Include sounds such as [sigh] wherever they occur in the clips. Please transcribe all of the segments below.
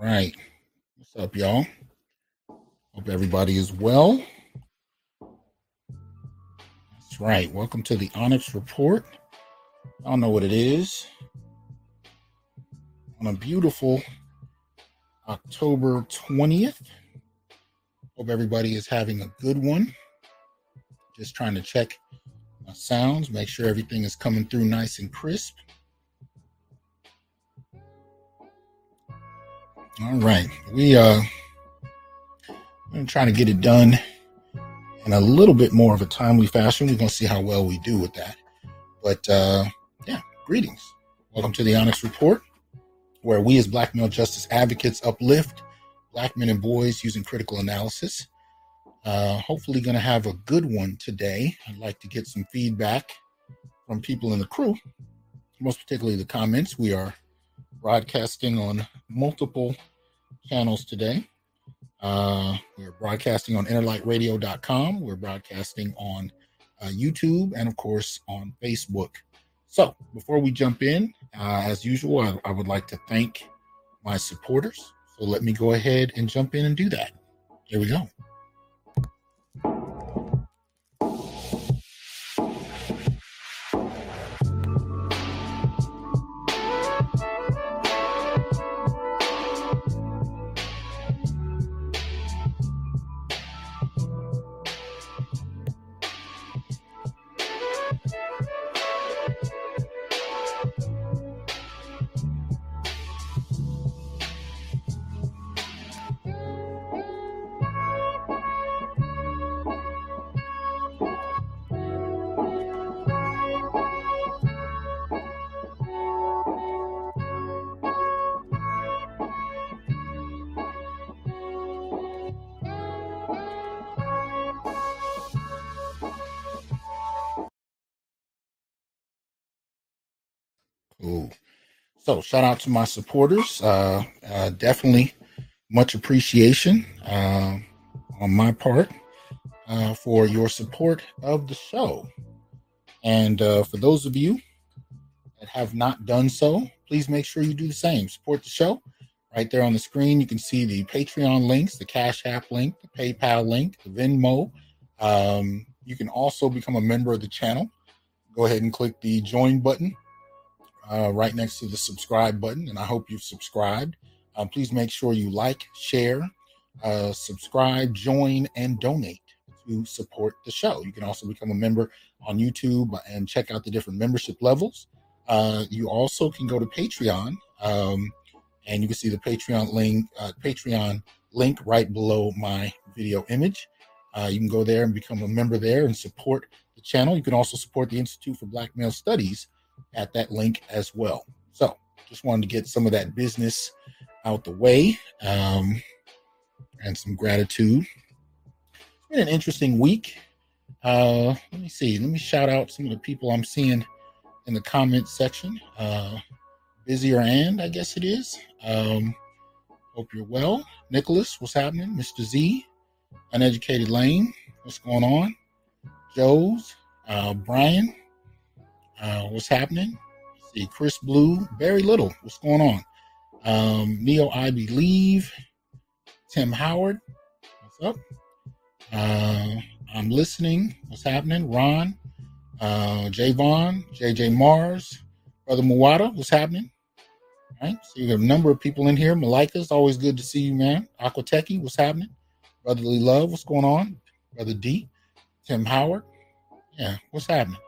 right. What's up, y'all? Hope everybody is well. That's right. Welcome to the Onyx Report. I don't know what it is. On a beautiful October 20th. Hope everybody is having a good one. Just trying to check my sounds, make sure everything is coming through nice and crisp. All right. We uh I'm trying to get it done in a little bit more of a timely fashion. We're gonna see how well we do with that. But uh yeah, greetings. Welcome to the Onyx Report, where we as black male justice advocates uplift black men and boys using critical analysis. Uh hopefully gonna have a good one today. I'd like to get some feedback from people in the crew, most particularly the comments. We are broadcasting on multiple channels today. Uh, we're broadcasting on innerlightradio.com. We're broadcasting on uh, YouTube and, of course, on Facebook. So, before we jump in, uh, as usual, I, I would like to thank my supporters. So, let me go ahead and jump in and do that. Here we go. So, shout out to my supporters. Uh, uh, definitely much appreciation uh, on my part uh, for your support of the show. And uh, for those of you that have not done so, please make sure you do the same. Support the show. Right there on the screen, you can see the Patreon links, the Cash App link, the PayPal link, the Venmo. Um, you can also become a member of the channel. Go ahead and click the join button uh, right next to the subscribe button, and I hope you've subscribed. Uh, please make sure you like, share, uh, subscribe, join, and donate to support the show. You can also become a member on YouTube and check out the different membership levels. Uh, you also can go to Patreon, um, and you can see the Patreon link. Uh, Patreon link right below my video image. Uh, you can go there and become a member there and support the channel. You can also support the Institute for Black Male Studies at that link as well. So just wanted to get some of that business out the way um, and some gratitude. It's been an interesting week. Uh, let me see. Let me shout out some of the people I'm seeing in the comment section. Uh, busier and I guess it is. Um, hope you're well. Nicholas, what's happening? Mr. Z, Uneducated Lane, what's going on? Joe's, uh, Brian, uh, what's happening? Let's see, Chris Blue, very little. What's going on? Um, Neo, I believe. Tim Howard, what's up? Uh, I'm listening. What's happening? Ron, uh, Javon, JJ Mars, Brother Muwata, what's happening? All right, so you got a number of people in here. Malika's always good to see you, man. Aquateki, what's happening? Brotherly Love, what's going on? Brother D, Tim Howard, yeah, what's happening?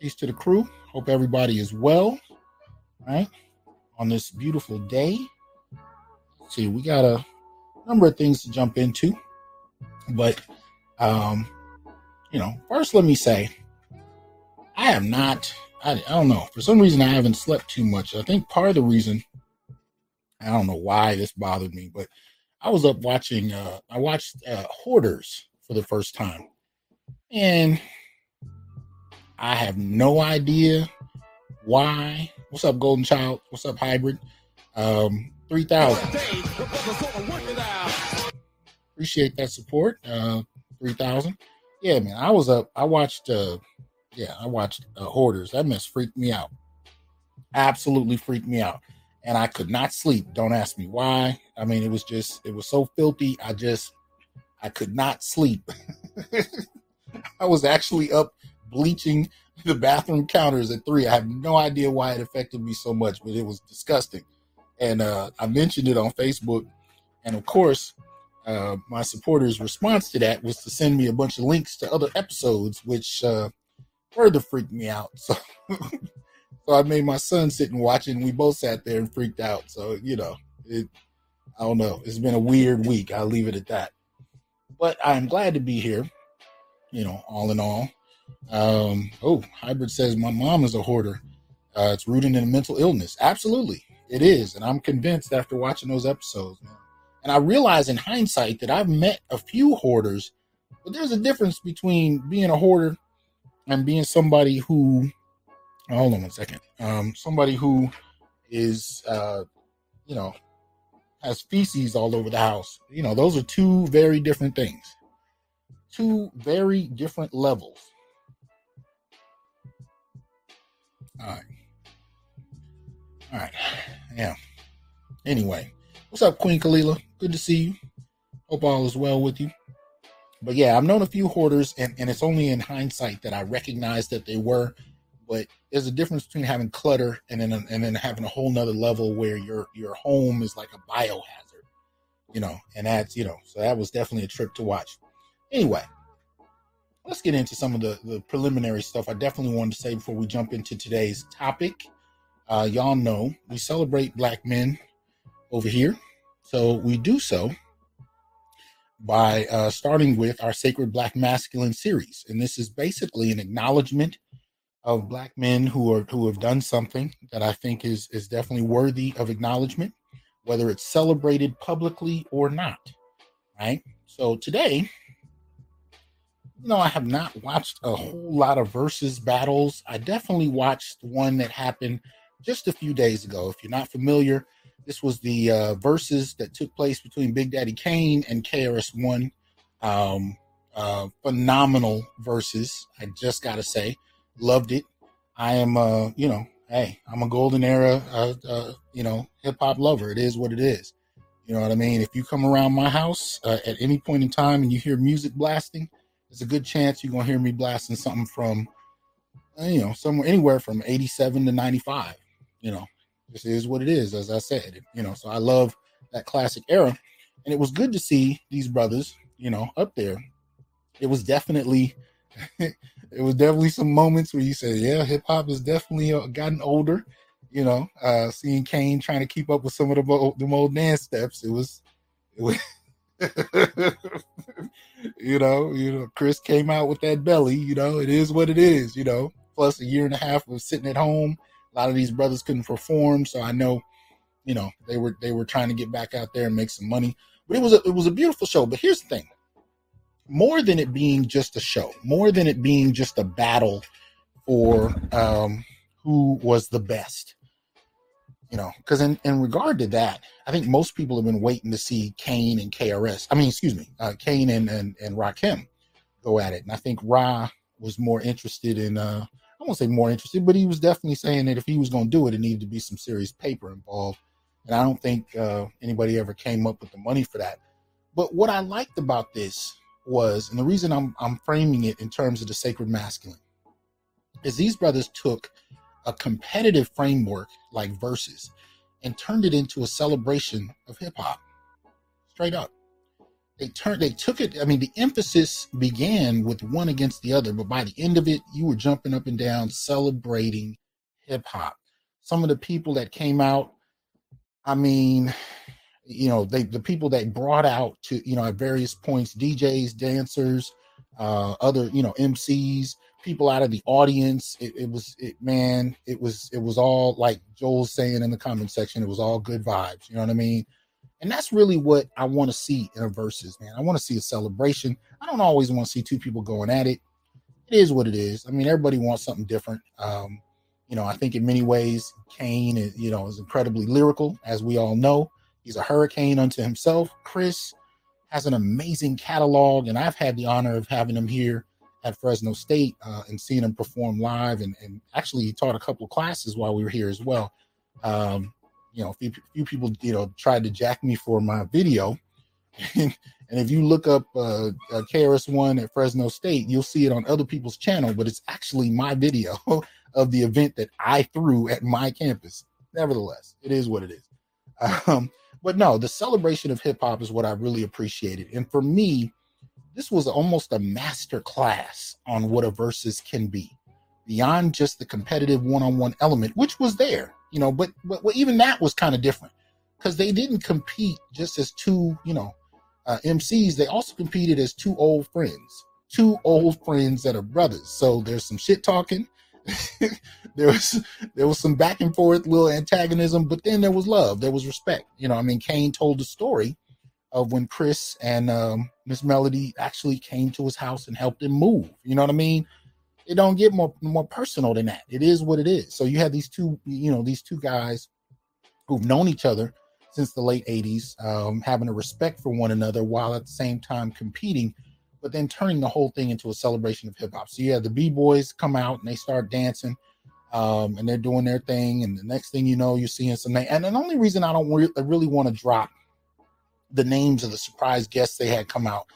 Peace to the crew. Hope everybody is well, right? On this beautiful day. Let's see, we got a number of things to jump into, but um, you know, first let me say, I have not. I, I don't know. For some reason, I haven't slept too much. I think part of the reason, I don't know why this bothered me, but I was up watching. Uh, I watched uh, Hoarders for the first time, and I have no idea why. What's up, Golden Child? What's up, Hybrid? Um, 3000. Appreciate that support. Uh, 3000. Yeah, man. I was up. I watched, uh, yeah, I watched uh, Hoarders. That mess freaked me out. Absolutely freaked me out. and I could not sleep. Don't ask me why. I mean, it was just, it was so filthy. I just, I could not sleep. [laughs] I was actually up bleaching the bathroom counters at three. I have no idea why it affected me so much, but it was disgusting. And uh, I mentioned it on Facebook. And of course, uh, my supporters' response to that was to send me a bunch of links to other episodes, which uh, further freaked me out. [laughs] So, so I made my son sit and watch it, and we both sat there and freaked out. So, you know, it, I don't know. It's been a weird week. I'll leave it at that. But I'm glad to be here, you know, all in all. Um, oh, Hybrid says my mom is a hoarder. Uh, it's rooted in a mental illness. Absolutely, it is, and I'm convinced after watching those episodes, man. And I realize in hindsight that I've met a few hoarders, but there's a difference between being a hoarder and being somebody who. Hold on one second. Um, somebody who is, uh, you know, has feces all over the house. You know, those are two very different things. Two very different levels. All right. All right. Yeah. Anyway, what's up, Queen Kalila? Good to see you. Hope all is well with you. But yeah, I've known a few hoarders, and, and it's only in hindsight that I recognize that they were. But there's a difference between having clutter and then and then having a whole nother level where your your home is like a biohazard, you know. And that's you know, so that was definitely a trip to watch. Anyway, let's get into some of the, the preliminary stuff I definitely wanted to say before we jump into today's topic. Uh, y'all know we celebrate black men over here. So we do so by uh, starting with our Sacred Black Masculine series. And this is basically an acknowledgement of black men who are who have done something that I think is is definitely worthy of acknowledgement, whether it's celebrated publicly or not. Right. So today you know, I have not watched a whole lot of Verzuz battles. I definitely watched one that happened just a few days ago. If you're not familiar, this was the uh, Verzuz that took place between Big Daddy Kane and KRS One. Um, uh, phenomenal verses. I just gotta say, loved it. I am, uh, you know, hey, I'm a golden era, uh, uh, you know, hip hop lover. It is what it is. You know what I mean? If you come around my house uh, at any point in time and you hear music blasting, there's a good chance you're gonna hear me blasting something from you know somewhere anywhere from 87 to 95 you know. This is what it is as i said you know so i love that classic era. And it was good to see these brothers you know up there. It was definitely [laughs] it was definitely some moments where you said yeah hip-hop has definitely uh, gotten older you know. Uh seeing kane trying to keep up with some of the, the old dance steps it was it was [laughs] [laughs] you know, you know, Chris came out with that belly. You know, it is what it is. You know, plus a year and a half of sitting at home. A lot of these brothers couldn't perform, so I know, you know, they were they were trying to get back out there and make some money. But it was a, it was a beautiful show. But here's the thing: more than it being just a show, more than it being just a battle for um, who was the best you know, because in, in regard to that, I think most people have been waiting to see Kane and KRS. I mean, excuse me, uh, Kane and, and, and Rakim go at it. And I think Ra was more interested in, uh, I won't say more interested, but he was definitely saying that if he was going to do it, it needed to be some serious paper involved. And I don't think uh, anybody ever came up with the money for that. But what I liked about this was, and the reason I'm, I'm framing it in terms of the sacred masculine, is these brothers took a competitive framework like Verzuz and turned it into a celebration of hip hop. Straight up. They turned they took it, I mean, the emphasis began with one against the other, but by the end of it, you were jumping up and down celebrating hip hop. Some of the people that came out, I mean, you know, they the people that brought out to, you know, at various points, DJs, dancers, uh, other, you know, MCs, people out of the audience. It, it was it man, it was it was all like Joel's saying in the comment section, it was all good vibes. You know what I mean? And that's really what I want to see in a Verzuz, man. I want to see a celebration. I don't always want to see two people going at it. It is what it is. I mean, everybody wants something different. Um, you know, I think in many ways, Kane is, you know, is incredibly lyrical, as we all know. He's a hurricane unto himself. Chris has an amazing catalog, and I've had the honor of having him here at Fresno State uh, and seeing him perform live, and, and actually he taught a couple of classes while we were here as well. Um, you know, a few, few people, you know, tried to jack me for my video. [laughs] and if you look up uh, uh, KRS-One at Fresno State, you'll see it on other people's channel, but it's actually my video [laughs] of the event that I threw at my campus. Nevertheless, it is what it is. [laughs] Um, but no, the celebration of hip hop is what I really appreciated. And for me, this was almost a master class on what a Verzuz can be beyond just the competitive one-on-one element, which was there, you know, but, but, but even that was kind of different because they didn't compete just as two, you know, uh, MCs. They also competed as two old friends, two old friends that are brothers. So there's some shit talking. [laughs] there was there was some back and forth little antagonism, but then there was love, there was respect. You know, I mean, Kane told the story of when Chris and um, Miss Melody actually came to his house and helped him move. You know what I mean? It don't get more more personal than that. It is what it is. So you have these two, you know, these two guys who've known each other since the late 80s, um, having a respect for one another while at the same time competing, but then turning the whole thing into a celebration of hip hop. So have the B-boys come out and they start dancing. Um, and they're doing their thing, and the next thing you know, you're seeing some. And the only reason I don't re- really want to drop the names of the surprise guests they had come out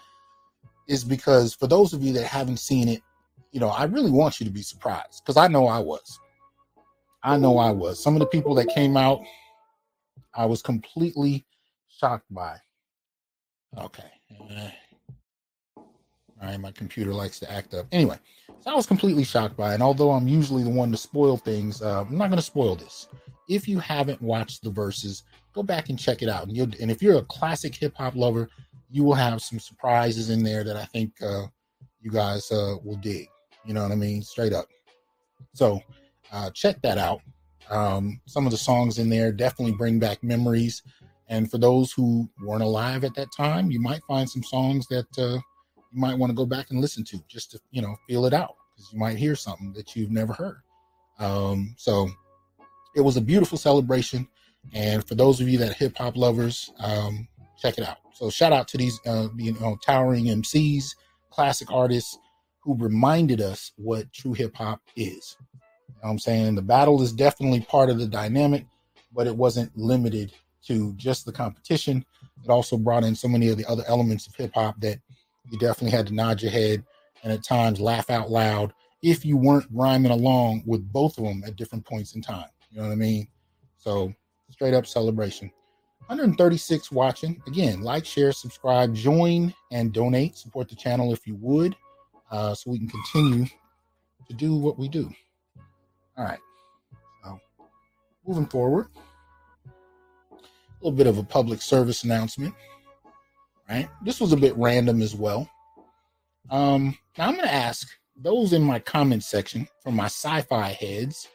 is because for those of you that haven't seen it, you know, I really want you to be surprised because I know I was. I know I was. Some of the people that came out, I was completely shocked by. Okay. Uh, all right, my computer likes to act up. Anyway, so I was completely shocked by. And although I'm usually the one to spoil things, uh, I'm not going to spoil this. If you haven't watched the Verzuz, go back and check it out. And, and if you're a classic hip hop lover, you will have some surprises in there that I think uh, you guys uh, will dig. You know what I mean? Straight up. So uh, check that out. Um, some of the songs in there definitely bring back memories. And for those who weren't alive at that time, you might find some songs that uh, you might want to go back and listen to just to, you know, feel it out because you might hear something that you've never heard. Um, so it was a beautiful celebration. And for those of you that hip hop lovers, um, check it out. So shout out to these uh, you know towering MCs, classic artists who reminded us what true hip hop is. You know I'm saying the battle is definitely part of the dynamic, but it wasn't limited to just the competition. It also brought in so many of the other elements of hip hop that you definitely had to nod your head and at times laugh out loud if you weren't rhyming along with both of them at different points in time. You know what I mean? So straight up celebration. 136 watching. Again, like, share, subscribe, join, and donate. Support the channel if you would, uh, so we can continue to do what we do. All right. So, moving forward, a little bit of a public service announcement. Right. This was a bit random as well. Um, now I'm going to ask those in my comment section from my sci-fi heads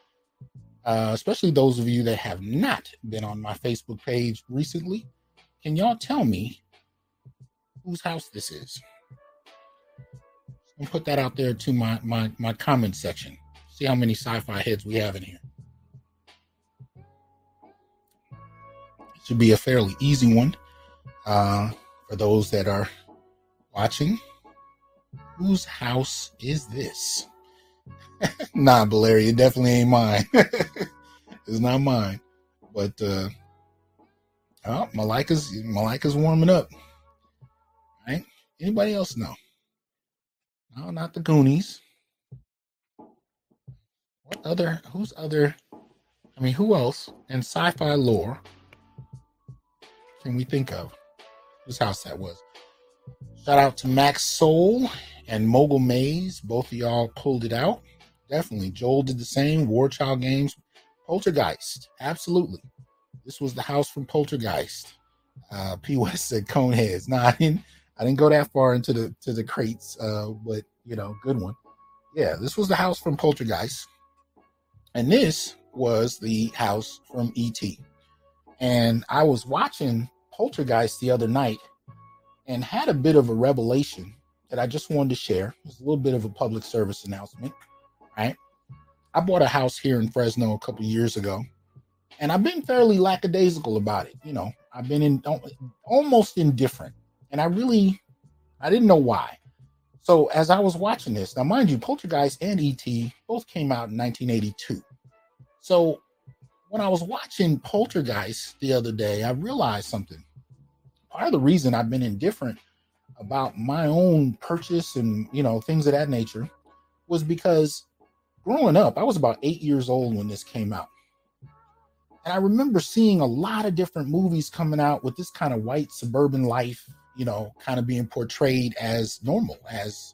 uh, especially those of you that have not been on my Facebook page recently, can y'all tell me whose house this is? And put that out there to my my my comment section. See how many sci-fi heads we have in here. It should be a fairly easy one uh, for those that are watching. Whose house is this? Nah, Valeria, it definitely ain't mine. [laughs] it's not mine. But uh oh, Malika's Malika's warming up. Right? Anybody else know? No, not the Goonies. What other who's other I mean who else in sci-fi lore can we think of? Whose house that was? Shout out to Max Soul and Mogul Maze. Both of y'all pulled it out. Definitely. Joel did the same. War Child Games. Poltergeist. Absolutely. This was the house from Poltergeist. Uh, P. West said Coneheads. No, I didn't. I didn't go that far into the to the crates, uh, but you know, good one. Yeah, this was the house from Poltergeist, and this was the house from ET. And I was watching Poltergeist the other night, and had a bit of a revelation that I just wanted to share. It's a little bit of a public service announcement right? I bought a house here in Fresno a couple years ago, and I've been fairly lackadaisical about it. You know, I've been in almost indifferent, and I really, I didn't know why. So as I was watching this, now mind you, Poltergeist and ET both came out in 1982. So when I was watching Poltergeist the other day, I realized something. Part of the reason I've been indifferent about my own purchase and you know things of that nature was because growing up, I was about eight years old when this came out. And I remember seeing a lot of different movies coming out with this kind of white suburban life, you know, kind of being portrayed as normal, as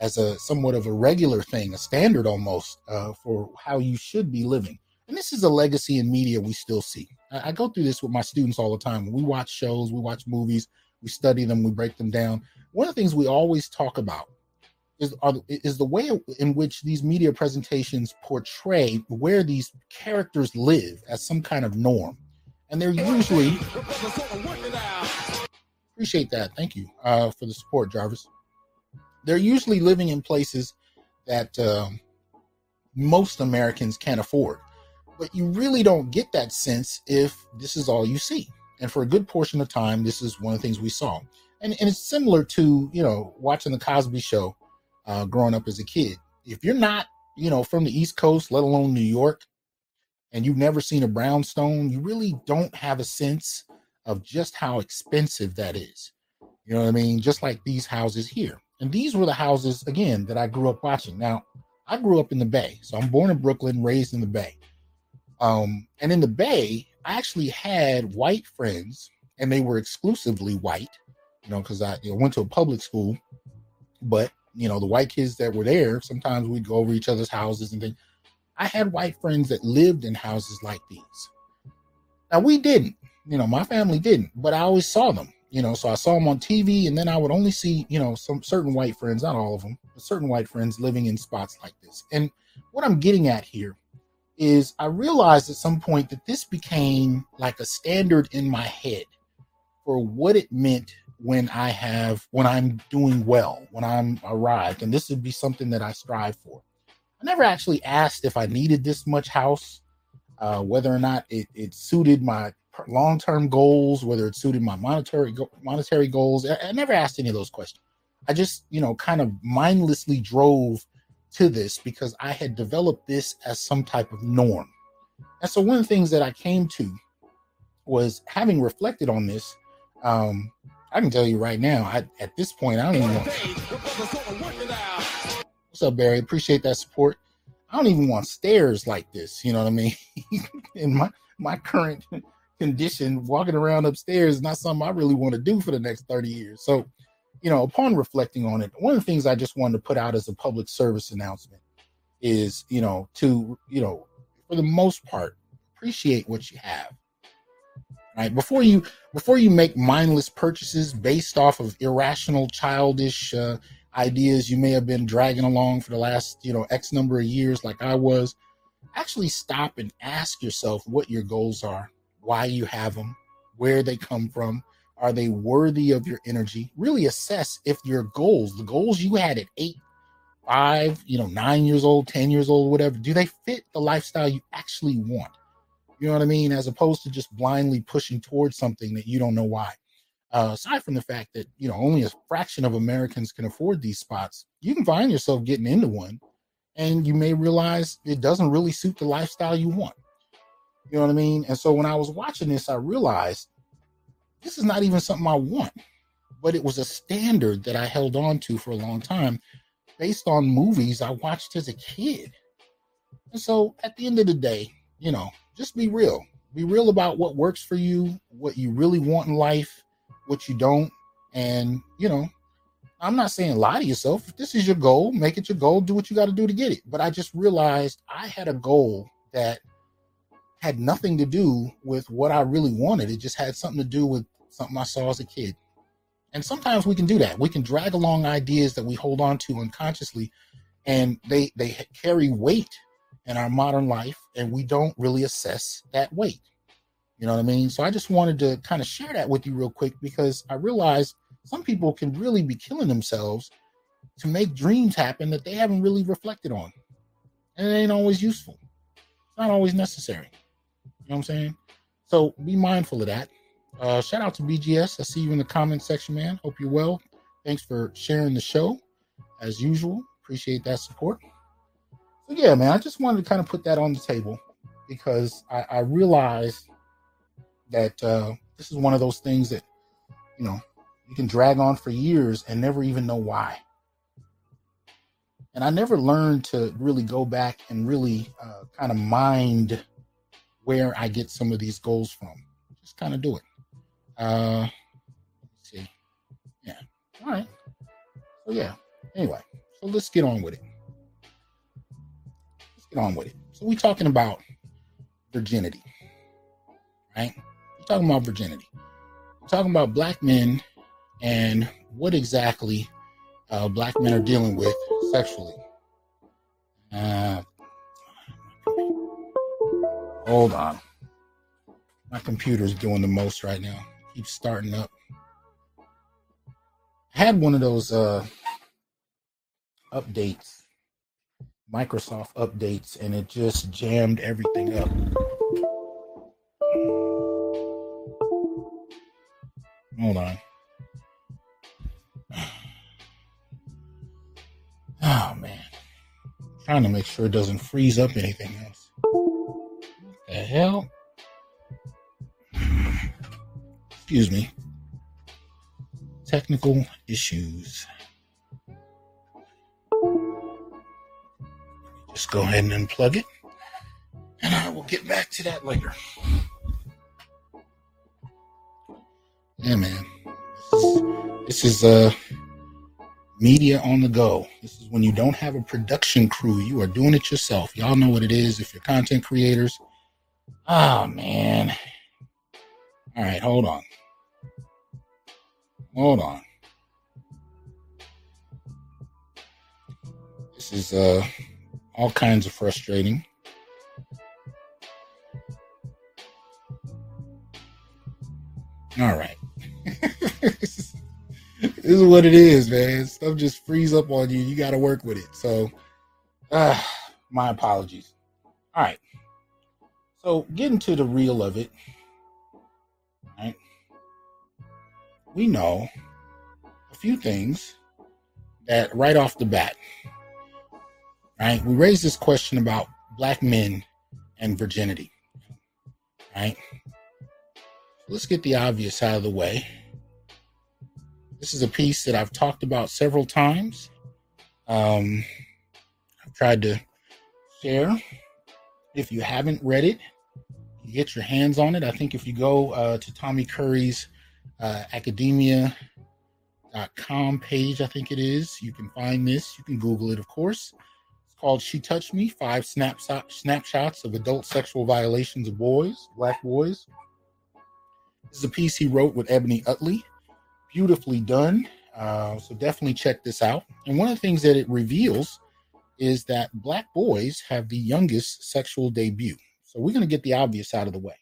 as a somewhat of a regular thing, a standard almost uh, for how you should be living. And this is a legacy in media we still see. I, I go through this with my students all the time. We watch shows, we watch movies, we study them, we break them down. One of the things we always talk about is are, is the way in which these media presentations portray where these characters live as some kind of norm, and they're usually appreciate that. Thank you uh, for the support, Jarvis. They're usually living in places that um, most Americans can't afford, but you really don't get that sense if this is all you see. And for a good portion of time, this is one of the things we saw. And, and it's similar to, you know, watching the Cosby show uh, growing up as a kid. If you're not, you know, from the East Coast, let alone New York, and you've never seen a brownstone, you really don't have a sense of just how expensive that is. You know what I mean? Just like these houses here. And these were the houses, again, that I grew up watching. Now, I grew up in the Bay. So I'm born in Brooklyn, raised in the Bay. Um, and in the Bay, I actually had white friends, and they were exclusively white, you know, because I you know, went to a public school. But you know, the white kids that were there, sometimes we'd go over each other's houses and things. I had white friends that lived in houses like these. Now we didn't, you know, my family didn't, but I always saw them, you know, so I saw them on TV and then I would only see, you know, some certain white friends, not all of them, but certain white friends living in spots like this. And what I'm getting at here is I realized at some point that this became like a standard in my head for what it meant when I have when I'm doing well, when I'm arrived, and this would be something that I strive for. I never actually asked if I needed this much house, uh, whether or not it, it suited my long-term goals, whether it suited my monetary monetary goals. I, I never asked any of those questions. I just, you know, kind of mindlessly drove to this because I had developed this as some type of norm. And so one of the things that I came to was having reflected on this, um, I can tell you right now, I, at this point, I don't even want. What's up, Barry? Appreciate that support. I don't even want stairs like this. You know what I mean? [laughs] In my my current condition, walking around upstairs is not something I really want to do for the next 30 years. So, you know, upon reflecting on it, one of the things I just wanted to put out as a public service announcement is, you know, to, you know, for the most part, appreciate what you have. Right? Before you before you make mindless purchases based off of irrational childish uh, ideas you may have been dragging along for the last you know x number of years like i was actually stop and ask yourself what your goals are why you have them where they come from are they worthy of your energy really assess if your goals the goals you had at eight five you know nine years old ten years old whatever do they fit the lifestyle you actually want you know what I mean? As opposed to just blindly pushing towards something that you don't know why. Uh, aside from the fact that you know only a fraction of Americans can afford these spots, you can find yourself getting into one, and you may realize it doesn't really suit the lifestyle you want. You know what I mean? And so when I was watching this, I realized this is not even something I want, but it was a standard that I held on to for a long time based on movies I watched as a kid. And so at the end of the day, you know, just be real. Be real about what works for you, what you really want in life, what you don't. And, you know, I'm not saying lie to yourself. If this is your goal, make it your goal, do what you got to do to get it. But I just realized I had a goal that had nothing to do with what I really wanted. It just had something to do with something I saw as a kid. And sometimes we can do that. We can drag along ideas that we hold on to unconsciously and they they carry weight in our modern life, and we don't really assess that weight. You know what I mean? So I just wanted to kind of share that with you real quick because I realized some people can really be killing themselves to make dreams happen that they haven't really reflected on. And it ain't always useful. It's not always necessary. Know what I'm saying? So be mindful of that. Uh, shout out to BGS. I see you in the comment section, man. Hope you're well. Thanks for sharing the show as usual. Appreciate that support So, yeah, man, I just wanted to kind of put that on the table because I, I realized that uh, this is one of those things that you know you can drag on for years and never even know why. And I never learned to really go back and really uh, kind of mind where I get some of these goals from. Just kind of do it. Uh, see. Yeah. All right. So, yeah. Anyway, so let's get on with it. Let's get on with it. So, we're talking about virginity, right? We're talking about virginity. We're talking about black men and what exactly uh, black men are dealing with sexually. Uh, hold on. My computer's doing the most right now. Keeps starting up. I had one of those uh, updates, Microsoft updates, and it just jammed everything up. Hold on. [sighs] Oh man. trying to make sure it doesn't freeze up anything else. The hell? Excuse me. Technical issues. Just go ahead and unplug it. And I will get back to that later. Yeah, man. This is, this is uh media on the go. This is when you don't have a production crew. You are doing it yourself. Y'all know what it is if you're content creators. Oh, man. All right, hold on. Hold on. This is uh, all kinds of frustrating. All right. [laughs] this is what it is, man. Stuff just frees up on you. You got to work with it. So, uh, my apologies. All right. So, getting to the real of it, right? We know a few things that right off the bat, right? We raised this question about black men and virginity, right? Let's get the obvious out of the way this is a piece that I've talked about several times. Um, I've tried to share. If you haven't read it, get your hands on it. I think if you go uh, to Tommy Curry's uh, academia.com page, I think it is, you can find this. You can Google it, of course. It's called She Touched Me Five Snapshot, Snapshots of Adult Sexual Violations of Boys, Black Boys. This is a piece he wrote with Ebony Utley beautifully done. Uh, so definitely check this out. And one of the things that it reveals is that black boys have the youngest sexual debut. So we're going to get the obvious out of the way.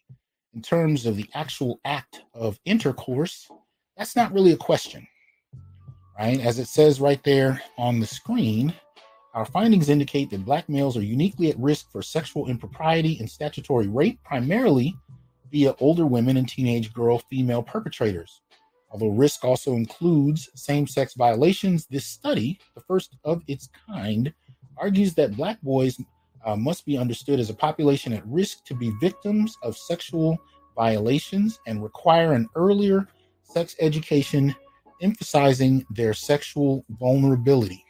In terms of the actual act of intercourse, that's not really a question, right? As it says right there on the screen, our findings indicate that black males are uniquely at risk for sexual impropriety and statutory rape, primarily via older women and teenage girl female perpetrators. Although risk also includes same sex violations, this study, the first of its kind, argues that Black boys uh, must be understood as a population at risk to be victims of sexual violations and require an earlier sex education emphasizing their sexual vulnerability.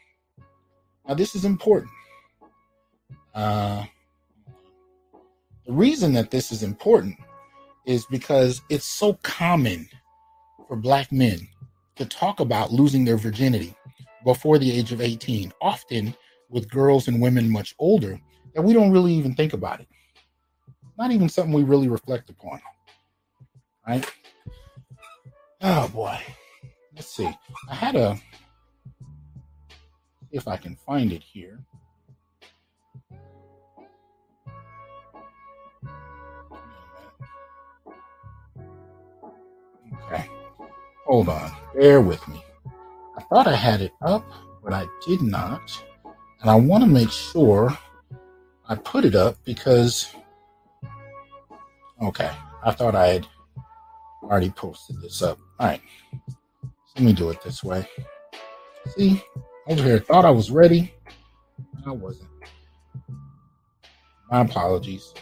Now, this is important. Uh, the reason that this is important is because it's so common for black men to talk about losing their virginity before the age of 18, often with girls and women much older, that we don't really even think about it. Not even something we really reflect upon. Right? Oh boy. Let's see. I had a if I can find it here. Okay. Hold on, bear with me. I thought I had it up, but I did not. And I want to make sure I put it up because, okay, I thought I had already posted this up. All right, let me do it this way. See, over here, thought I was ready. I wasn't. My apologies.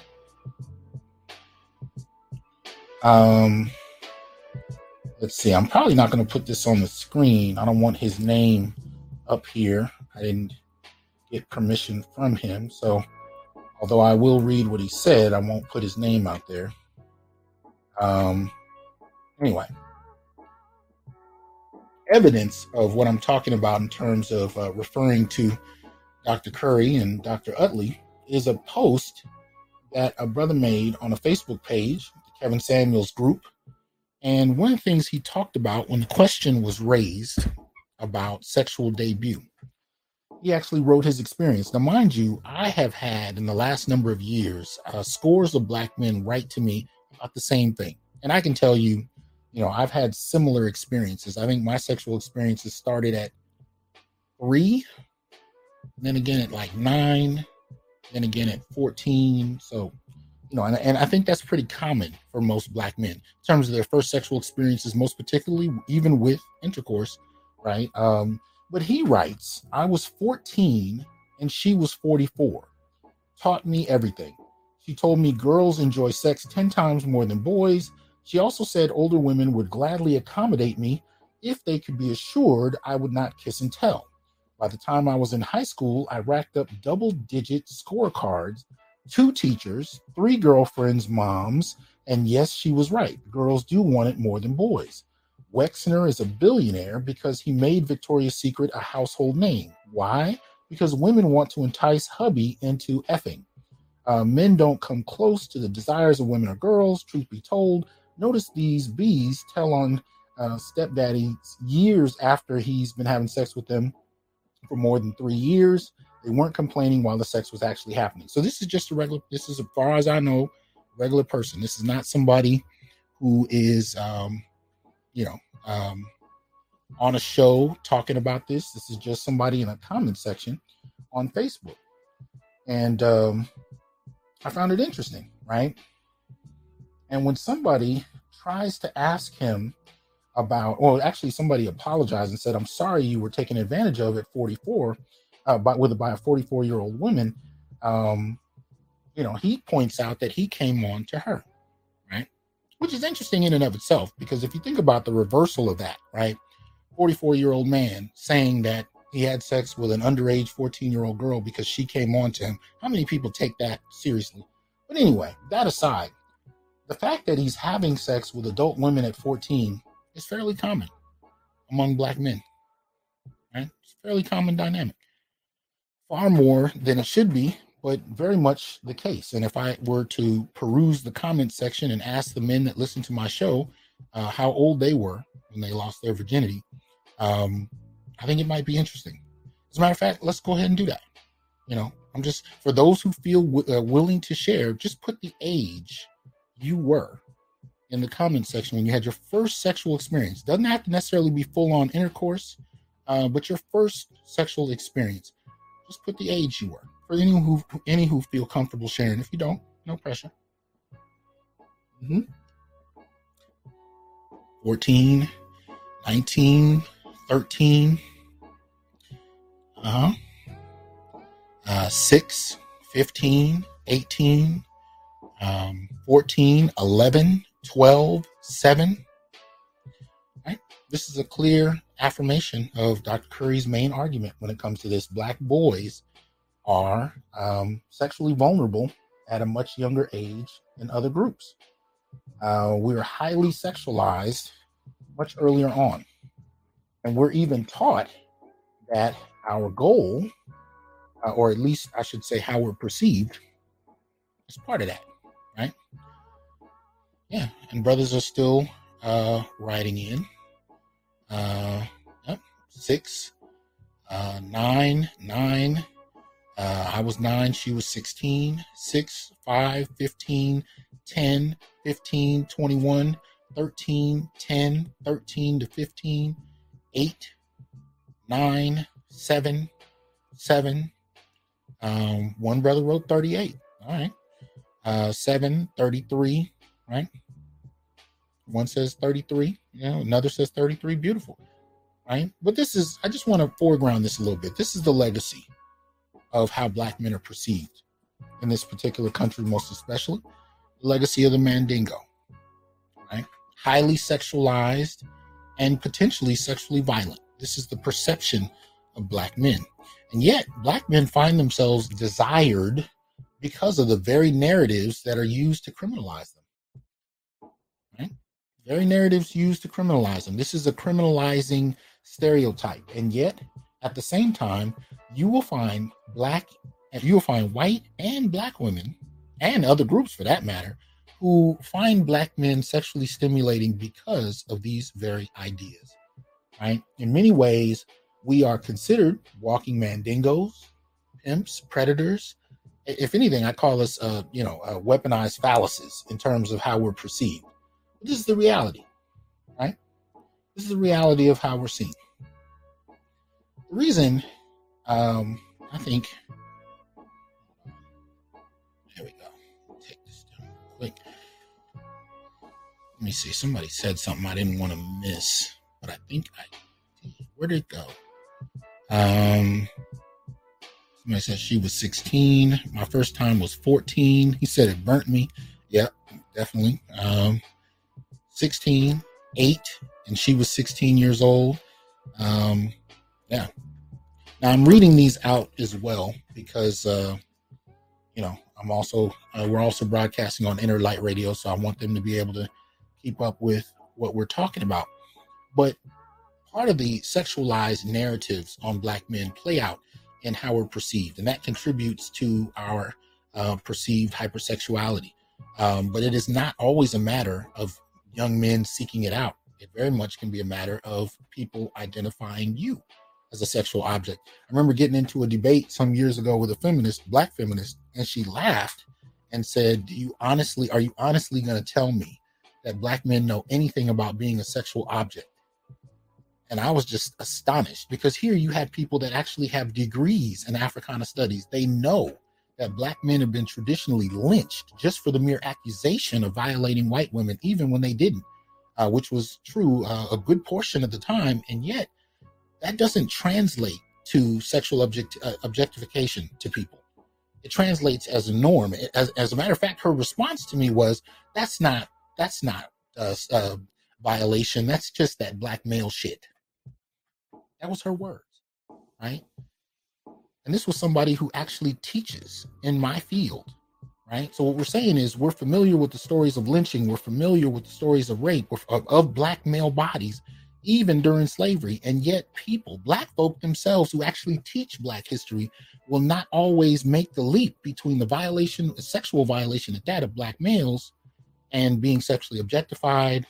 Um, let's see. I'm probably not going to put this on the screen. I don't want his name up here. I didn't get permission from him. So, although I will read what he said, I won't put his name out there. Um, anyway, evidence of what I'm talking about in terms of uh, referring to Dr. Curry and Dr. Utley is a post that a brother made on a Facebook page, Kevin Samuels group. And one of the things he talked about when the question was raised about sexual debut, he actually wrote his experience. Now, mind you, I have had in the last number of years uh, scores of black men write to me about the same thing. And I can tell you, you know, I've had similar experiences. I think my sexual experiences started at three, then again at like nine, then again at 14. So, you know, and, and I think that's pretty common for most black men in terms of their first sexual experiences, most particularly even with intercourse, right? Um, but he writes, I was 14 and she was 44. Taught me everything. She told me girls enjoy sex 10 times more than boys she also said older women would gladly accommodate me if they could be assured I would not kiss and tell. By the time I was in high school, I racked up double digit scorecards, two teachers, three girlfriends' moms, and yes, she was right. Girls do want it more than boys. Wexner is a billionaire because he made Victoria's Secret a household name. Why? Because women want to entice hubby into effing. Uh, men don't come close to the desires of women or girls, truth be told. Notice these bees tell on uh, stepdaddy years after he's been having sex with them for more than three years. They weren't complaining while the sex was actually happening. So this is just a regular. This is, as far as I know, regular person. This is not somebody who is, um, you know, um, on a show talking about this. This is just somebody in a comment section on Facebook, and um, I found it interesting, right? And when somebody tries to ask him about, well, actually, somebody apologized and said, "I'm sorry you were taken advantage of at 44, uh, by with by a 44 year old woman." Um, you know, he points out that he came on to her? Which is interesting in and of itself because if you think about the reversal of that, right? 44 year old man saying that he had sex with an underage 14 year old girl because she came on to him. How many people take that seriously? But anyway, that aside, the fact that he's having sex with adult women at 14 is fairly common among black men. Right? It's a fairly common dynamic. Far more than it should be, but very much the case. And if I were to peruse the comment section and ask the men that listen to my show uh, how old they were when they lost their virginity, um, I think it might be interesting. As a matter of fact, let's go ahead and do that. You know, I'm just for those who feel w- uh, willing to share, just put the age you were in the comment section when you had your first sexual experience. Doesn't have to necessarily be full on intercourse, uh, but your first sexual experience. Just put the age you were. For any who any who feel comfortable sharing. If you don't, no pressure. Mm-hmm. 14, 19, 13, uh-huh. Uh, 6, 15, 18, um, 14, 11, 12, 7. Right? This is a clear affirmation of Dr. Curry's main argument when it comes to this. Black boys are um, sexually vulnerable at a much younger age than other groups. Uh, we're highly sexualized much earlier on. And we're even taught that our goal, uh, or at least I should say how we're perceived, is part of that right? Yeah, and brothers are still uh, writing in. Uh, yep, six, uh, nine, nine. Uh, I was nine, she was 16, 6, 5, 15, 10, 15, 21, 13, 10, 13 to 15, 8, 9, 7, 7. Um, one brother wrote 38. All right uh, 7, 33, right? One says 33, you know, another says 33, beautiful, right? But this is, I just want to foreground this a little bit. This is the legacy of how black men are perceived in this particular country, most especially the legacy of the Mandingo. Right? Highly sexualized, and potentially sexually violent. This is the perception of black men. And yet, black men find themselves desired because of the very narratives that are used to criminalize them. Right? Very narratives used to criminalize them. This is a criminalizing stereotype. And yet, at the same time, you will find black you will find white and black women and other groups for that matter who find black men sexually stimulating because of these very ideas. Right? In many ways, we are considered walking mandingos, pimps, predators. If anything, I call us, uh, you know, uh, weaponized fallacies in terms of how we're perceived. This is the reality, right? This is the reality of how we're seen. The reason, um, I think, there we go. Take this down quick. Let me see. Somebody said something I didn't want to miss, but I think I. Where did it go? Um, somebody said she was 16. My first time was 14. He said it burnt me. Yep, definitely. Um, 16, 8, and she was 16 years old. Um, yeah. Now I'm reading these out as well because, uh, you know, I'm also, uh, we're also broadcasting on Inner Light Radio, so I want them to be able to keep up with what we're talking about. But part of the sexualized narratives on black men play out in how we're perceived, and that contributes to our uh, perceived hypersexuality. Um, but it is not always a matter of young men seeking it out. It very much can be a matter of people identifying you as a sexual object. I remember getting into a debate some years ago with a feminist, black feminist, and she laughed and said, "Do you honestly are you honestly going to tell me that black men know anything about being a sexual object?" And I was just astonished because here you had people that actually have degrees in Africana studies. They know that black men have been traditionally lynched just for the mere accusation of violating white women, even when they didn't, uh, which was true uh, a good portion of the time. And yet, that doesn't translate to sexual object, uh, objectification to people. It translates as a norm. As, as a matter of fact, her response to me was, "That's not that's not a, a violation. That's just that black male shit." That was her words, right? And this was somebody who actually teaches in my field, right? So what we're saying is we're familiar with the stories of lynching, we're familiar with the stories of rape of, of black male bodies, even during slavery. And yet, people, black folk themselves who actually teach black history, will not always make the leap between the violation, sexual violation at that of black males, and being sexually objectified,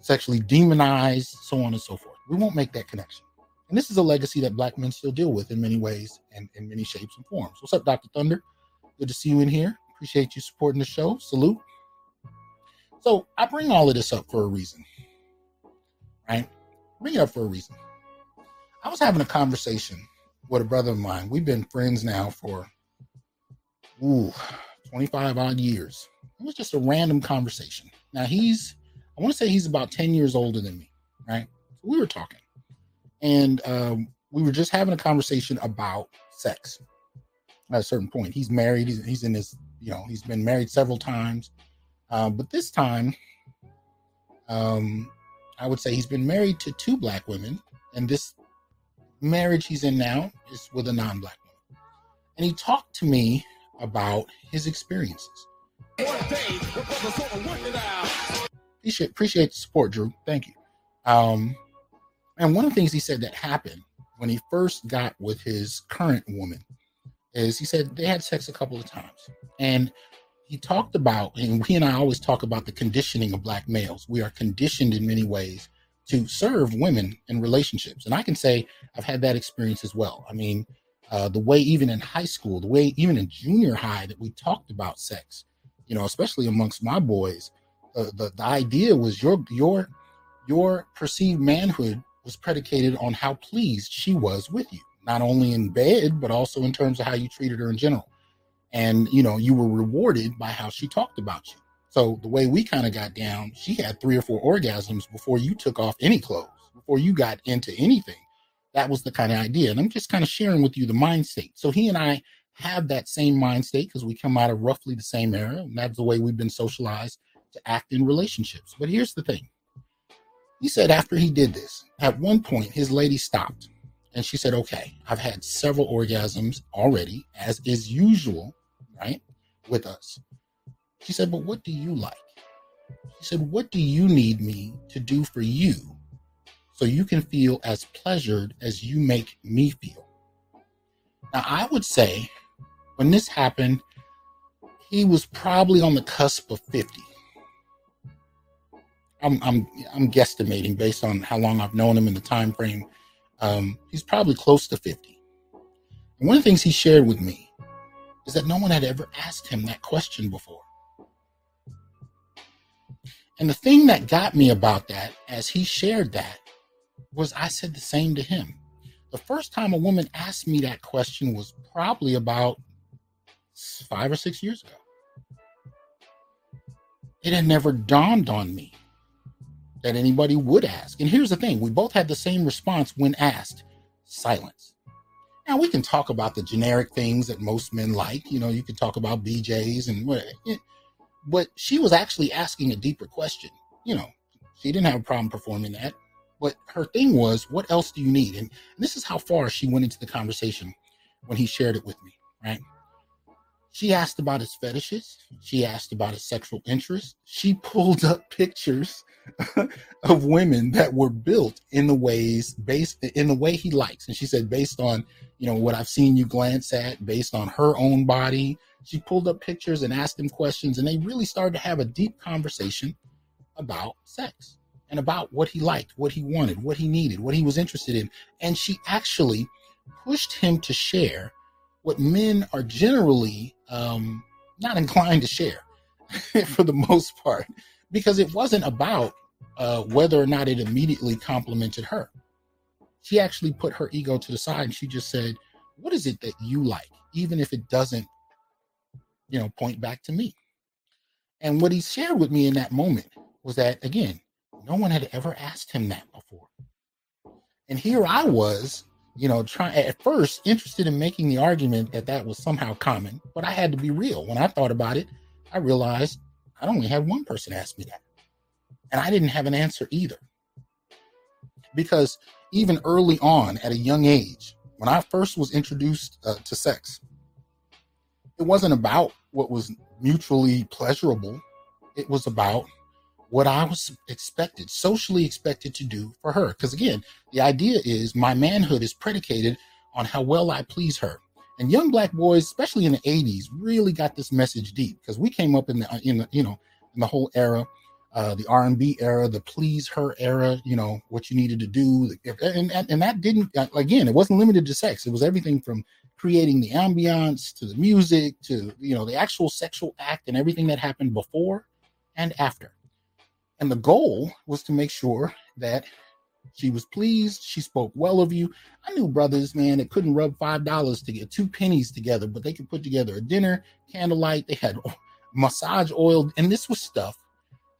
sexually demonized, so on and so forth. We won't make that connection. And this is a legacy that black men still deal with in many ways and in many shapes and forms. What's up, Dr. Thunder? Good to see you in here. Appreciate you supporting the show. Salute. So I bring all of this up for a reason, right? Bring it up for a reason. I was having a conversation with a brother of mine. We've been friends now for ooh, 25 odd years. It was just a random conversation. Now he's, I want to say he's about 10 years older than me, right? So we were talking and um, we were just having a conversation about sex. At a certain point, he's married. He's, he's in his, you know, he's been married several times, uh, but this time, um, I would say he's been married to two black women, and this marriage he's in now is with a non-black woman. And he talked to me about his experiences. Appreciate, appreciate the support, Drew. Thank you. Um, and one of the things he said that happened when he first got with his current woman is he said they had sex a couple of times. And he talked about, and he and I always talk about the conditioning of black males. We are conditioned in many ways to serve women in relationships. And I can say I've had that experience as well. I mean, uh, the way even in high school, the way even in junior high that we talked about sex, you know, especially amongst my boys, uh, the, the idea was your your your perceived manhood was predicated on how pleased she was with you, not only in bed, but also in terms of how you treated her in general. And, you know, you were rewarded by how she talked about you. So the way we kind of got down, she had three or four orgasms before you took off any clothes, before you got into anything. That was the kind of idea. And I'm just kind of sharing with you the mind state. So he and I have that same mind state because we come out of roughly the same era. And that's the way we've been socialized to act in relationships. But here's the thing He said after he did this, at one point, his lady stopped and she said, Okay, I've had several orgasms already, as is usual, right, with us. She said, But what do you like? She said, What do you need me to do for you so you can feel as pleasured as you make me feel? Now, I would say when this happened, he was probably on the cusp of 50. I'm, I'm, I'm guesstimating based on how long I've known him in the time frame. Um, he's probably close to 50. And one of the things he shared with me is that no one had ever asked him that question before. And the thing that got me about that, as he shared that, was I said the same to him. The first time a woman asked me that question was probably about five or six years ago. It had never dawned on me that anybody would ask. And here's the thing we both had the same response when asked silence. Now, we can talk about the generic things that most men like. You know, you can talk about BJs and what, eh, but she was actually asking a deeper question. You know, she didn't have a problem performing that. But her thing was, what else do you need? And, and this is how far she went into the conversation when he shared it with me, right? She asked about his fetishes. She asked about his sexual interests. She pulled up [laughs] pictures [laughs] of women that were built in the ways based in the way he likes. And she said, based on, you know, what I've seen you glance at, based on her own body. She pulled up pictures and asked him questions, and they really started to have a deep conversation about sex and about what he liked, what he wanted, what he needed, what he was interested in. And she actually pushed him to share what men are generally um, not inclined to share [laughs] for the most part, because it wasn't about uh, whether or not it immediately complimented her. She actually put her ego to the side and she just said, What is it that you like, even if it doesn't, you know, point back to me? And what he shared with me in that moment was that, again, no one had ever asked him that before. And here I was you know, trying at first interested in making the argument that that was somehow common, but I had to be real. When I thought about it, I realized I only had one person ask me that, and I didn't have an answer either. Because even early on, at a young age, when I first was introduced uh, to sex, it wasn't about what was mutually pleasurable. It was about what I was expected, socially expected to do for her. Because again, the idea is my manhood is predicated on how well I please her. And young black boys, especially in the 80s, really got this message deep because we came up in the in the you know in the whole era, uh, the R&B era, the please her era. You know what you needed to do, and and, and that didn't uh, again, it wasn't limited to sex. It was everything from creating the ambiance to the music to you know the actual sexual act and everything that happened before and after. And the goal was to make sure that she was pleased. She spoke well of you. I knew brothers, man, that couldn't rub five dollars to get two pennies together, but they could put together a dinner, candlelight. They had [laughs] massage oil, and this was stuff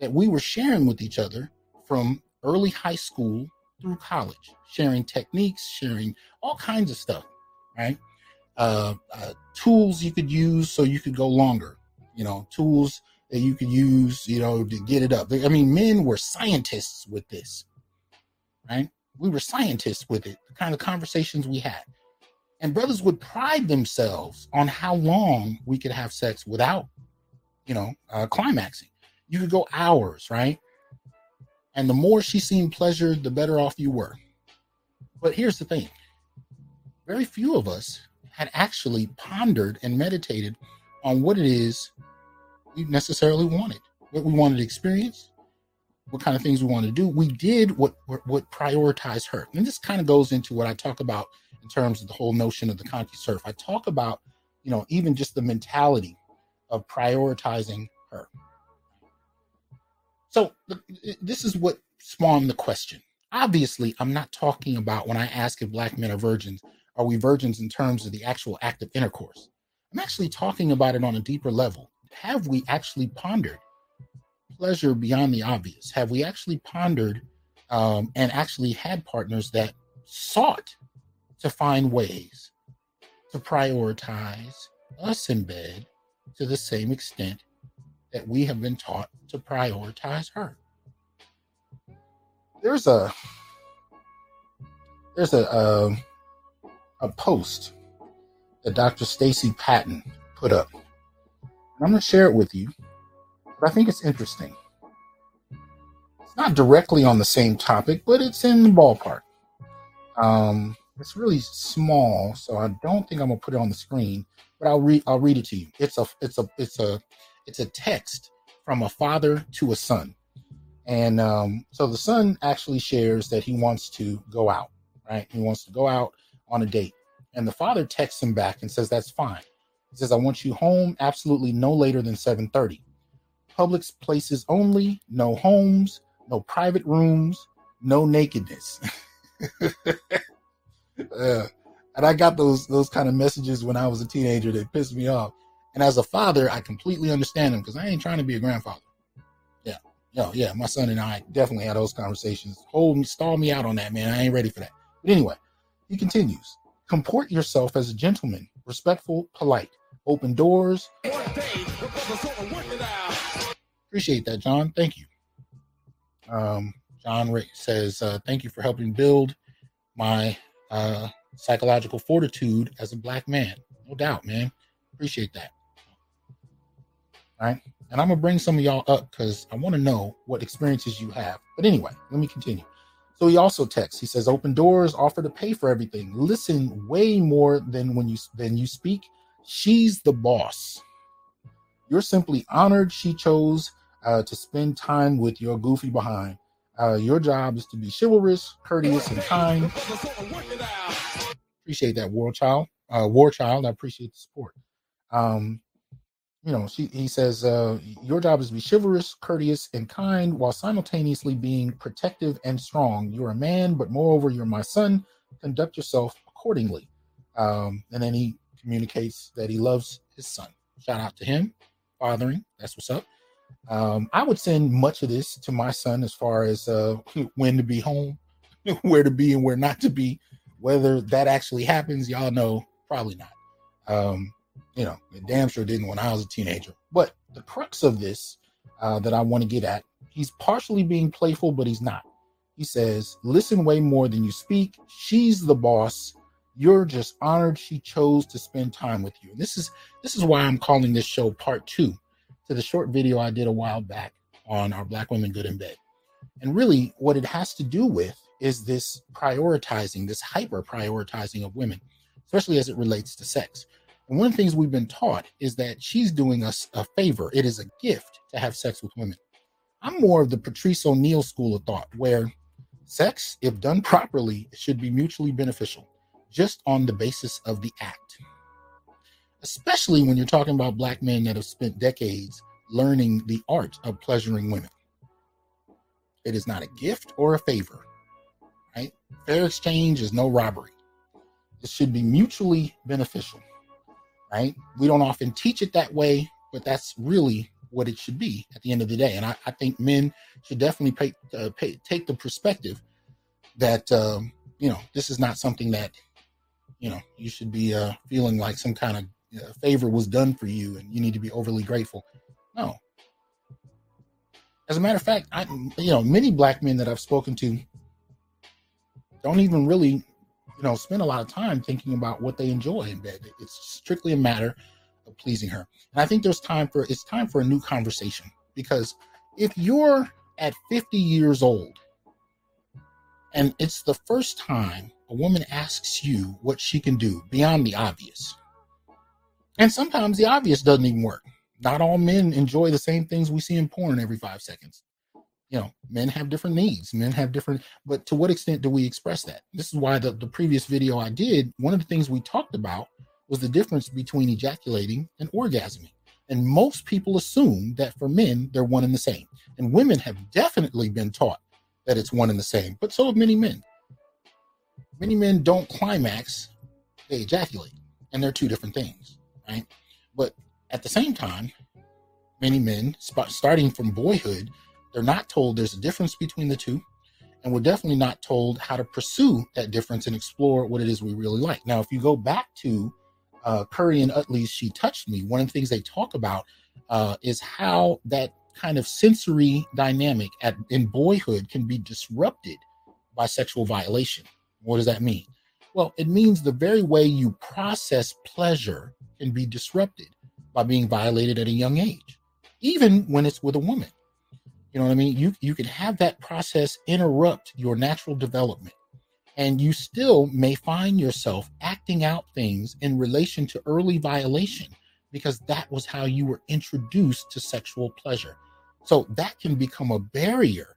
that we were sharing with each other from early high school through college, sharing techniques, sharing all kinds of stuff, right? Uh, uh, tools you could use so you could go longer. You know, tools that you could use, you know, to get it up. I mean, men were scientists with this, right? We were scientists with it, the kind of conversations we had. And brothers would pride themselves on how long we could have sex without, you know, uh, climaxing. You could go hours, right? And the more she seemed pleasured, the better off you were. But here's the thing very few of us had actually pondered and meditated on what it is we necessarily wanted, what we wanted to experience, what kind of things we wanted to do. We did what what prioritized her, and this kind of goes into what I talk about in terms of the whole notion of the ConcuSurf. I talk about, you know, even just the mentality of prioritizing her. So this is what spawned the question. Obviously, I'm not talking about when I ask if black men are virgins, are we virgins in terms of the actual act of intercourse? I'm actually talking about it on a deeper level have we actually pondered pleasure beyond the obvious? Have we actually pondered um, and actually had partners that sought to find ways to prioritize us in bed to the same extent that we have been taught to prioritize her? there's a there's a a, um, a post that Dr. Stacey Patton put up. I'm going to share it with you, but I think it's interesting. It's not directly on the same topic, but it's in the ballpark. Um, it's really small, so I don't think I'm gonna put it on the screen, but I'll read I'll read it to you. It's a it's a it's a it's a text from a father to a son. And um, so the son actually shares that he wants to go out, right? He wants to go out on a date. And the father texts him back and says, That's fine. He says, I want you home absolutely no later than 7:30. Public places only, no homes, no private rooms, no nakedness. [laughs] yeah. And I got those those kind of messages when I was a teenager that pissed me off. And as a father, I completely understand them because I ain't trying to be a grandfather. Yeah, yeah, yeah. My son and I definitely had those conversations. Hold me, stall me out on that, man. I ain't ready for that. But anyway, he continues. Comport yourself as a gentleman, respectful, polite. Open doors. Appreciate that, John. Thank you. Um, John says, uh, "Thank you for helping build my uh, psychological fortitude as a black man. No doubt, man. Appreciate that. All right. And I'm going to bring some of y'all up because I want to know what experiences you have. But anyway, let me continue. So he also texts. He says, "Open doors, offer to pay for everything. Listen way more than when you than you speak. She's the boss. You're simply honored she chose uh, to spend time with your goofy behind. Uh, your job is to be chivalrous, courteous, and kind. Appreciate that, War Child. Uh, War Child, I appreciate the support. Um, you know, she, he says, uh, your job is to be chivalrous, courteous, and kind while simultaneously being protective and strong. You're a man, but moreover, you're my son. Conduct yourself accordingly. Um, and then he communicates that he loves his son. Shout out to him, fathering. That's what's up. Um, I would send much of this to my son as far as uh, [laughs] when to be home, [laughs] where to be, and where not to be. Whether that actually happens, y'all know, probably not. Um, you know, damn sure didn't when I was a teenager. But the crux of this uh, that I want to get at, he's partially being playful, but he's not. He says, "Listen way more than you speak. She's the boss. You're just honored she chose to spend time with you." And this is this is why I'm calling this show part two to the short video I did a while back on our Black women good in bed. And really, what it has to do with is this prioritizing, this hyper prioritizing of women, especially as it relates to sex. And one of the things we've been taught is that she's doing us a favor. It is a gift to have sex with women. I'm more of the Patrice O'Neal school of thought, where sex, if done properly, should be mutually beneficial, just on the basis of the act especially when you're talking about black men that have spent decades learning the art of pleasuring women. It is not a gift or a favor, right? Fair exchange is no robbery. It should be mutually beneficial, right? We don't often teach it that way, but that's really what it should be at the end of the day. And I, I think men should definitely pay, uh, pay, take the perspective that, um, you know, this is not something that, you know, you should be uh, feeling like some kind of a favor was done for you and you need to be overly grateful. No. As a matter of fact, I you know, many black men that I've spoken to don't even really, you know, spend a lot of time thinking about what they enjoy in bed. It's strictly a matter of pleasing her. And I think there's time for it's time for a new conversation because if you're at 50 years old and it's the first time a woman asks you what she can do beyond the obvious and sometimes the obvious doesn't even work. Not all men enjoy the same things we see in porn every five seconds. You know, men have different needs. Men have different, but to what extent do we express that? This is why the, the previous video I did, one of the things we talked about was the difference between ejaculating and orgasming. And most people assume that for men, they're one and the same. And women have definitely been taught that it's one and the same, but so have many men. Many men don't climax, they ejaculate, and they're two different things right? But at the same time, many men, starting from boyhood, they're not told there's a difference between the two. And we're definitely not told how to pursue that difference and explore what it is we really like. Now, if you go back to uh, Curry and Utley's She Touched Me, one of the things they talk about uh, is how that kind of sensory dynamic at, in boyhood can be disrupted by sexual violation. What does that mean? Well, it means the very way you process pleasure can be disrupted by being violated at a young age, even when it's with a woman. You know what I mean? You you can have that process interrupt your natural development. And you still may find yourself acting out things in relation to early violation because that was how you were introduced to sexual pleasure. So that can become a barrier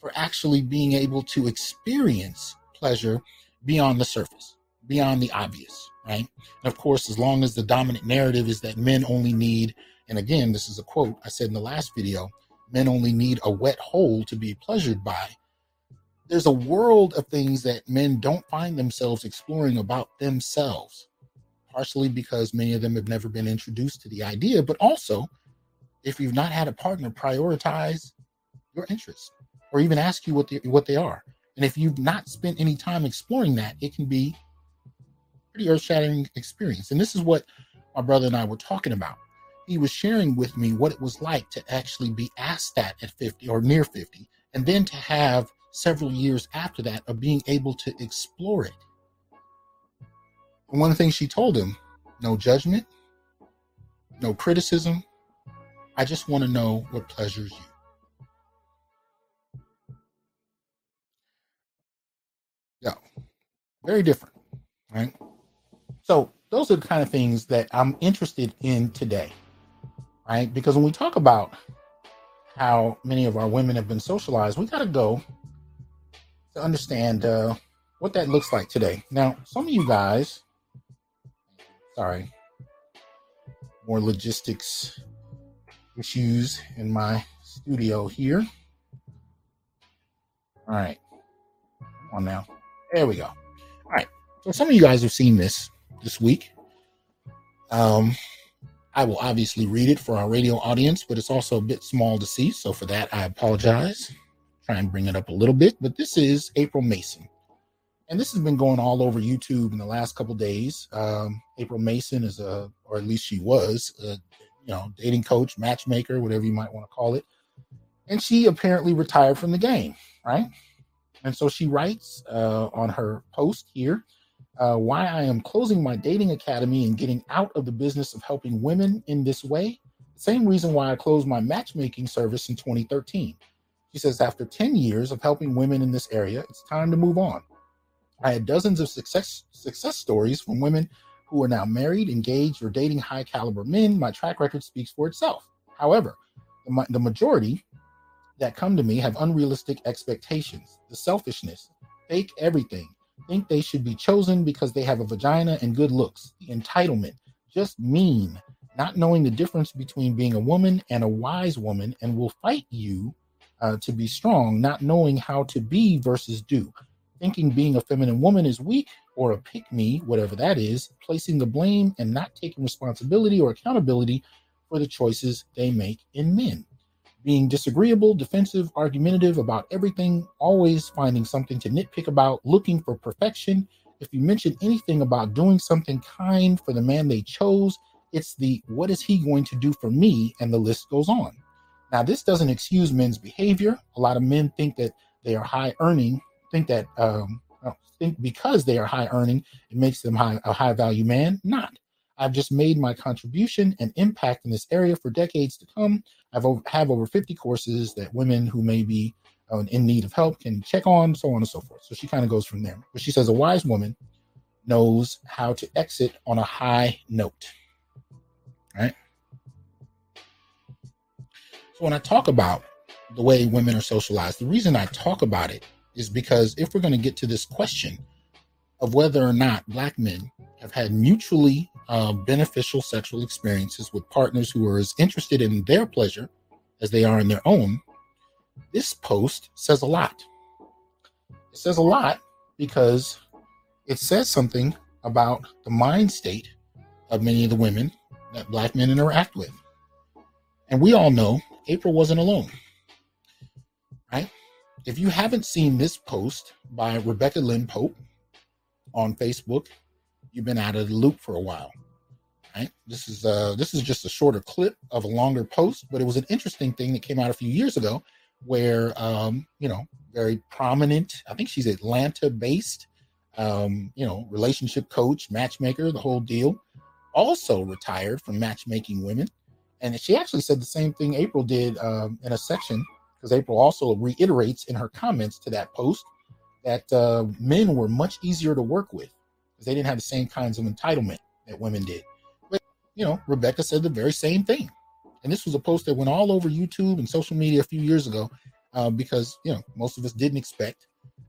for actually being able to experience pleasure beyond the surface, beyond the obvious, right? And of course, as long as the dominant narrative is that men only need, and again, this is a quote I said in the last video men only need a wet hole to be pleasured by. There's a world of things that men don't find themselves exploring about themselves, partially because many of them have never been introduced to the idea, but also if you've not had a partner prioritize your interests or even ask you what they, what they are. And if you've not spent any time exploring that, it can be pretty earth-shattering experience. And this is what my brother and I were talking about he was sharing with me what it was like to actually be asked that at 50 or near 50, and then to have several years after that of being able to explore it. And one of the things she told him no judgment, no criticism. I just want to know what pleasures you. Yeah, very different, right? So, those are the kind of things that I'm interested in today right? Because when we talk about how many of our women have been socialized, we got to go to understand uh, what that looks like today. Now, some of you guys, sorry, more logistics issues in my studio here. All right, on now. There we go. All right. So some of you guys have seen this this week. Um, I will obviously read it for our radio audience, but it's also a bit small to see. So for that, I apologize. Try and bring it up a little bit. But this is April Mason. And this has been going all over YouTube in the last couple days. Um, April Mason is a, or at least she was, a, you know, dating coach, matchmaker, whatever you might want to call it. And she apparently retired from the game, right? And so she writes uh, on her post here uh, why I am closing my dating academy and getting out of the business of helping women in this way. Same reason why I closed my matchmaking service in 2013. She says, after 10 years of helping women in this area, it's time to move on. I had dozens of success success stories from women who are now married, engaged, or dating high caliber men. My track record speaks for itself. However, the, the majority that come to me have unrealistic expectations, the selfishness, fake everything, think they should be chosen because they have a vagina and good looks. The entitlement, just mean, not knowing the difference between being a woman and a wise woman, and will fight you uh, to be strong, not knowing how to be versus do. Thinking being a feminine woman is weak or a pick me, whatever that is, placing the blame and not taking responsibility or accountability for the choices they make in men being disagreeable, defensive, argumentative about everything, always finding something to nitpick about, looking for perfection. If you mention anything about doing something kind for the man they chose, it's the what is he going to do for me? And the list goes on. Now, this doesn't excuse men's behavior. A lot of men think that they are high earning, think that, um, think because they are high earning, it makes them high, a high value man. Not. I've just made my contribution and impact in this area for decades to come. I've over, have over 50 courses that women who may be uh, in need of help can check on, so on and so forth. So she kind of goes from there. But she says a wise woman knows how to exit on a high note. Right. So when I talk about the way women are socialized, the reason I talk about it is because if we're going to get to this question of whether or not black men have had mutually uh, beneficial sexual experiences with partners who are as interested in their pleasure as they are in their own, this post says a lot. It says a lot because it says something about the mind state of many of the women that black men interact with. And we all know April wasn't alone, right? If you haven't seen this post by Rebecca Lynn Pope on Facebook you've been out of the loop for a while. Right? This is uh this is just a shorter clip of a longer post, but it was an interesting thing that came out a few years ago where um, you know, very prominent, I think she's Atlanta based, um, you know, relationship coach, matchmaker, the whole deal, also retired from matchmaking women. And she actually said the same thing April did um, in a section, because April also reiterates in her comments to that post that uh, men were much easier to work with because they didn't have the same kinds of entitlement that women did. But, you know, Rebecca said the very same thing. And this was a post that went all over YouTube and social media a few years ago uh, because, you know, most of us didn't expect,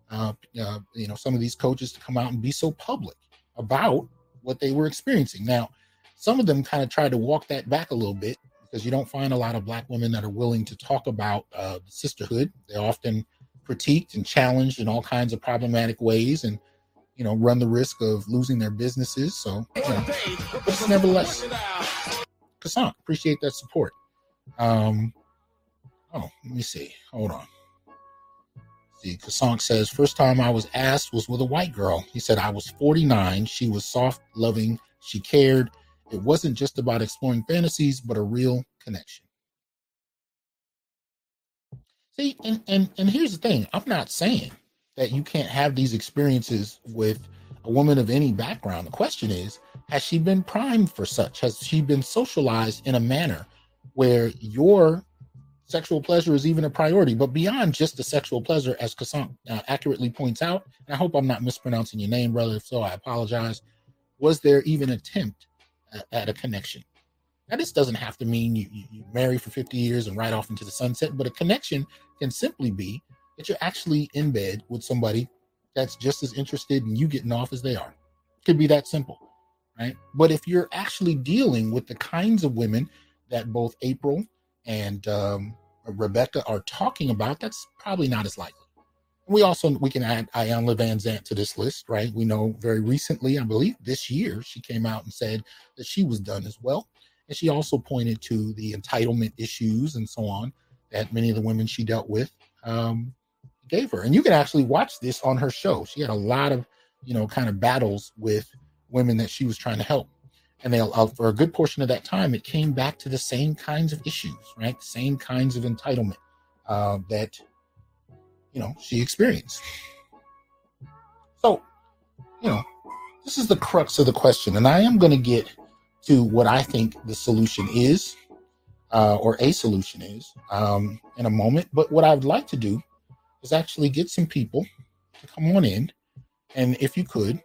uh, uh, you know, some of these coaches to come out and be so public about what they were experiencing. Now, some of them kind of tried to walk that back a little bit because you don't find a lot of black women that are willing to talk about uh, sisterhood. They're often critiqued and challenged in all kinds of problematic ways and you know run the risk of losing their businesses. So you know, but nevertheless. Kassan, appreciate that support. Um oh let me see. Hold on. See Kassank says first time i was asked was with a white girl. He said i was 49 she was soft loving. She cared. It wasn't just about exploring fantasies but a real connection See, and, and and here's the thing: I'm not saying that you can't have these experiences with a woman of any background. The question is, has she been primed for such? Has she been socialized in a manner where your sexual pleasure is even a priority? But beyond just the sexual pleasure, as Kassan uh, accurately points out, and I hope I'm not mispronouncing your name, brother. If so, I apologize. Was there even attempt at, at a connection? Now, this doesn't have to mean you, you, marry for 50 years and ride off into the sunset, but a connection can simply be that you're actually in bed with somebody that's just as interested in you getting off as they are. It could be that simple, right? But if you're actually dealing with the kinds of women that both April and um, Rebecca are talking about, that's probably not as likely. We also we can add Iyanla Vanzant to this list, right? We know very recently, I believe this year, she came out and said that she was done as well. And she also pointed to the entitlement issues and so on that many of the women she dealt with um, gave her. And you can actually watch this on her show. She had a lot of, you know, kind of battles with women that she was trying to help. And they, uh, for a good portion of that time, it came back to the same kinds of issues, right? Same kinds of entitlement uh, that, you know, she experienced. So, you know, this is the crux of the question. And I am going to get to what I think the solution is, uh, or a solution is, um, in a moment. But what I'd like to do is actually get some people to come on in, and if you could,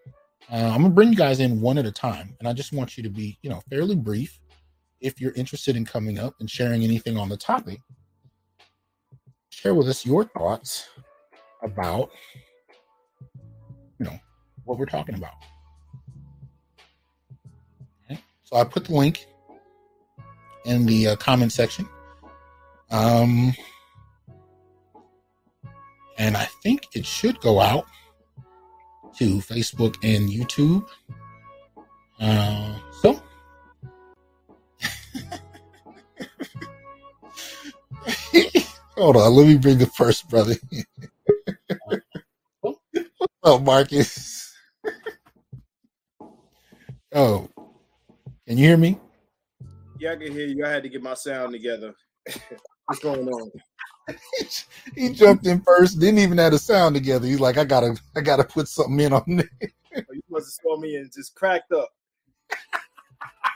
uh, I'm gonna bring you guys in one at a time, and I just want you to be, you know, fairly brief. If you're interested in coming up and sharing anything on the topic, share with us your thoughts about, you know, what we're talking about. So I put the link in the uh, comment section. Um, and I think it should go out to Facebook and YouTube. Uh, so, [laughs] hold on, let me bring the first brother. [laughs] [laughs] oh, Marcus. oh, can you hear me? Yeah, I can hear you. I had to get my sound together. [laughs] What's going on? [laughs] he jumped in first, didn't even have a sound together. He's like, I gotta, I gotta put something in on there. Oh, you must have saw me and just cracked up.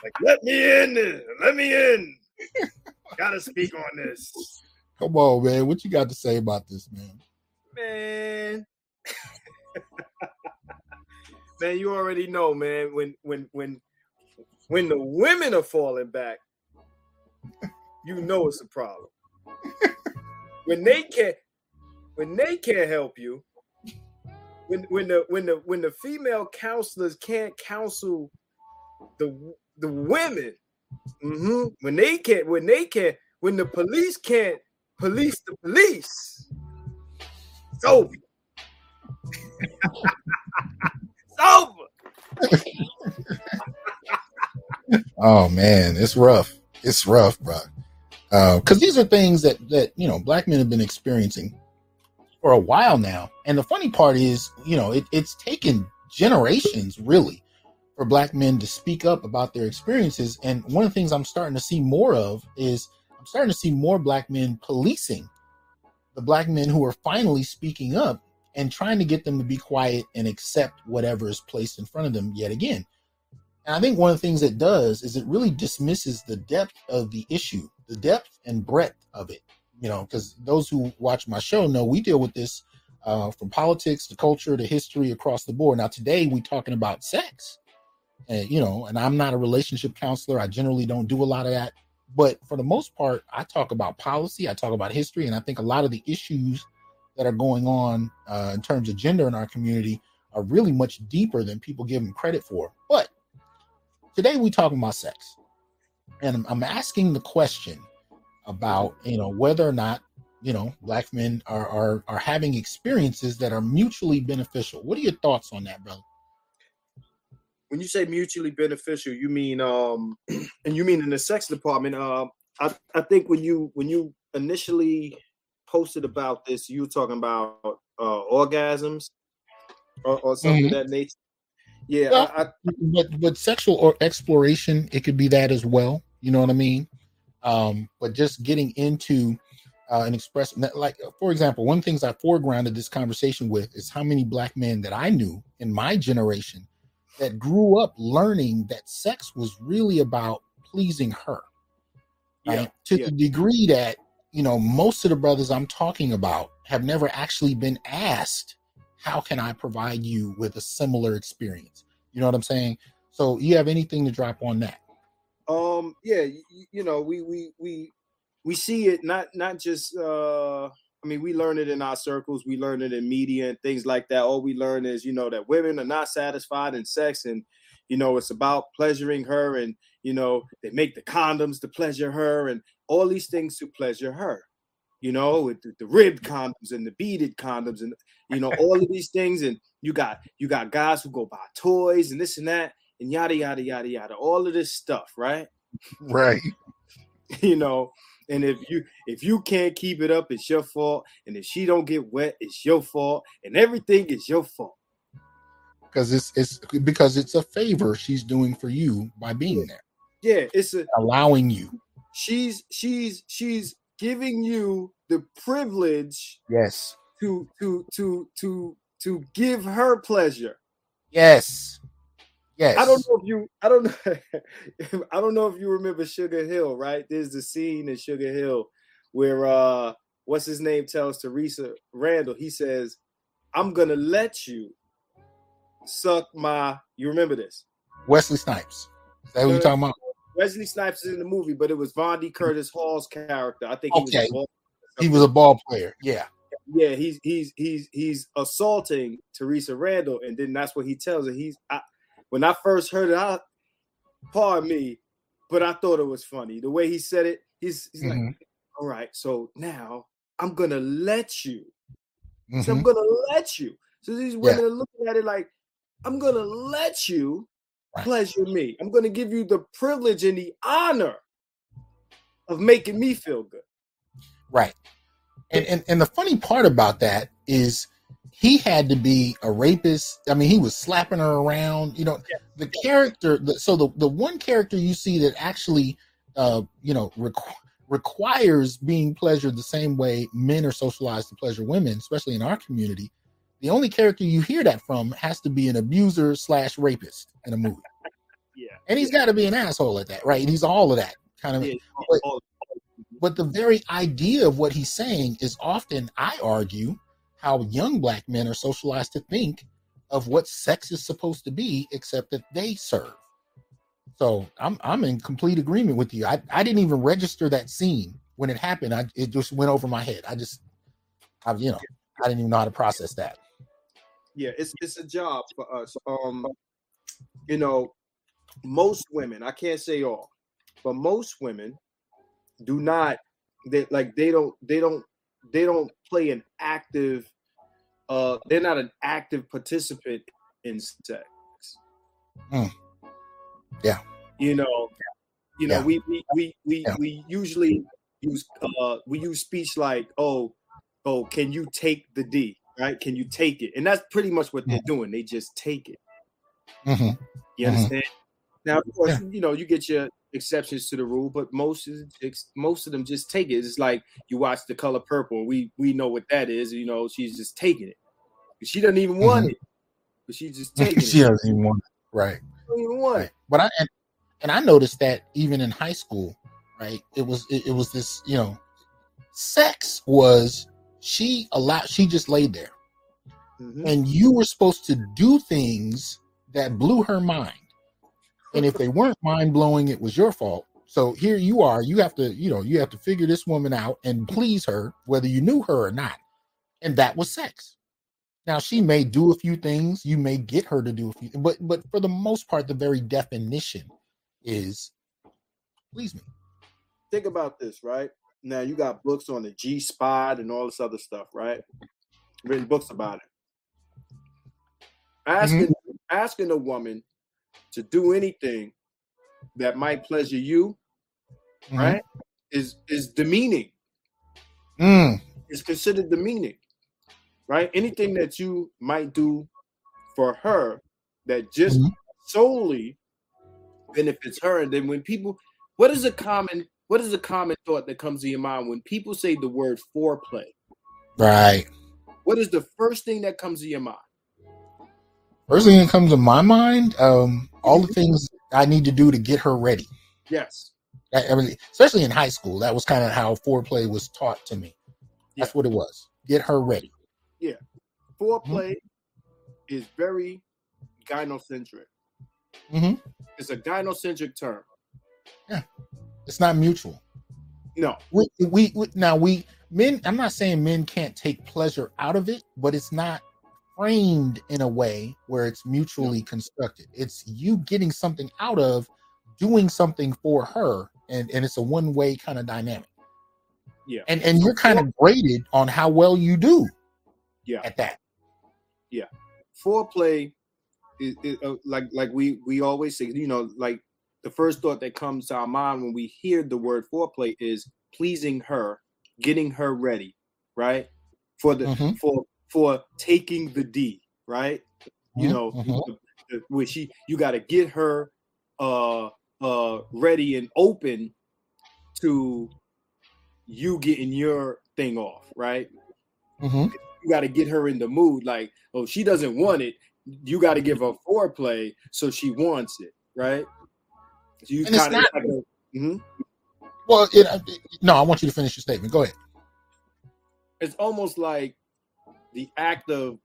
like, let me in, let me in. gotta speak on this. Come on, man. What you got to say about this, man? Man. [laughs] man, you already know, man. When when when when the women are falling back, you know it's a problem. when they can't, when they can't help you, when when the when the when the female counselors can't counsel the the women, mm-hmm, when they can't, when they can't, when the police can't police the police, it's over. [laughs] it's over. [laughs] oh man, it's rough. It's rough, bro. Because uh, these are things that that you know black men have been experiencing for a while now. And the funny part is, you know, it, it's taken generations really for black men to speak up about their experiences. And one of the things I'm starting to see more of is I'm starting to see more black men policing the black men who are finally speaking up and trying to get them to be quiet and accept whatever is placed in front of them yet again. And I think one of the things it does is it really dismisses the depth of the issue, the depth and breadth of it. You know, because those who watch my show know we deal with this uh, from politics to culture to history across the board. Now, today we're talking about sex, and you know, and I'm not a relationship counselor. I generally don't do a lot of that, but for the most part, I talk about policy, I talk about history, and I think a lot of the issues that are going on uh, in terms of gender in our community are really much deeper than people give them credit for. But today we talking about sex, and I'm asking the question about you know whether or not you know black men are are are having experiences that are mutually beneficial. What are your thoughts on that, brother? When you say mutually beneficial, you mean um, [clears throat] and you mean in the sex department. Um, I I think when you when you initially posted about this, you were talking about uh, orgasms or, or something mm-hmm. of that nature. Yeah, well, I, I, but but sexual or exploration, it could be that as well. You know what I mean? Um, but just getting into uh, and express like for example, one of the things I foregrounded this conversation with is how many black men that I knew in my generation that grew up learning that sex was really about pleasing her. Right? Yeah, to yeah. the degree that you know, most of the brothers I'm talking about have never actually been asked, how can I provide you with a similar experience? You know what I'm saying? So you have anything to drop on that? Um, yeah, you, you know, we we we we see it not not just uh I mean, we learn it in our circles, we learn it in media and things like that. All we learn is, you know, that women are not satisfied in sex and you know, it's about pleasuring her and you know, they make the condoms to pleasure her and all these things to pleasure her. You know, with the, the ribbed condoms and the beaded condoms and you know all of these things. And you got you got guys who go buy toys and this and that and yada yada yada yada. All of this stuff, right? Right. [laughs] you know, and if you if you can't keep it up, it's your fault. And if she don't get wet, it's your fault. And everything is your fault. Because it's it's because it's a favor she's doing for you by being there. Yeah, it's a, allowing you she's she's she's giving you the privilege yes to to to to to give her pleasure yes yes i don't know if you i don't know [laughs] i don't know if you remember sugar hill right there's the scene in sugar hill where uh what's his name tells theresa randle he says i'm gonna let you suck my you remember this wesley snipes is that what you're talking about Wesley Snipes is in the movie, but it was Vondie Curtis Hall's character. I think he okay. was he was a ball player. Yeah. Yeah, he's he's he's he's assaulting Theresa Randle, and then that's what he tells her. He's I, when I first heard it, I pardon me, but I thought it was funny. The way he said it, he's, he's mm-hmm. like, all right, so now I'm gonna let you. Mm-hmm. So I'm gonna let you. So these women yeah. are looking at it like, I'm gonna let you right. pleasure me. I'm going to give you the privilege and the honor of making me feel good. Right. And, and and the funny part about that is he had to be a rapist. I mean, he was slapping her around. You know, yeah. the character. The, so the the one character you see that actually, uh, you know, requ- requires being pleasured the same way men are socialized to pleasure women, especially in our community, the only character you hear that from has to be an abuser slash rapist in a movie. [laughs] yeah. And he's got to be an asshole at that, right? And he's all of that kind of. Yeah, but, but the very idea of what he's saying is often, I argue, how young black men are socialized to think of what sex is supposed to be, except that they serve. So I'm I'm in complete agreement with you. I, I didn't even register that scene when it happened. I it just went over my head. I just I you know I didn't even know how to process that yeah, it's it's a job for us. Um, you know, most women, I can't say all, but most women do not they like they don't they don't they don't play an active uh they're not an active participant in sex. Mm. Yeah. You know, you know, yeah. we we we we, yeah. we usually use uh we use speech like, oh, oh, can you take the D? right? Can you take it? And that's pretty much what they're doing. They just take it. Mm-hmm. You mm-hmm. understand? Now, of course, yeah. you know you get your exceptions to the rule, but most of most of them just take it. It's like you watch The Color Purple. We we know what that is. You know, she's just taking it. She doesn't even want mm-hmm. it, but she's just taking it. she it. doesn't even want it, right? Even want right. it. But I and, and I noticed that even in high school, right? It was it, it was this, you know, sex was she allowed she just laid there. Mm-hmm. And you were supposed to do things that blew her mind. And if they weren't mind blowing, it was your fault. So here you are. You have to, you know, you have to figure this woman out and please her, whether you knew her or not. And that was sex. Now she may do a few things. You may get her to do a few, but but for the most part, the very definition is please me. Think about this, right? Now you got books on the G spot and all this other stuff, right? Written books about it. Asking mm-hmm. asking a woman to do anything that might pleasure you, mm-hmm. right, is is demeaning. Mm. Is considered demeaning, right? Anything that you might do for her that just mm-hmm. solely benefits her, and then when people, what is a common what is a common thought that comes to your mind when people say the word foreplay? Right. What is the first thing that comes to your mind? First thing that comes to my mind, um, all the things I need to do to get her ready. Yes. I, mean, especially in high school, that was kind of how foreplay was taught to me. That's what it was. Get her ready. Yeah. Foreplay mm-hmm. is very gynocentric. Mm-hmm. It's a gynocentric term. Yeah. It's not mutual. No. We, we, we now we men. I'm not saying men can't take pleasure out of it, but it's not framed in a way where it's mutually constructed. It's you getting something out of doing something for her, and and it's a one way kind of dynamic. Yeah. And and you're kind of graded on how well you do. Yeah. At that. Yeah. Foreplay is, is uh, like like we we always say, you know, like the first thought that comes to our mind when we hear the word foreplay is pleasing her, getting her ready, right? For the mm-hmm. for for taking the D, right? Mm-hmm. You know, mm-hmm. where she you got to get her uh uh ready and open to you getting your thing off, right? Mm-hmm. You got to get her in the mood. Like, oh, she doesn't want it. You got to give her foreplay so she wants it, right? So you kind of mm-hmm. well, it, no, I want you to finish your statement. Go ahead. It's almost like the act of,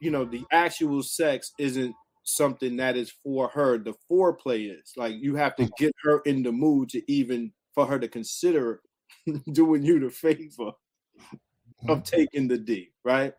you know, the actual sex isn't something that is for her. The foreplay is like you have to mm. get her in the mood to even for her to consider [laughs] doing you the favor of mm-hmm. taking the D, right?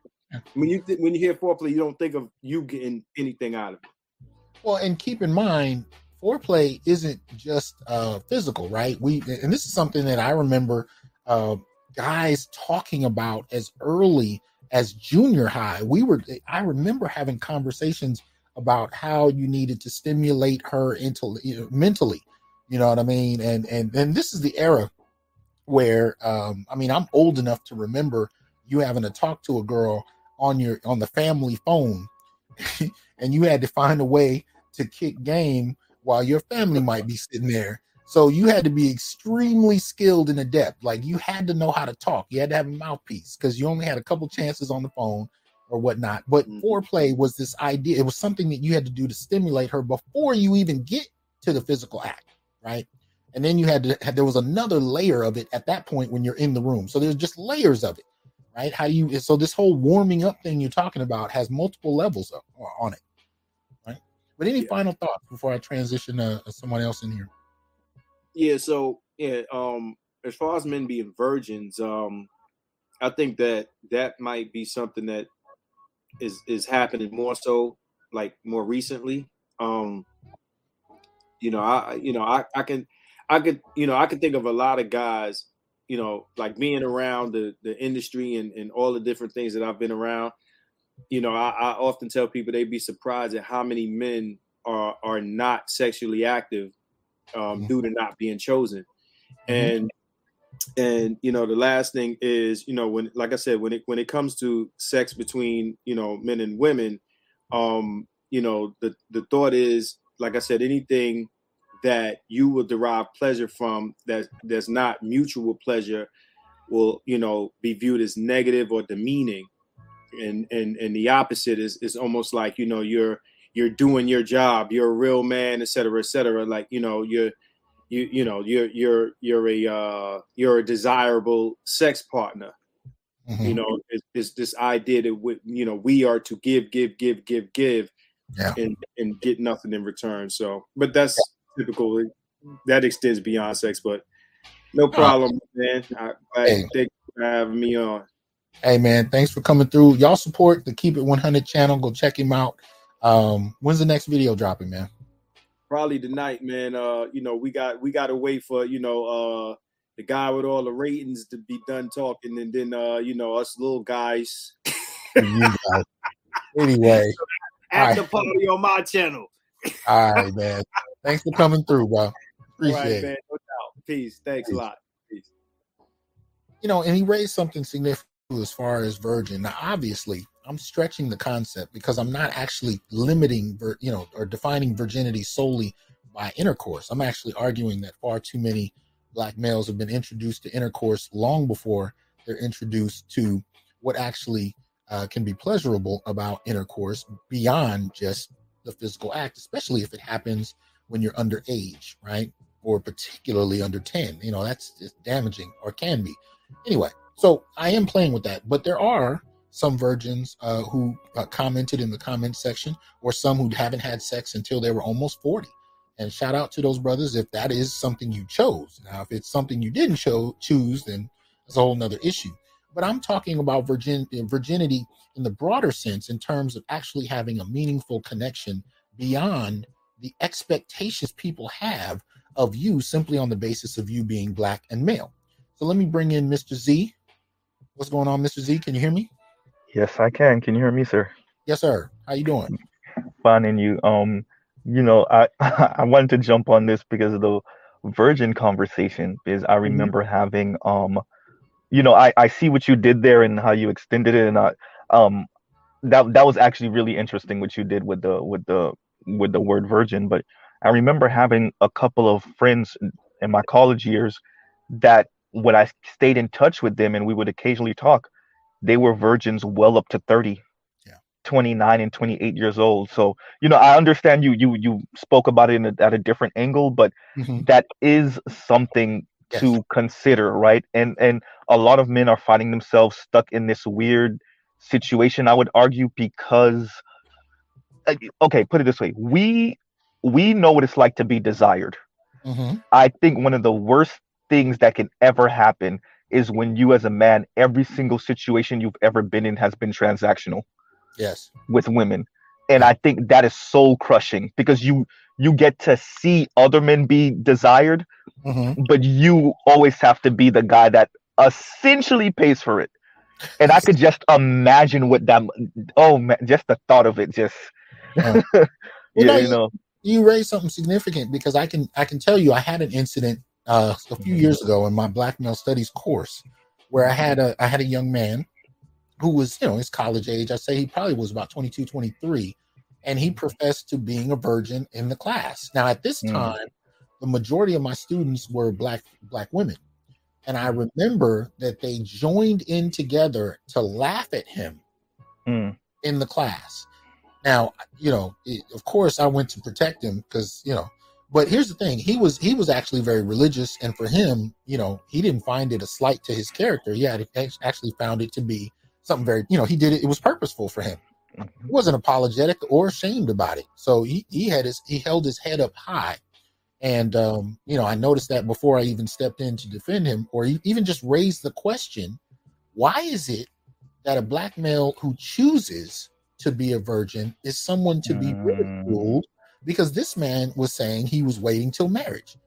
When you th- when you hear foreplay, you don't think of you getting anything out of it. Well, and keep in mind, foreplay isn't just uh, physical, right? We and this is something that I remember uh, guys talking about as early as junior high. We were I remember having conversations about how you needed to stimulate her into you know, mentally. You know what I mean? And and and this is the era where um, I mean I'm old enough to remember you having to talk to a girl on your on the family phone, [laughs] and you had to find a way to kick game while your family might be sitting there. So you had to be extremely skilled and adept. Like you had to know how to talk. You had to have a mouthpiece because you only had a couple chances on the phone or whatnot. But mm-hmm. foreplay was this idea. It was something that you had to do to stimulate her before you even get to the physical act, right? And then you had to. There was another layer of it at that point when you're in the room. So there's just layers of it, right? How you. So this whole warming up thing you're talking about has multiple levels of, on it. Right? But any yeah. final thoughts before I transition to someone else in here? Yeah. So yeah. Um, as far as men being virgins, um, I think that that might be something that is is happening more so like more recently. Um, you know, I you know I I can I could you know I could think of a lot of guys you know like being around the the industry and and all the different things that I've been around you know, I, I, often tell people they'd be surprised at how many men are are not sexually active um, mm-hmm. due to not being chosen. Mm-hmm. And and you know, the last thing is, you know, when like I said, when it when it comes to sex between you know men and women, um, you know, the the thought is like I said, anything that you will derive pleasure from that that's not mutual pleasure will you know be viewed as negative or demeaning and and and the opposite is is almost like you know you're you're doing your job you're a real man et cetera et cetera like you know you're you you know you're you're you're a uh you're a desirable sex partner mm-hmm. you know it's, this idea that we, you know we are to give give give give give yeah. and and get nothing in return so but that's yeah. typical that extends beyond sex but no uh, problem man I, I hey. thank you for having me on Hey man, thanks for coming through. Y'all support the Keep It 100 channel. Go check him out. Um, when's the next video dropping, man? Probably tonight, man. Uh, you know, we got we got to wait for you know uh the guy with all the ratings to be done talking, and then uh you know us little guys. Anyway, [laughs] after right. party on my channel. all right, man. Thanks for coming through, bro. Appreciate right, it. Man, no doubt. Peace. Thanks Peace. a lot. Peace. You know, and he raised something significant as far as virgin. Now, obviously, I'm stretching the concept because I'm not actually limiting, you know, or defining virginity solely by intercourse. I'm actually arguing that far too many black males have been introduced to intercourse long before they're introduced to what actually uh, can be pleasurable about intercourse beyond just the physical act, especially if it happens when you're underage, right? Or particularly under 10. You know, that's just damaging or can be. Anyway, so I am playing with that, but there are some virgins uh, who uh, commented in the comment section, or some who haven't had sex until they were almost 40. And shout out to those brothers if that is something you chose. Now, if it's something you didn't cho- choose, then it's a whole nother issue. But I'm talking about virgin- virginity in the broader sense, in terms of actually having a meaningful connection beyond the expectations people have of you simply on the basis of you being black and male. So let me bring in Mr. Z, What's going on, Mr. Z? Can you hear me? Yes, I can. Can you hear me, sir? Yes, sir. How you doing? Finding you. Um, you know, I [laughs] I wanted to jump on this because of the virgin conversation because I mm-hmm. remember mm-hmm. having um you know, I, I see what you did there and how you extended it and I um that that was actually really interesting what you did with the with the with the word virgin. But I remember having a couple of friends in my college years that when I stayed in touch with them and we would occasionally talk, they were virgins well up to 30, yeah. 29 and 28 years old. So, you know, I understand you you you spoke about it a, at a different angle, but mm-hmm. that is something yes. to consider, right? And and a lot of men are finding themselves stuck in this weird situation, I would argue because uh, okay, put it this way. We we know what it's like to be desired. Mm-hmm. I think one of the worst things that can ever happen is when you as a man every single situation you've ever been in has been transactional yes. with women. And i think that is soul crushing because you you get to see other men be desired mm-hmm. but you always have to be the guy that essentially pays for it. And i could just imagine what that oh man just the thought of it just uh, yeah, [laughs] well, you know. you raised something significant because i can i can tell you i had an incident uh, a few years ago in my black male studies course where I had a I had a young man who was you know his college age. I say he probably was about 22, 23, and he professed to being a virgin in the class. Now at this mm. time, the majority of my students were black black women, and I remember that they joined in together to laugh at him mm. in the class. Now, you know, it, of course, I went to protect him because you know but here's the thing: he was he was actually very religious, and for him, you know, he didn't find it a slight to his character. He had actually found it to be something very, you know, he did it. It was purposeful for him. Mm-hmm. He wasn't apologetic or ashamed about it. So he he had his he held his head up high, and um, you know, I noticed that before I even stepped in to defend him, or even just raise the question: Why is it that a black male who chooses to be a virgin is someone to be mm. ridiculed because this man was saying he was waiting till marriage.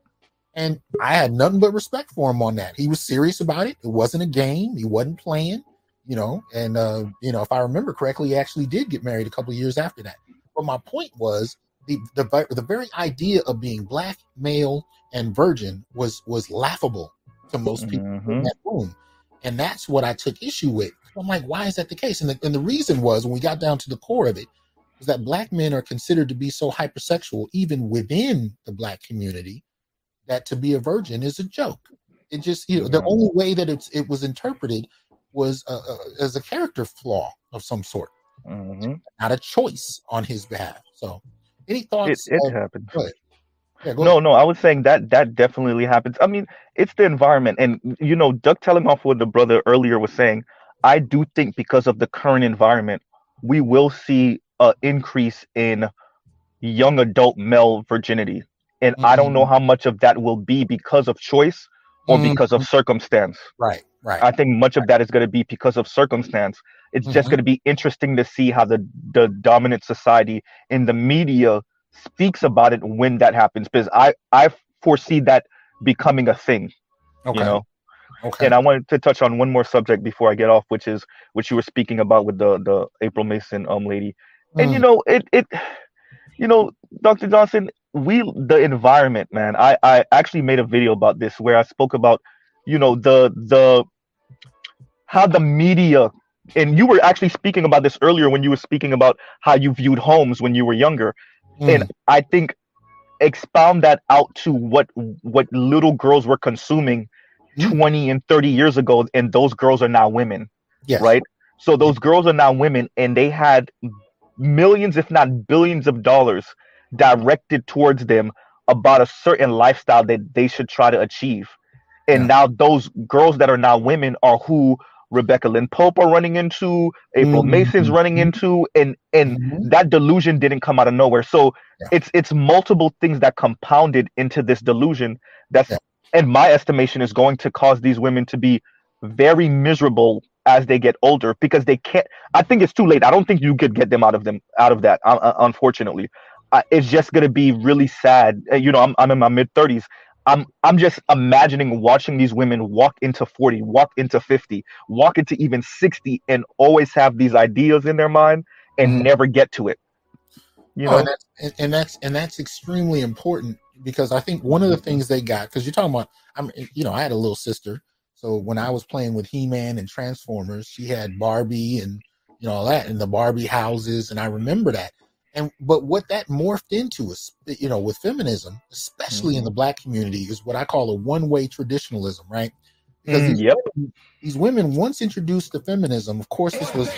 And I had nothing but respect for him on that. He was serious about it. It wasn't a game. He wasn't playing, you know. And uh, you know, if I remember correctly, he actually did get married a couple years after that. But my point was the the the very idea of being black, male, and virgin was was laughable to most people mm-hmm. in that room, and that's what I took issue with. I'm like, why is that the case? And the, and the reason was when we got down to the core of it, is that black men are considered to be so hypersexual, even within the black community, that to be a virgin is a joke. It just, you know, the only way that it's, it was interpreted was uh, uh, as a character flaw of some sort, hmm not a choice on his behalf. So, any thoughts? it happens. go. Yeah, No, ahead. no, I was saying that that definitely happens. I mean, it's the environment, and you know, Doug telling off what the brother earlier was saying. I do think because of the current environment, we will see an increase in young adult male virginity, and I don't know Mhm. how much of that will be because of choice or Mhm. because of circumstance. Right, right. I think much of that is going to be because of circumstance. It's just Mhm. going to be interesting to see how the the dominant society in the media speaks about it when that happens, because I I foresee that becoming a thing. okay. You know, okay. and I wanted to touch on one more subject before I get off, which is which you were speaking about with the the April Mason um lady. And you Mm, know, it it you know, Dr. Johnson, we the environment, man. I I actually made a video about this where I spoke about, you know, the the how the media and you were actually speaking about this earlier when you were speaking about how you viewed homes when you were younger mm, and I think expound that out to what what little girls were consuming Mhm. 20 and 30 years ago and those girls are now women yes. right so those girls are now women and they had millions if not billions of dollars directed towards them about a certain lifestyle that they should try to achieve and Yeah. now those girls that are now women are who Rebecca Lynn Pope are running into, April Mason's Mhm. running into, and and Mhm. that delusion didn't come out of nowhere. So Yeah. it's it's multiple things that compounded into this delusion. That's Yeah. in my estimation is going to cause these women to be very miserable as they get older because they can't. I think it's too late. I don't think you could get them out of them out of that. Uh, uh, unfortunately, uh, it's just gonna be really sad. Uh, you know, I'm I'm in my mid thirties. I'm I'm just imagining watching these women walk into 40, walk into 50, walk into even 60 and always have these ideas in their mind and Mhm. never get to it. You Oh, know? and that's and, and that's and that's extremely important because I think one of the things they got because you're talking about I'm you know I had a little sister so when I was playing with He Man and Transformers she had Barbie and you know all that and the Barbie houses and I remember that and but what that morphed into is you know with feminism especially in the black community is what I call a one way traditionalism right because Mm, these, yep. women, these women once introduced to feminism of course this was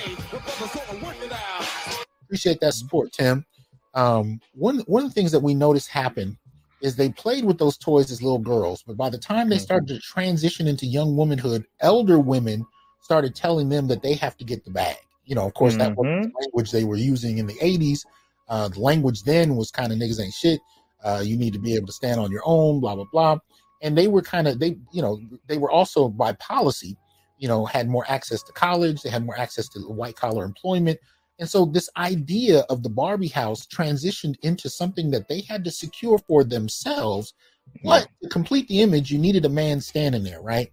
appreciate that support, Tim. Um, one one of the things that we noticed happen is they played with those toys as little girls, but by the time they Mhm. started to transition into young womanhood, elder women started telling them that they have to get the bag. You know, of course, that was the language they were using in the '80s. Uh, the language then was kind of niggas ain't shit. Uh, you need to be able to stand on your own, blah blah blah. And they were kind of they, you know, they were also by policy, you know, had more access to college. They had more access to white collar employment. And so this idea of the Barbie house transitioned into something that they had to secure for themselves. But to complete the image, you needed a man standing there, right?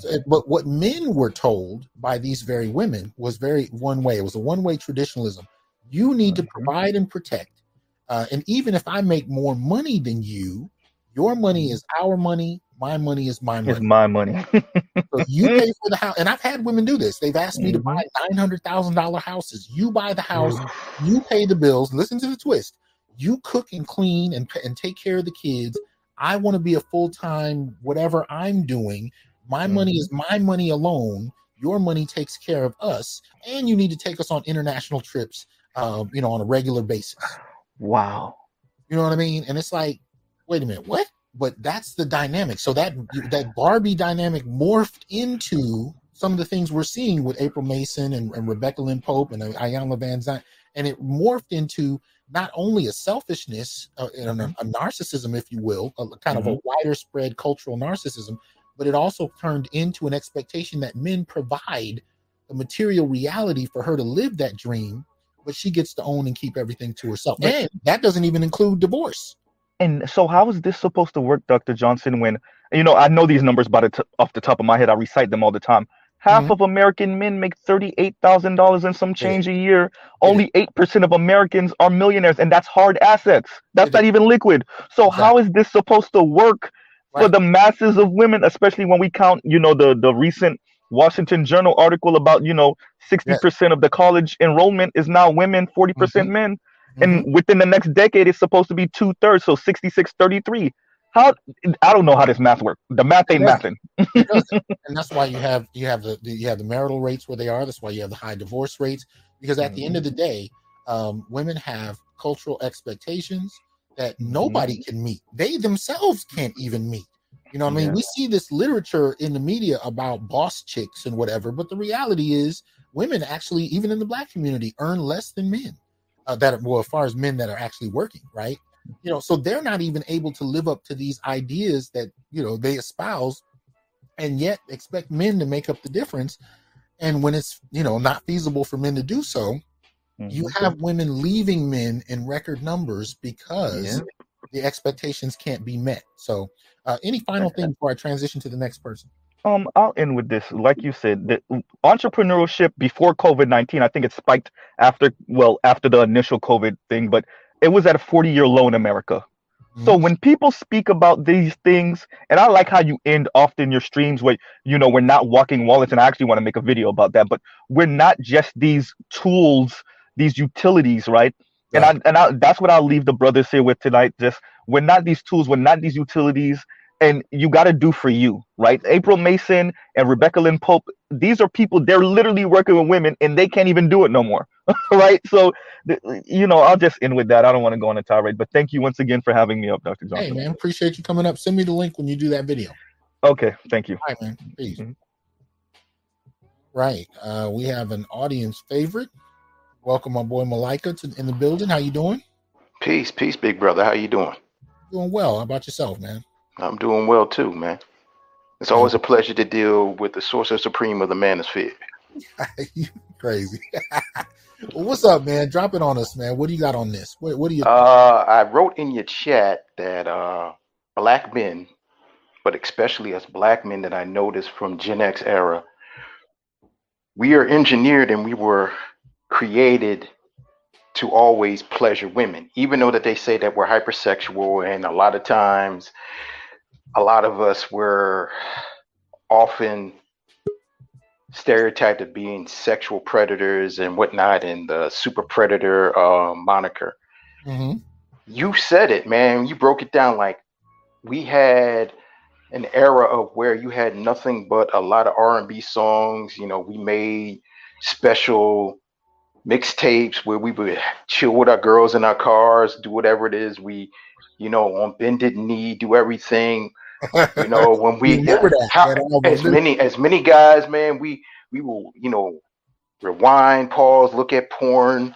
So- but what men were told by these very women was very one way. It was a one way traditionalism. You need to provide and protect. Uh, and even if I make more money than you, your money is our money. My money is my money. It's my money. So you pay [laughs] for the house. And I've had women do this. They've asked me to Mhm. buy nine hundred thousand dollar houses. You buy the house. You pay the bills. Listen to the twist. You cook and clean and and take care of the kids. I want to be a full time whatever I'm doing. My money is my money alone. Your money takes care of us, and you need to take us on international trips. Um, you know, on a regular basis. wow. You know what I mean? And it's like, wait a minute, what? But that's the dynamic. So that that Barbie dynamic morphed into some of the things we're seeing with April Mason and, and Rebecca Lynn Pope and uh, Ayanna Van Zandt, and it morphed into not only a selfishness uh, and a, mm-hmm. a narcissism, if you will, a kind of a mm-hmm. wider spread cultural narcissism, but it also turned into an expectation that men provide the material reality for her to live that dream, but she gets to own and keep everything to herself. And that doesn't even include divorce. And so, how is this supposed to work, Dr. Johnson? When you know, I know these numbers by the t- off the top of my head. I recite them all the time. Half Mhm. of American men make thirty-eight thousand dollars and some change a year. Only eight percent of Americans are millionaires, and that's hard assets. That's It not even liquid. So, how is this supposed to work for the masses of women, especially when we count, you know, the the recent Washington Journal article about you know 60% of the college enrollment is now women, 40% Mhm. men, Mhm. and within the next decade it's supposed to be two thirds, so 66 33. How I don't know how this math works. The math ain't mathing. [laughs] And that's why you have you have the, the you have the marital rates where they are. That's why you have the high divorce rates because at the end of the day, um, women have cultural expectations that nobody can meet. They themselves can't even meet. You know what I mean? We see this literature in the media about boss chicks and whatever, but the reality is women actually, even in the black community, earn less than men. Uh, that well, as far as men that are actually working, right? You know, so they're not even able to live up to these ideas that you know they espouse and yet expect men to make up the difference. And when it's you know not feasible for men to do so, you Mhm. have women leaving men in record numbers because Yeah. the expectations can't be met. So, uh, any final thing before I transition to the next person? Um, I'll end with this. Like you said, the entrepreneurship before COVID nineteen, I think it spiked after well after the initial COVID thing, but it was at a forty year low in America. So when people speak about these things, and I like how you end often your streams where you know we're not walking wallets, and I actually want to make a video about that, but we're not just these tools, these utilities, right? And I and I, that's what I'll leave the brothers here with tonight. Just we're not these tools, we're not these utilities, and you got to do for you, right? April Mason and Rebecca Lynn Pope, these are people they're literally working with women, and they can't even do it no more, [laughs] right? So, you know, I'll just end with that. I don't want to go on a tirade, but thank you once again for having me up, Dr. Johnson. Hey Johnson. man, appreciate you coming up. Send me the link when you do that video. Okay, thank you. All right, man. Peace. Mhm. Right. Uh, we have an audience favorite. Welcome my boy Malika to in the building. How you doing? Peace, peace, big brother. How you doing? Doing well. How about yourself, man? I'm doing well too, man. It's always a pleasure to deal with the sorcerer supreme of the manosphere. [laughs] you crazy. [laughs] well, what's up, man? Drop it on us, man. What do you got on this? What, what do you? Uh, I wrote in your chat that uh, black men, but especially as black men that I noticed from Gen X era, we are engineered and we were created to always pleasure women, even though that they say that we're hypersexual and a lot of times, a lot of us were often stereotyped of being sexual predators and whatnot, and the super predator uh, moniker. Mhm. You said it, man. You broke it down like we had an era of where you had nothing but a lot of R&B songs. You know, we made special mixtapes where we would chill with our girls in our cars, do whatever it is we, you know, on bended knee, do everything. You know, [laughs] when we that, how, that um, as many as many guys, man, we we will, you know, rewind, pause, look at porn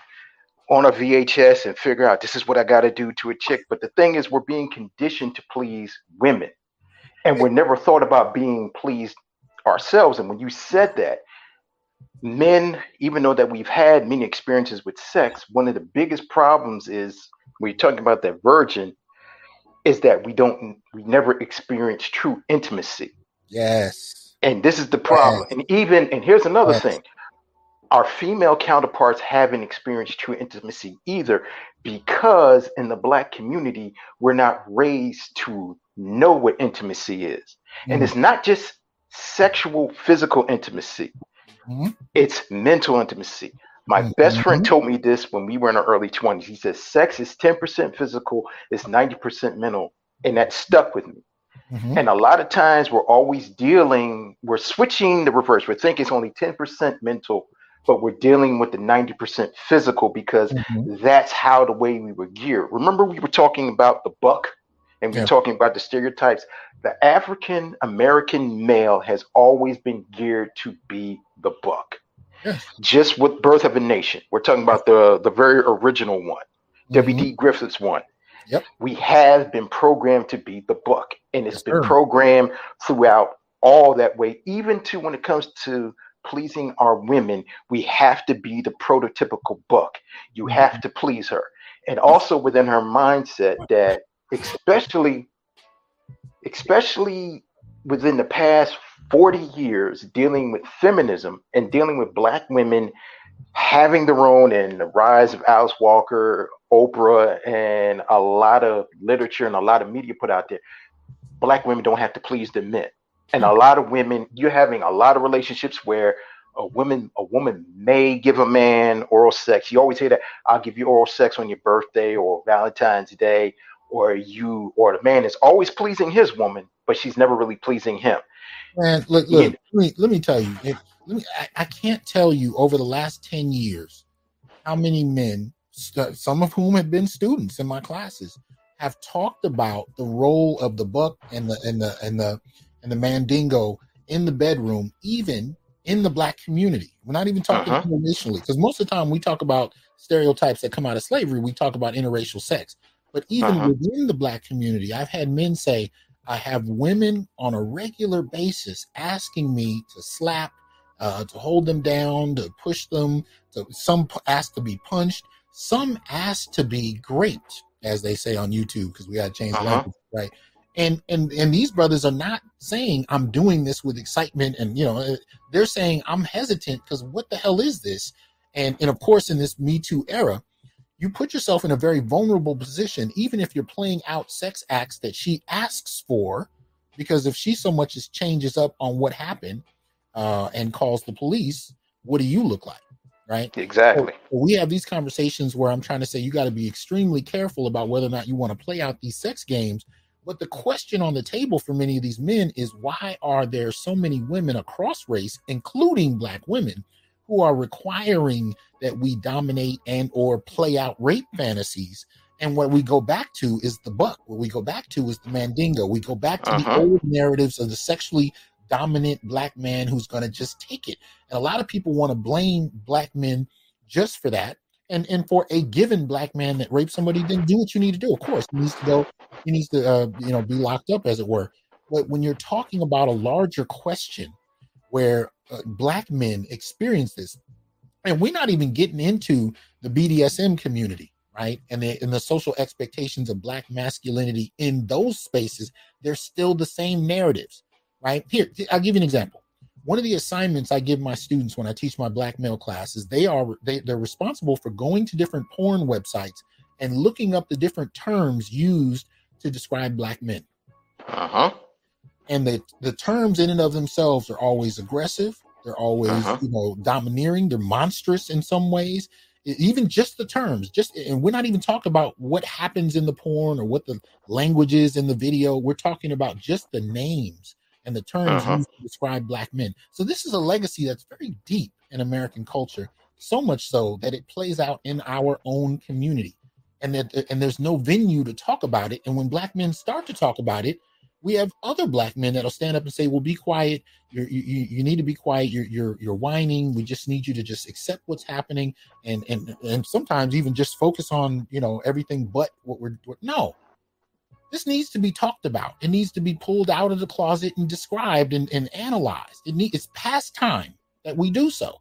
on a VHS and figure out this is what I got to do to a chick. But the thing is, we're being conditioned to please women, and we're never thought about being pleased ourselves. And when you said that, men, even though that we've had many experiences with sex, one of the biggest problems is when you're talking about that virgin, is that we don't, we never experience true intimacy. Yes. And this is the problem. And even, and here's another Yes. thing our female counterparts haven't experienced true intimacy either because in the black community, we're not raised to know what intimacy is. And Mhm. it's not just sexual, physical intimacy, Mhm. it's mental intimacy. My best friend told me this when we were in our early 20s. He says, Sex is 10% physical, it's 90% mental. And that stuck with me. Mhm. And a lot of times we're always dealing, we're switching the reverse. We're thinking it's only 10% mental, but we're dealing with the 90% physical because Mhm. that's how the way we were geared. Remember, we were talking about the buck and we Yeah. talking about the stereotypes. The African American male has always been geared to be the buck. Yes. Just with Birth of a Nation, we're talking about the, the very original one. Mhm. W.D. Griffith's one. Yep. We have been programmed to be the buck, and it's Yes, been sir. programmed throughout all that way. Even to when it comes to pleasing our women, we have to be the prototypical buck. You Mhm. have to please her, and also within her mindset that, especially, especially within the past 40 years dealing with feminism and dealing with black women having their own and the rise of Alice Walker, Oprah, and a lot of literature and a lot of media put out there, black women don't have to please the men. and a lot of women, you're having a lot of relationships where a woman a woman may give a man oral sex. You always hear that I'll give you oral sex on your birthday or Valentine's Day, or you or the man is always pleasing his woman, but she's never really pleasing him. Man, look, look, let me let me tell you. Let me, I, I can't tell you over the last 10 years how many men, st- some of whom have been students in my classes, have talked about the role of the buck and the and the and the and the mandingo in the bedroom, even in the black community. We're not even talking uh-huh. internationally, because most of the time we talk about stereotypes that come out of slavery, we talk about interracial sex. But even uh-huh. within the black community, I've had men say, I have women on a regular basis asking me to slap, uh, to hold them down, to push them, to some ask to be punched, some ask to be great, as they say on YouTube, because we got to change uh-huh. language, right? and and and these brothers are not saying i'm doing this with excitement and you know uh, they're saying i'm hesitant because what the hell is this and and of course in this me too era you put yourself in a very vulnerable position even if you're playing out sex acts that she asks for because if she so much as changes up on what happened uh, and calls the police what do you look like right? Exactly. So we have these conversations where i'm trying to say you got to be extremely careful about whether or not you want to play out these sex games but the question on the table for many of these men is why are there so many women across race, including black women, who are requiring that we dominate and or play out rape fantasies? And what we go back to is the buck. What we go back to is the mandingo. We go back to uh-huh. the old narratives of the sexually dominant black man who's going to just take it. And a lot of people want to blame black men just for that and and for a given black man that raped somebody, then do what you need to do. Of course, he needs to go. He needs to uh, you know be locked up, as it were. But when you're talking about a larger question, where uh, black men experience this, and we're not even getting into the BDSM community, right? And the and the social expectations of black masculinity in those spaces, they're still the same narratives, right? Here, I'll give you an example one of the assignments I give my students when I teach my black male classes, they are they, they're responsible for going to different porn websites and looking up the different terms used to describe black men. Uh-huh. And the the terms in and of themselves are always aggressive. They're always, uh-huh. you know, domineering. They're monstrous in some ways. Even just the terms, just and we're not even talking about what happens in the porn or what the language is in the video. We're talking about just the names and the terms uh-huh. used to describe black men. So this is a legacy that's very deep in American culture, so much so that it plays out in our own community. And that and there's no venue to talk about it. And when black men start to talk about it, we have other black men that'll stand up and say, "Well, be quiet. You're, you you need to be quiet. You're you're you're whining. We just need you to just accept what's happening, and and and sometimes even just focus on you know everything but what we're, we're no this needs to be talked about. It needs to be pulled out of the closet and described and, and analyzed. It need, it's past time that we do so.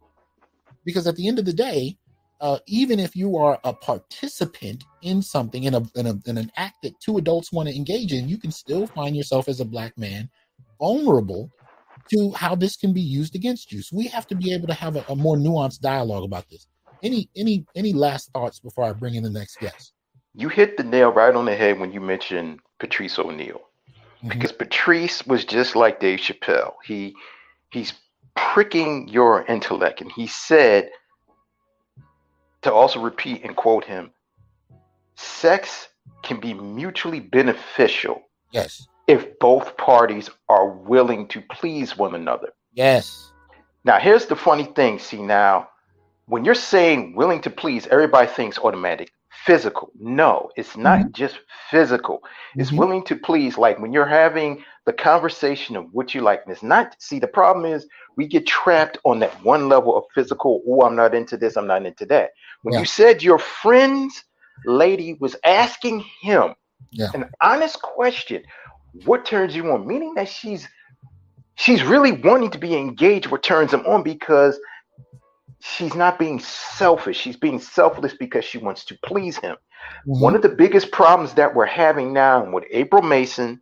Because at the end of the day, uh, even if you are a participant in something, in, a, in, a, in an act that two adults want to engage in, you can still find yourself as a black man vulnerable to how this can be used against you. So we have to be able to have a, a more nuanced dialogue about this. Any any any last thoughts before I bring in the next guest? You hit the nail right on the head when you mentioned Patrice O'Neal, mm-hmm. because Patrice was just like Dave Chappelle. He he's pricking your intellect, and he said to also repeat and quote him: "Sex can be mutually beneficial." Yes. If both parties are willing to please one another. Yes. Now, here's the funny thing. See, now, when you're saying willing to please, everybody thinks automatic physical. No, it's not mm-hmm. just physical. It's mm-hmm. willing to please. Like when you're having the conversation of what you like, and it's not. See, the problem is we get trapped on that one level of physical. Oh, I'm not into this. I'm not into that. When yeah. you said your friend's lady was asking him yeah. an honest question, what turns you on? Meaning that she's she's really wanting to be engaged. What turns him on because she's not being selfish. She's being selfless because she wants to please him. Mm-hmm. One of the biggest problems that we're having now, and what April Mason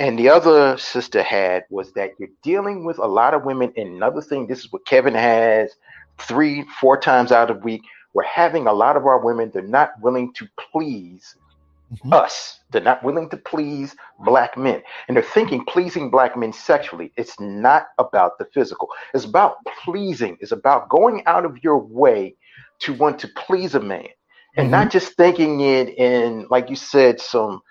and the other sister had, was that you're dealing with a lot of women. And another thing, this is what Kevin has three, four times out of week. We're having a lot of our women, they're not willing to please Mm-hmm. Us. They're not willing to please black men. And they're thinking pleasing black men sexually. It's not about the physical. It's about pleasing. It's about going out of your way to want to please a man. And mm-hmm. not just thinking it in, like you said, some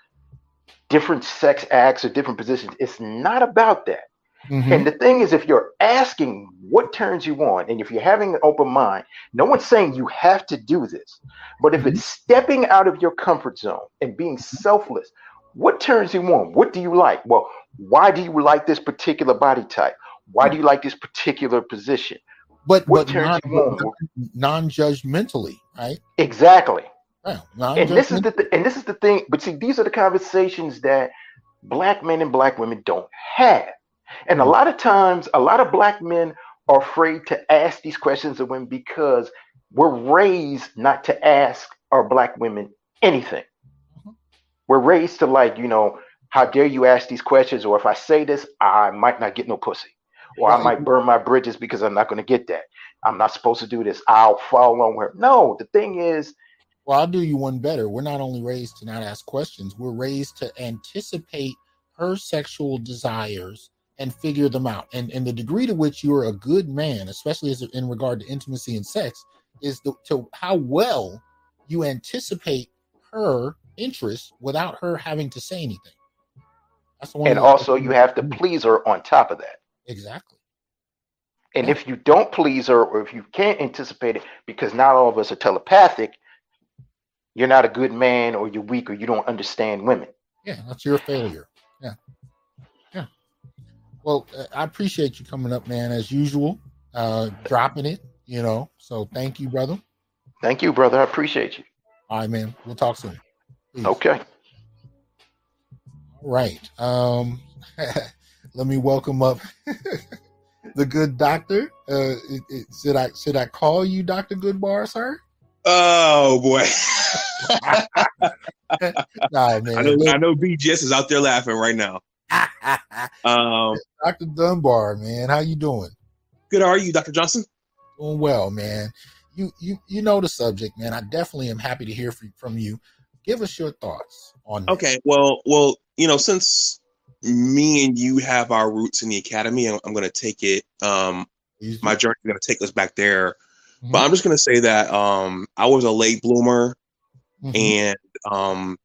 different sex acts or different positions. It's not about that. Mm-hmm. And the thing is, if you're asking what turns you on, and if you're having an open mind, no one's saying you have to do this. But if mm-hmm. it's stepping out of your comfort zone and being selfless, what turns you on? What do you like? Well, why do you like this particular body type? Why do you like this particular position? But what but turns non, you on? Non-judgmentally, right? Exactly. Yeah, and this is the th- and this is the thing. But see, these are the conversations that black men and black women don't have. And a mm. lot of times, a lot of black men are afraid to ask these questions of women because we're raised not to ask our black women anything. Mm-hmm. We're raised to like, you know, how dare you ask these questions? Or if I say this, I might not get no pussy. Or I might burn my bridges because I'm not going to get that. I'm not supposed to do this. I'll follow along with her. No, the thing is, well, I'll do you one better. We're not only raised to not ask questions, we're raised to anticipate her sexual desires and figure them out. And and the degree to which you're a good man, especially as in regard to intimacy and sex, is the, to how well you anticipate her interest without her having to say anything. That's the one. And also, you have to please her on top of that. Exactly. And yeah. if you don't please her, or if you can't anticipate it, because not all of us are telepathic, you're not a good man, or you're weak, or you don't understand women. Yeah, that's your failure. Yeah. Well, uh, I appreciate you coming up, man, as usual, uh, dropping it, you know. So thank you, brother. Thank you, brother. I appreciate you. All right, man. We'll talk soon. Peace. Okay. All right. Um, [laughs] let me welcome up [laughs] the good doctor. Uh, it, it, should I should I call you Doctor Goodbar, sir? Oh boy. [laughs] nah, man. I know, I know BGS is out there laughing right now um, Dr. Dunbar, man, how you doing? Good. How are you, Dr. Johnson? Doing well, man. You you you know the subject, man. I definitely am happy to hear from you. Give us your thoughts on. That. Okay. Well, well, you know, since me and you have our roots in the academy, I'm, I'm going to take it. Um, my journey is going to take us back there. Mm-hmm. But I'm just going to say that um, I was a late bloomer, mm-hmm. and um,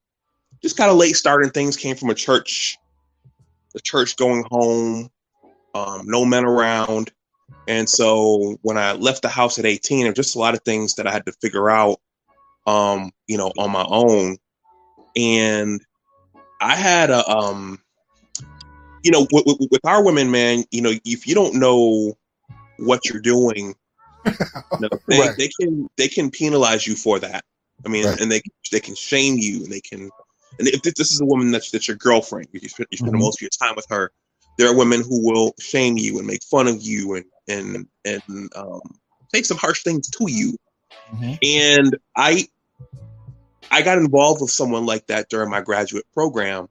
just kind of late starting things. Came from a church the church going home, um, no men around. And so when I left the house at 18, there were just a lot of things that I had to figure out, um, you know, on my own. And I had a, um, you know, with, with, with our women, man, you know, if you don't know what you're doing, [laughs] you know, they, right. they can they can penalize you for that. I mean, right. and they they can shame you, and they can and if this is a woman that's, that's your girlfriend, you spend, you spend mm-hmm. most of your time with her, there are women who will shame you and make fun of you and and and um, say some harsh things to you. Mm-hmm. And I I got involved with someone like that during my graduate program.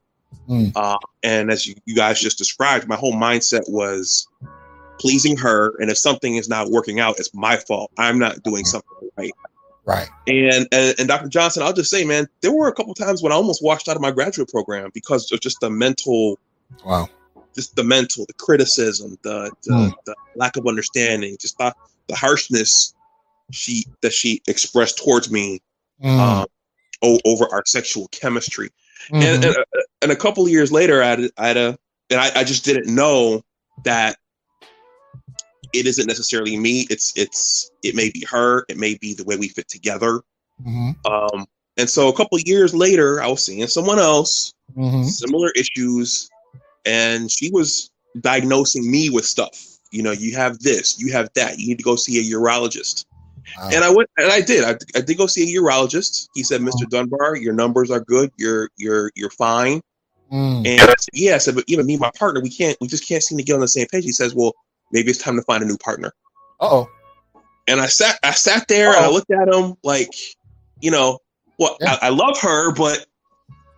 Mm. Uh, and as you, you guys just described, my whole mindset was pleasing her. And if something is not working out, it's my fault. I'm not doing something right. Right. And, and, and Dr. Johnson, I'll just say, man, there were a couple times when I almost walked out of my graduate program because of just the mental, wow, just the mental, the criticism, the the, mm. the lack of understanding, just the, the harshness she that she expressed towards me mm. um, o- over our sexual chemistry. Mm-hmm. And, and, and, a couple of years later, I had, I had a, and I, I just didn't know that it isn't necessarily me. It's it's it may be her. It may be the way we fit together. Mm-hmm. Um, and so a couple years later, I was seeing someone else, mm-hmm. similar issues, and she was diagnosing me with stuff. You know, you have this, you have that. You need to go see a urologist. Wow. And I went, and I did. I, I, did go see a urologist. He said, "Mr. Dunbar, your numbers are good. You're you're you're fine." Mm. And I said, "Yeah." I said, "But even me, my partner, we can't. We just can't seem to get on the same page." He says, "Well, maybe it's time to find a new partner. oh. And I sat I sat there Uh-oh. and I looked at him like, you know, well, yeah. I, I, love her, but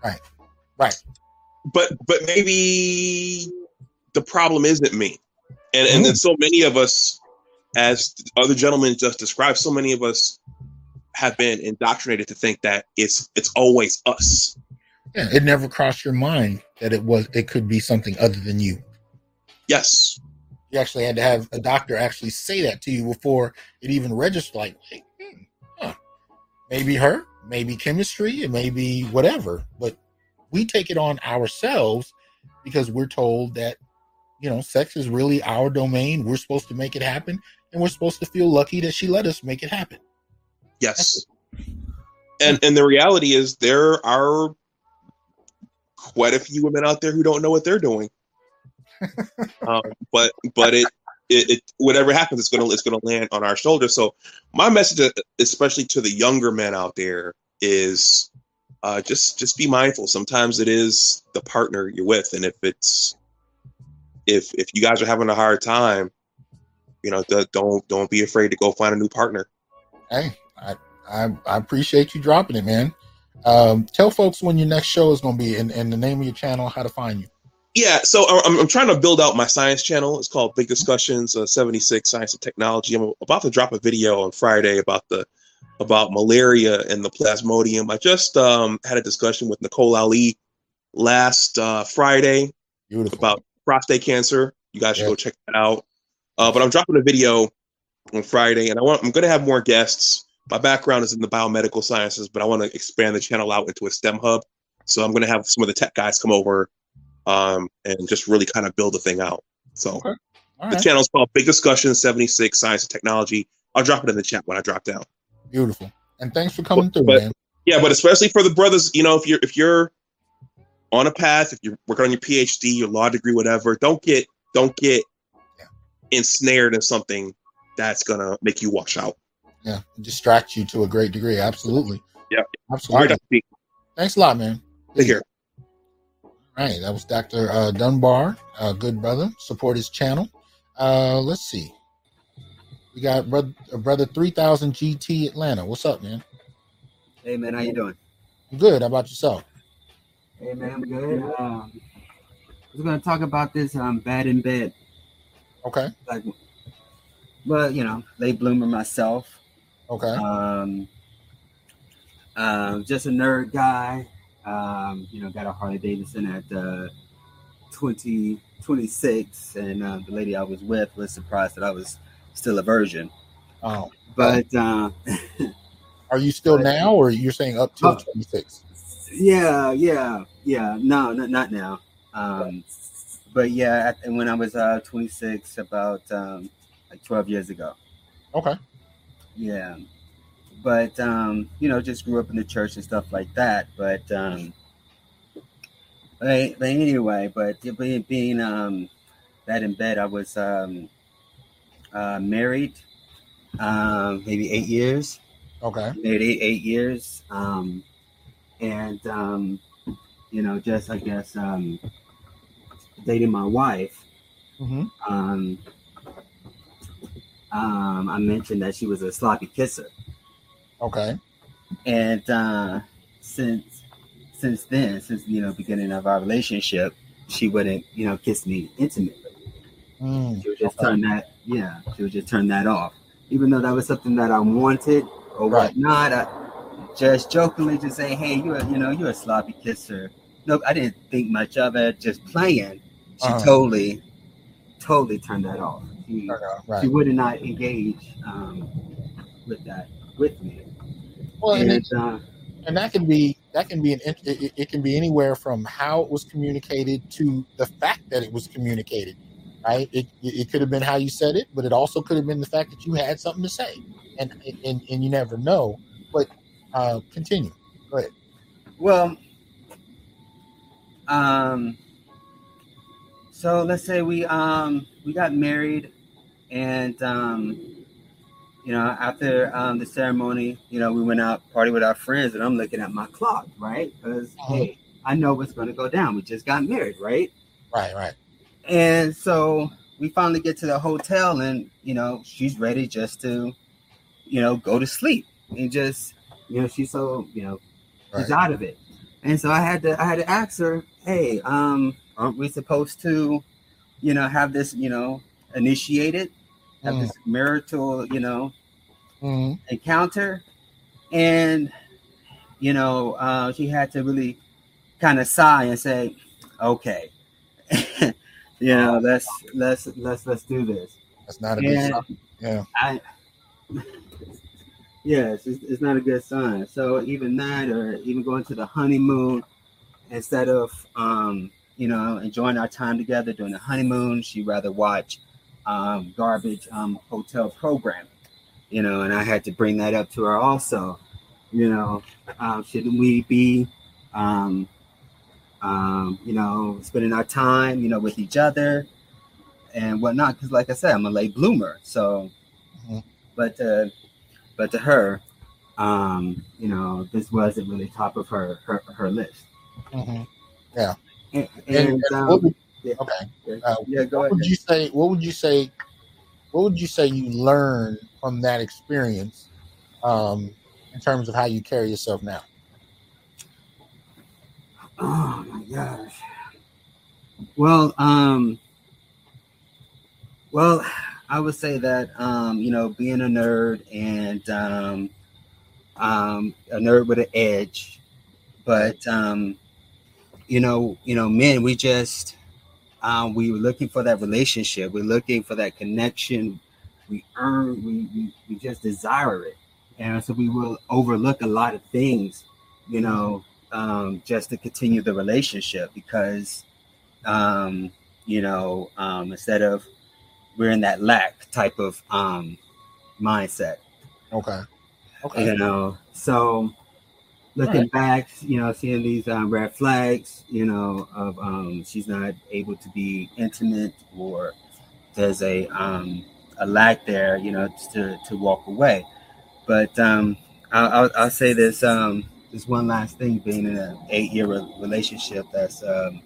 right, right, but but maybe the problem isn't me, and mm. and then so many of us, as other gentlemen just described, so many of us have been indoctrinated to think that it's it's always us. Yeah, it never crossed your mind that it was it could be something other than you. Yes. You actually had to have a doctor actually say that to you before it even registered. Like, hey, hmm, huh, maybe her, maybe chemistry, it may be whatever. But we take it on ourselves because we're told that you know sex is really our domain. We're supposed to make it happen, and we're supposed to feel lucky that she let us make it happen. Yes. And and the reality is there are quite a few women out there who don't know what they're doing. [laughs] um, but but it, it, it whatever happens, it's gonna it's gonna land on our shoulders. So my message, uh, especially to the younger men out there, is uh, just just be mindful. Sometimes it is the partner you're with, and if it's if if you guys are having a hard time, you know, don't don't be afraid to go find a new partner. Hey, I I, I appreciate you dropping it, man. Um, tell folks when your next show is going to be and, and the name of your channel, how to find you. Yeah, so I'm, I'm trying to build out my science channel. It's called Big Discussions uh, 76 Science and Technology. I'm about to drop a video on Friday about the about malaria and the plasmodium. I just um, had a discussion with Nicole Ali last uh, Friday Beautiful. about prostate cancer. You guys should yeah. go check that out. Uh, but I'm dropping a video on Friday, and I want I'm going to have more guests my background is in the biomedical sciences, but I want to expand the channel out into a STEM hub. So I'm going to have some of the tech guys come over um, and just really kind of build the thing out. So okay. the right. channel is called Big Discussion 76 Science and Technology. I'll drop it in the chat when I drop down. Beautiful. And thanks for coming but, through, but, man. Yeah, but especially for the brothers, you know, if you're if you're on a path, if you're working on your PhD, your law degree, whatever, don't get don't get yeah. ensnared in something that's gonna make you wash out yeah, distract you to a great degree. Absolutely. Yeah, absolutely. Right, Thanks a lot, man. Take care. Right, that was Dr. Uh, Dunbar, uh, good brother. Support his channel. Uh, let's see. We got brother, uh, brother 3000 GT Atlanta. What's up, man? Hey, man, how you doing? Good. How about yourself? Hey, man, I'm good. Um, I was going to talk about this um, bad in bed. Okay. Like, well, you know, late bloomer myself. Okay. Um, um, just a nerd guy. Um, you know, got a Harley Davidson at uh, 20, 26, and uh, the lady I was with was surprised that I was still a virgin. Oh, but uh, [laughs] are you still but, now, or you're saying up to 26? Yeah, yeah, yeah. No, not not now. Um, but yeah, when I was uh, 26, about um, like 12 years ago. Okay. Yeah. But um, you know, just grew up in the church and stuff like that. But um but, but anyway, but being being um that in bed, I was um uh married um maybe eight years. Okay. Married eight, eight years. Um and um you know, just I guess um dating my wife. Mm-hmm. Um um, I mentioned that she was a sloppy kisser. Okay. And uh, since since then, since you know beginning of our relationship, she wouldn't you know kiss me intimately. Mm, she would just okay. turn that yeah, she would just turn that off, even though that was something that I wanted or right. whatnot. I just jokingly just say, hey, you you know you're a sloppy kisser. No, I didn't think much of it. Just playing. She uh-huh. totally, totally turned that off. She, right. she would not engage um, with that with me. Well, and, and, uh, and, that can be that can be an it, it can be anywhere from how it was communicated to the fact that it was communicated. Right? It, it could have been how you said it, but it also could have been the fact that you had something to say, and and, and you never know. But uh, continue. Go ahead. Well, um, so let's say we um we got married, and um, you know after um, the ceremony, you know we went out party with our friends, and I'm looking at my clock, right? Because uh-huh. hey, I know what's going to go down. We just got married, right? Right, right. And so we finally get to the hotel, and you know she's ready just to, you know, go to sleep and just, you know, she's so you know, right. she's out of it. And so I had to I had to ask her, hey, um, aren't we supposed to, you know, have this, you know, initiated, have mm. this marital, you know, mm. encounter? And, you know, uh, she had to really kind of sigh and say, "Okay, [laughs] you know, let's let's let's let's do this." That's not a and good sign. Yeah. I, [laughs] yes, it's, it's not a good sign. So even that, or even going to the honeymoon, instead of um, you know enjoying our time together during the honeymoon, she'd rather watch um, garbage um, hotel program, You know, and I had to bring that up to her also. You know, um, shouldn't we be, um, um, you know, spending our time, you know, with each other and whatnot? Because, like I said, I'm a late bloomer. So, mm-hmm. but uh, but to her, um, you know, this wasn't really top of her her, her list. Mm-hmm. Yeah. And, and, and um, would, yeah. okay. Uh, yeah, go what ahead. would you say? What would you say? What would you say you learned from that experience, um, in terms of how you carry yourself now? Oh my gosh. Well, um, well, I would say that um, you know, being a nerd and um, um, a nerd with an edge, but um, you know, you know, men, we just um, we were looking for that relationship. We're looking for that connection. We earn, we, we, we just desire it. And so we will overlook a lot of things, you know, um, just to continue the relationship because, um, you know, um, instead of we're in that lack type of um, mindset. Okay. Okay. You know, so looking right. back, you know, seeing these um, red flags, you know, of um, she's not able to be intimate or there's a um, a lack there, you know, to to walk away. But um, I'll, I'll, I'll say this um, this one last thing, being in an eight year relationship that's um,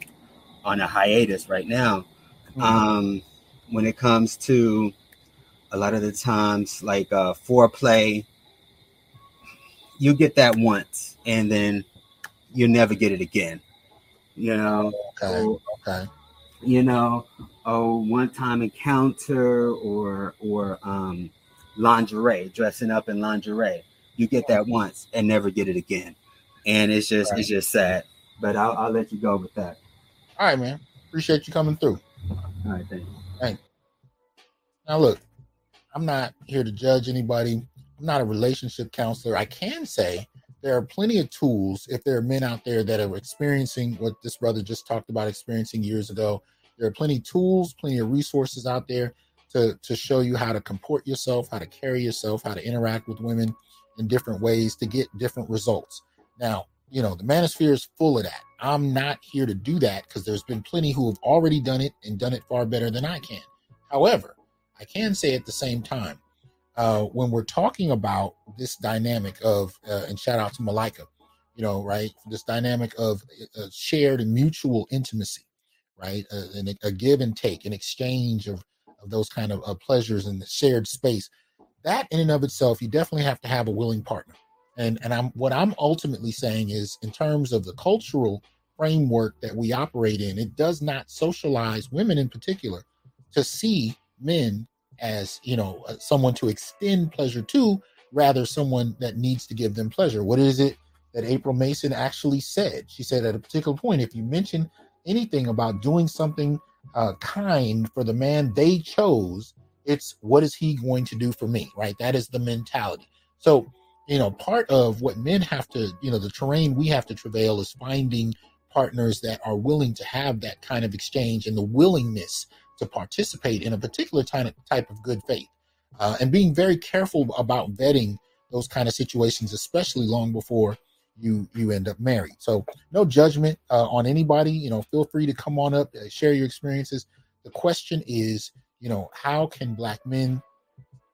on a hiatus right now. Mm-hmm. Um, when it comes to a lot of the times, like uh, foreplay, you get that once, and then you'll never get it again. You know. Okay. Or, okay. You know, a one-time encounter or or um, lingerie, dressing up in lingerie. You get that once and never get it again, and it's just right. it's just sad. But I'll, I'll let you go with that. All right, man. Appreciate you coming through. All right, thank you. Thank Now, look, I'm not here to judge anybody. I'm not a relationship counselor. I can say there are plenty of tools if there are men out there that are experiencing what this brother just talked about experiencing years ago. There are plenty of tools, plenty of resources out there to, to show you how to comport yourself, how to carry yourself, how to interact with women in different ways to get different results. Now, you know, the manosphere is full of that. I'm not here to do that because there's been plenty who have already done it and done it far better than I can. However, I can say at the same time, uh, when we're talking about this dynamic of, uh, and shout out to Malika, you know, right? This dynamic of uh, shared and mutual intimacy, right? Uh, and a give and take, an exchange of of those kind of uh, pleasures in the shared space that in and of itself you definitely have to have a willing partner and and i'm what i'm ultimately saying is in terms of the cultural framework that we operate in it does not socialize women in particular to see men as you know uh, someone to extend pleasure to rather someone that needs to give them pleasure what is it that april mason actually said she said at a particular point if you mention anything about doing something uh, kind for the man they chose. It's what is he going to do for me, right? That is the mentality. So, you know, part of what men have to, you know, the terrain we have to travail is finding partners that are willing to have that kind of exchange and the willingness to participate in a particular type of good faith, uh, and being very careful about vetting those kind of situations, especially long before you you end up married. So no judgment uh, on anybody. You know, feel free to come on up, uh, share your experiences. The question is, you know, how can black men,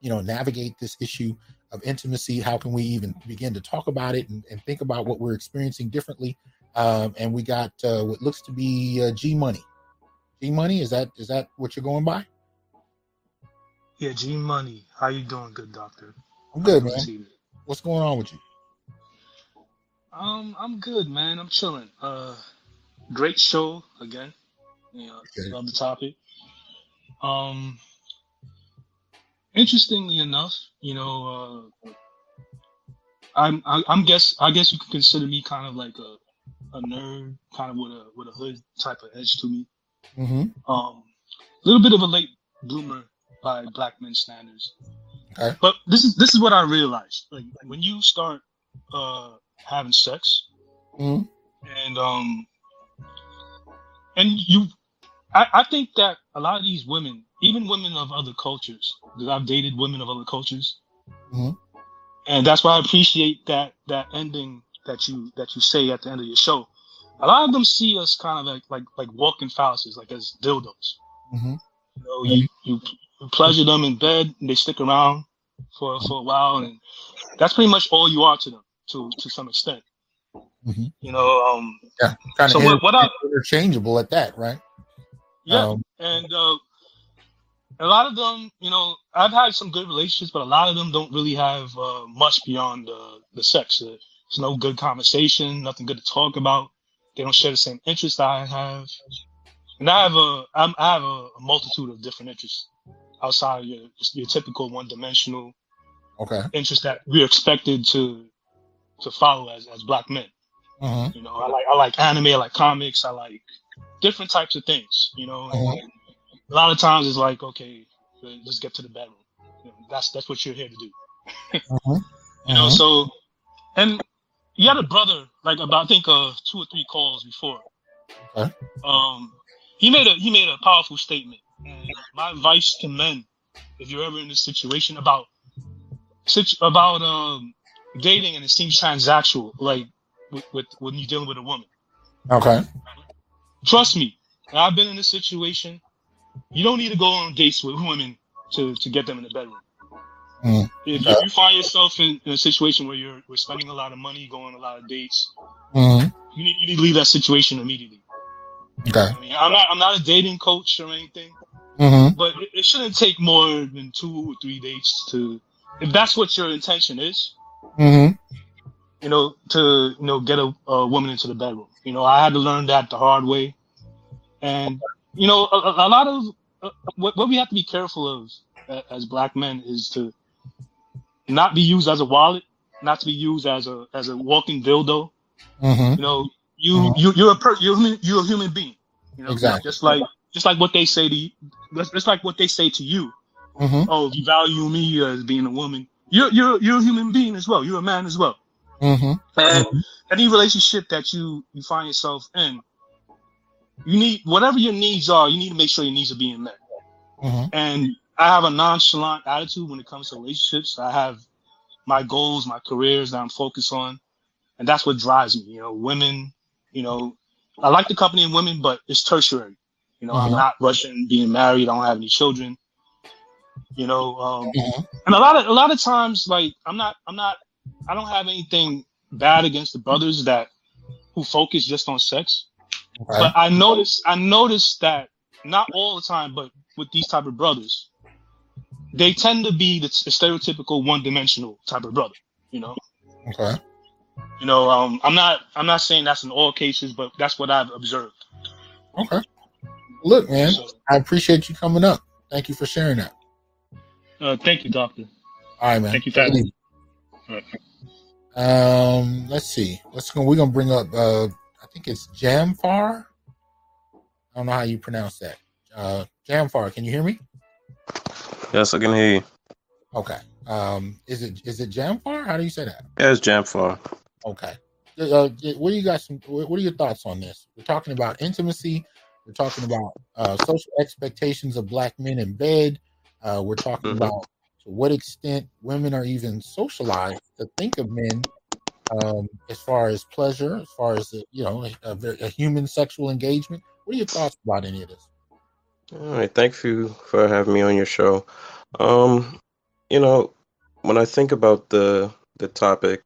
you know, navigate this issue of intimacy? How can we even begin to talk about it and, and think about what we're experiencing differently? Um, and we got uh, what looks to be uh, G Money. G Money is that is that what you're going by? Yeah, G Money. How you doing, good doctor? I'm good, man. What's going on with you? Um, I'm good, man. I'm chilling. Uh, great show again. You know, okay. love the topic. Um, interestingly enough, you know, uh, I'm I, am i am guess I guess you could consider me kind of like a a nerd, kind of with a with a hood type of edge to me. Mm-hmm. Um, a little bit of a late bloomer by black men standards. Okay. But this is this is what I realized. Like when you start uh having sex, mm-hmm. and um, and you, I, I think that a lot of these women, even women of other cultures, because I've dated women of other cultures, mm-hmm. and that's why I appreciate that that ending that you that you say at the end of your show. A lot of them see us kind of like like like walking phalluses, like as dildos. Mm-hmm. You know, you, you pleasure them in bed, and they stick around for for a while, and that's pretty much all you are to them, to to some extent. Mm-hmm. You know, um, yeah, kind so of what, what I, interchangeable at that, right? Yeah, Um, and uh, a lot of them, you know, I've had some good relationships, but a lot of them don't really have uh, much beyond uh, the sex. Uh, There's no good conversation, nothing good to talk about. They don't share the same interests I have, and I have a I'm, I have a, multitude of different interests outside of your your typical one dimensional Okay. interests that we're expected to to follow as as black men. Mm-hmm. You know, I like I like anime, I like comics, I like different types of things. You know, Mhm. a lot of times it's like, okay, let's get to the bedroom. You know, that's that's what you're here to do. [laughs] Mm-hmm. You know, so and you had a brother like about I think uh two or three calls before. Okay. Um, he made a he made a powerful statement. And my advice to men, if you're ever in this situation about about um dating and it seems transactional, like with, with when you're dealing with a woman. Okay. Trust me, I've been in this situation. You don't need to go on dates with women to, to get them in the bedroom. Mm. If, if you find yourself in, in a situation where you're we're spending a lot of money, going a lot of dates, Mm-hmm. you need, you need to leave that situation immediately. Okay. I mean, I'm not I'm not a dating coach or anything, Mm-hmm. but it, it shouldn't take more than two or three dates to, if that's what your intention is, Mm-hmm. you know, to you know get a, a woman into the bedroom. You know, I had to learn that the hard way, and you know, a, a a lot of uh, what, what we have to be careful of uh, as black men is to not be used as a wallet, not to be used as a as a walking dildo. Mm-hmm. You know, you you you're a per, you're a human, you're a human being. You know, Exactly. just like just like what they say to you, just like what they say to you. Mm-hmm. Oh, you value me as being a woman, you're you're you're a human being as well. You're a man as well. Mm-hmm. And any relationship that you you find yourself in, you need whatever your needs are. You need to make sure your needs are being met. Mm-hmm. And I have a nonchalant attitude when it comes to relationships. I have my goals, my careers that I'm focused on, and that's what drives me. You know, women. You know, I like the company of women, but it's tertiary. You know, I'm Mhm. not rushing being married. I don't have any children. You know, um, Mhm. and a lot of a lot of times, like I'm not, I'm not, I don't have anything bad against the brothers that who focus just on sex. Okay. But I notice, I noticed that not all the time, but with these type of brothers, they tend to be the, the stereotypical one-dimensional type of brother. You know, Okay. you know, um, I'm not, I'm not saying that's in all cases, but that's what I've observed. Okay. Look, man, So, I appreciate you coming up. Thank you for sharing that. uh, thank you, doctor. All right, man. Thank you having me. Um, let's see. Let's go. We're gonna bring up. Uh, I think it's Jamfar. I don't know how you pronounce that. Uh, Jamfar, can you hear me? Yes, I can hear you. Okay. Um, is it is it Jamfar? How do you say that? Yeah, it's Jamfar. Okay. Uh, what do you got? Some. What are your thoughts on this? We're talking about intimacy. We're talking about uh, social expectations of black men in bed. Uh, we're talking Mhm. about to what extent women are even socialized to think of men um, as far as pleasure, as far as you know, a, a, a human sexual engagement. What are your thoughts about any of this? All right, thank you for having me on your show. Um, you know, when I think about the the topic,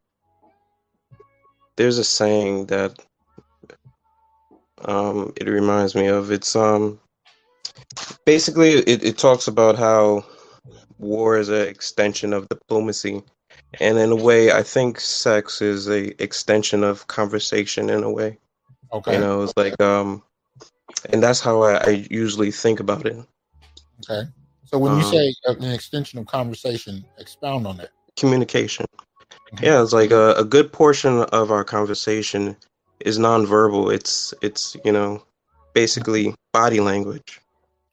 there's a saying that um it reminds me of. It's um basically it, it talks about how war is an extension of diplomacy. And in a way, I think sex is a extension of conversation in a way. Okay. You know, it's like um and that's how I, I usually think about it. Okay. So when you Um, say an extension of conversation, expound on that. Communication. Mhm. Yeah, it's like a, a good portion of our conversation is nonverbal. It's it's you know basically body language.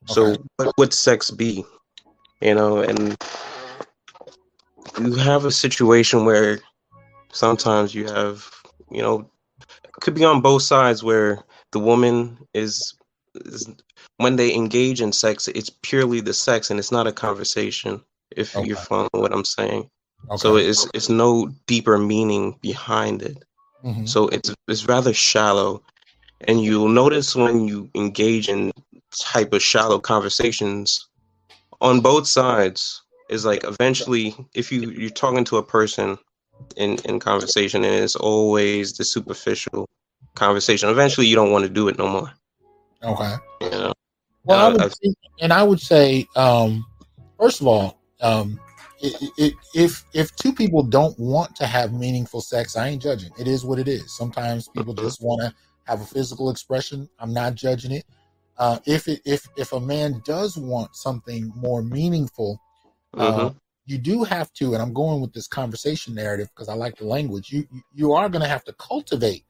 So what would sex be? You know, and you have a situation where sometimes you have you know could be on both sides where the woman is, is when they engage in sex it's purely the sex and it's not a conversation if you're following what i'm saying Okay. so it's it's no deeper meaning behind it Mhm. so it's it's rather shallow and you'll notice when you engage in type of shallow conversations on both sides is like eventually if you you're talking to a person in in conversation and it's always the superficial conversation eventually you don't want to do it no more Okay. you know Well, I Uh, would I- think, and I would say, um, first of all, um, it, it, if if two people don't want to have meaningful sex, I ain't judging. It is what it is. Sometimes people Mhm. just want to have a physical expression. I'm not judging it. Uh, if it if if a man does want something more meaningful, uh, Mhm. you do have to. And I'm going with this conversation narrative because I like the language. You you- you are going to have to cultivate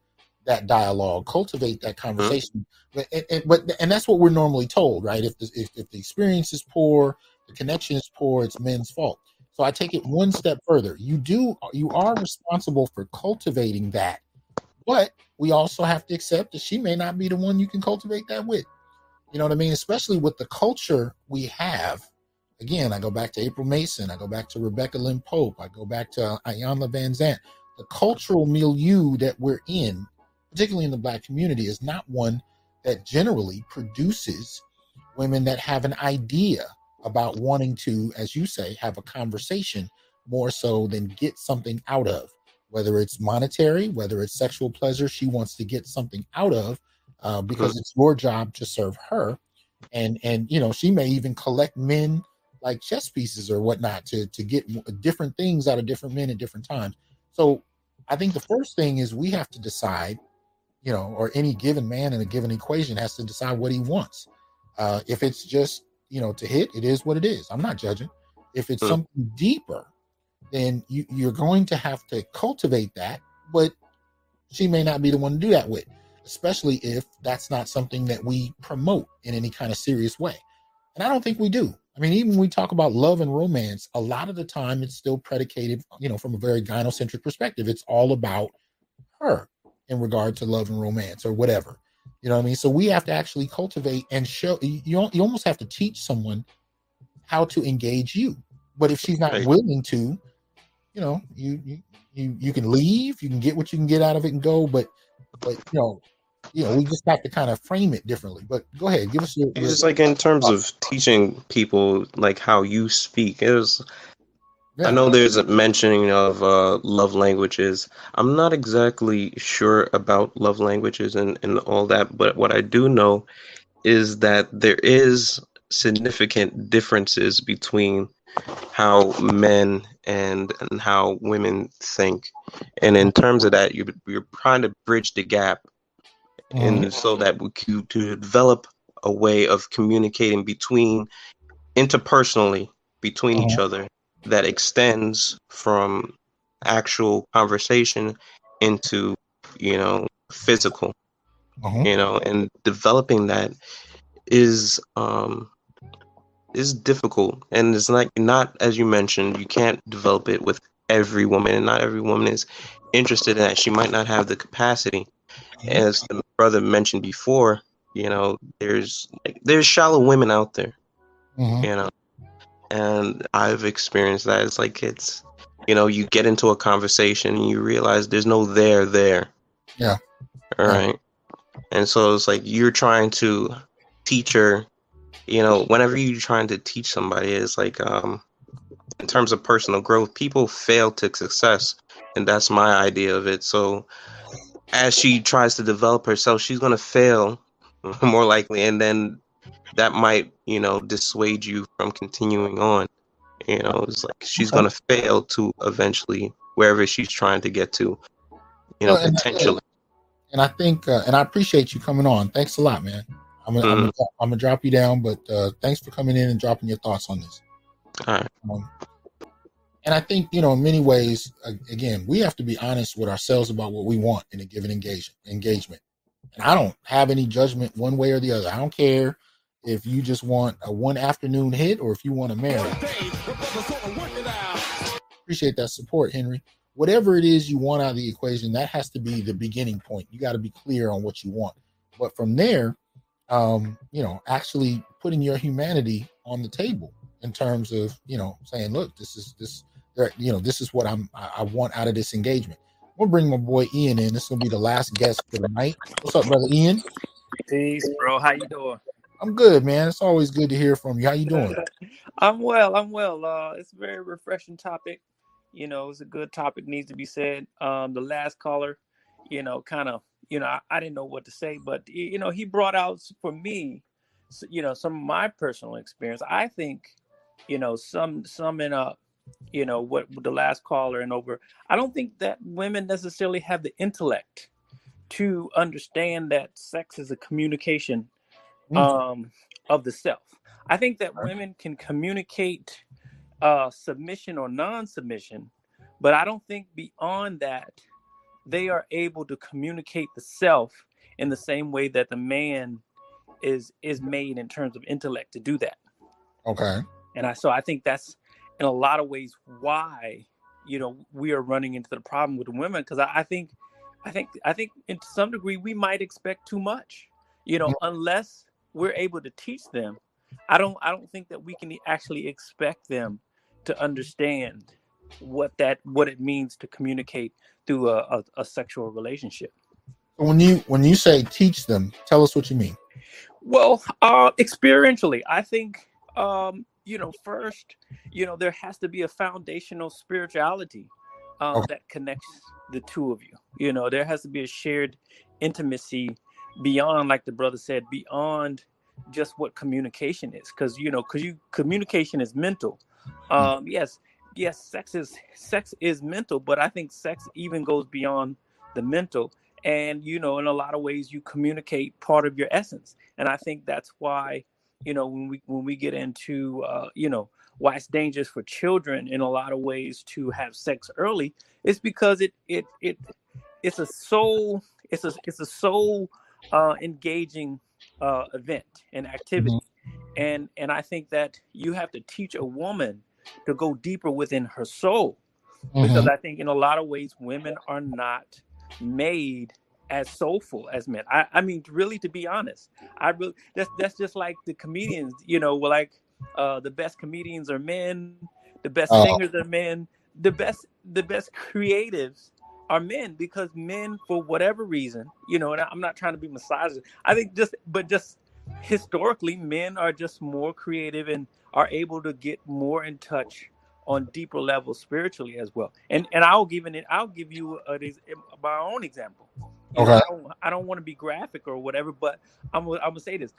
that dialogue, cultivate that mm-hmm. conversation. But and, and- but and that's what we're normally told, right? If the if, if the experience is poor, the connection is poor, it's men's fault. So I take it one step further. You do you are responsible for cultivating that, but we also have to accept that she may not be the one you can cultivate that with. You know what I mean? Especially with the culture we have. Again, I go back to April Mason. I go back to Rebecca Lynn Pope. I go back to Iyanla Vanzant. The cultural milieu that we're in, particularly in the black community, is not one that generally produces women that have an idea about wanting to, as you say, have a conversation more so than get something out of, whether it's monetary, whether it's sexual pleasure, she wants to get something out of uh, because it's your job to serve her. And and you know she may even collect men like chess pieces or whatnot to to get different things out of different men at different times. So I think the first thing is we have to decide you know, or any given man in a given equation has to decide what he wants. Uh, if it's just, you know, to hit, it is what it is. I'm not judging. If it's Hmm. something deeper, then you, you're going to have to cultivate that, but she may not be the one to do that with, especially if that's not something that we promote in any kind of serious way. And I don't think we do. I mean, even when we talk about love and romance, a lot of the time it's still predicated, you know, from a very gynocentric perspective. It's all about her in regard to love and romance or whatever. You know what I mean? So we have to actually cultivate and show you you you almost have to teach someone how to engage you. But if she's not Right. willing to, you know, you you you, you can leave, you can get what you can get out of it and go, but but you know, you know, we just have to kind of frame it differently. But go ahead, give us your, your it's like in terms of teaching people like how you speak it was yeah. I know there's a mentioning of uh, love languages. I'm not exactly sure about love languages and, and all that, but what I do know is that there is significant differences between how men and and how women think. And in terms of that, you're, you're trying to bridge the gap and so that we could to develop a way of communicating between interpersonally between each other that extends from actual conversation into you know physical Mhm. you know and developing that is um is difficult. And it's like not as you mentioned you can't develop it with every woman and not every woman is interested in that. She might not have the capacity. As the brother mentioned before you know there's like there's shallow women out there Mhm. you know and i've experienced that it's like it's you know you get into a conversation and you realize there's no there there Yeah. all Yeah. right and so it's like you're trying to teach her you know whenever you're trying to teach somebody it's like um in terms of personal growth people fail to success and that's my idea of it so as she tries to develop herself she's going to fail [laughs] more likely and then that might you know dissuade you from continuing on you know it's like she's going to fail to eventually wherever she's trying to get to you know Well, and- potentially and I think, uh, and I appreciate you coming on. Thanks a lot, man. I'm gonna, I'm, Mhm. gonna I'm gonna drop you down, but uh, thanks for coming in and dropping your thoughts on this. all right Um, and I think you know, in many ways, again, we have to be honest with ourselves about what we want in a given engagement. Engagement, and I don't have any judgment one way or the other. I don't care if you just want a one afternoon hit or if you want to marry. Appreciate that support, Henry. Whatever it is you want out of the equation, that has to be the beginning point. You got to be clear on what you want. But from there, um, you know, actually putting your humanity on the table in terms of, you know, saying, look, this is this, you know, this is what I'm I want out of this engagement. We'll bring my boy Ian in. This is gonna be the last guest for the night. What's up, brother Ian? Peace, bro. How you doing? I'm good, man. It's always good to hear from you. How you doing? [laughs] I'm well. I'm well. Uh, it's a very refreshing topic. You know, it's a good topic. Needs to be said. Um, the last caller, you know, kind of, you know, I, I, didn't know what to say, but you know, he brought out for me, you know, some of my personal experience. I think, you know, some summing up, you know, what the last caller and over. I don't think that women necessarily have the intellect to understand that sex is a communication mm. um, of the self. I think that women can communicate uh, submission or non-submission, but I don't think beyond that they are able to communicate the self in the same way that the man is is made in terms of intellect to do that. Okay. And I so I think that's in a lot of ways why you know we are running into the problem with women because I, I, think I think I think in some degree we might expect too much. You know, unless we're able to teach them, I don't I don't think that we can actually expect them to understand what that what it means to communicate through a, a, a sexual relationship. When you when you say teach them, tell us what you mean. Well, uh, experientially, I think um, you know first, you know there has to be a foundational spirituality um, okay. that connects the two of you. You know, there has to be a shared intimacy beyond, like the brother said, beyond just what communication is, because you know, because you communication is mental. Hmm. Um, yes, yes, sex is sex is mental, but I think sex even goes beyond the mental. And you know, in a lot of ways, you communicate part of your essence, and I think that's why you know when we when we get into uh, you know why it's dangerous for children in a lot of ways to have sex early it's because it it it it's a soul it's a it's a soul uh, engaging uh, event and activity mm-hmm. and and i think that you have to teach a woman to go deeper within her soul mm-hmm. because I think in a lot of ways women are not made as soulful as men. I, I mean, really, to be honest, I really that's that's just like the comedians, you know, like uh, the best comedians are men, the best oh. singers are men, the best the best creatives are men because men, for whatever reason, you know, and I'm not trying to be misogynist. I think just, but just historically, men are just more creative and are able to get more in touch on deeper levels spiritually as well. And and I'll give it. I'll give you a, a, my own example. You okay. Know, I don't, I don't want to be graphic or whatever, but I'm I'm gonna say this.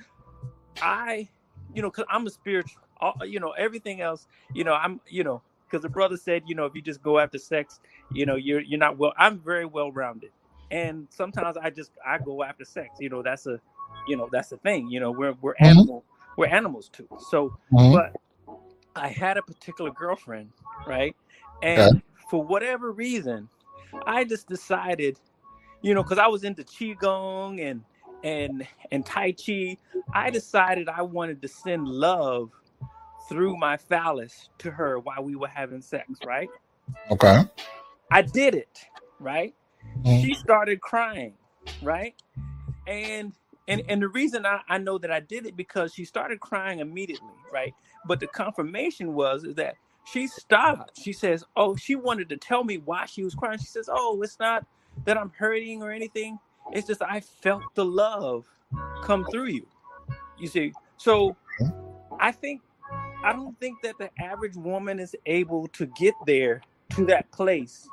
I, you know, cause I'm a spiritual. You know, everything else. You know, I'm. You know, because the brother said, you know, if you just go after sex, you know, you're you're not well. I'm very well rounded, and sometimes I just I go after sex. You know, that's a, you know, that's the thing. You know, we're we're mm-hmm. animal we're animals too. So, mm-hmm. but I had a particular girlfriend, right? And for whatever reason, I just decided, you know, because I was into qigong and and and tai chi, I decided I wanted to send love through my phallus to her while we were having sex, right? Okay. I did it, right? Mm-hmm. She started crying, right? And and and the reason I, I know that I did it because she started crying immediately, right? But the confirmation was is that she stopped. She says, "Oh, she wanted to tell me why she was crying." She says, "Oh, it's not that I'm hurting or anything. It's just I felt the love come through you." You see, so I think I don't think that the average woman is able to get there to that place,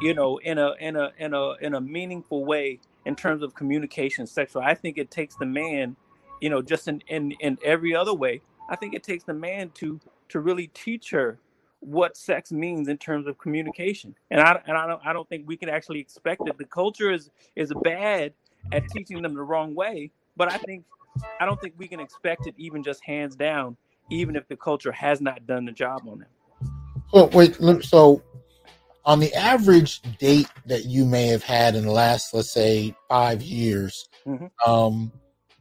you know, in a in a in a in a meaningful way in terms of communication sexual. I think it takes the man, you know, just in, in, in every other way, I think it takes the man to to really teach her what sex means in terms of communication. And I and I don't I don't think we can actually expect it. The culture is is bad at teaching them the wrong way, but I think I don't think we can expect it even just hands down, even if the culture has not done the job on them. Well, wait. So, on the average date that you may have had in the last, let's say, five years, mm-hmm. um,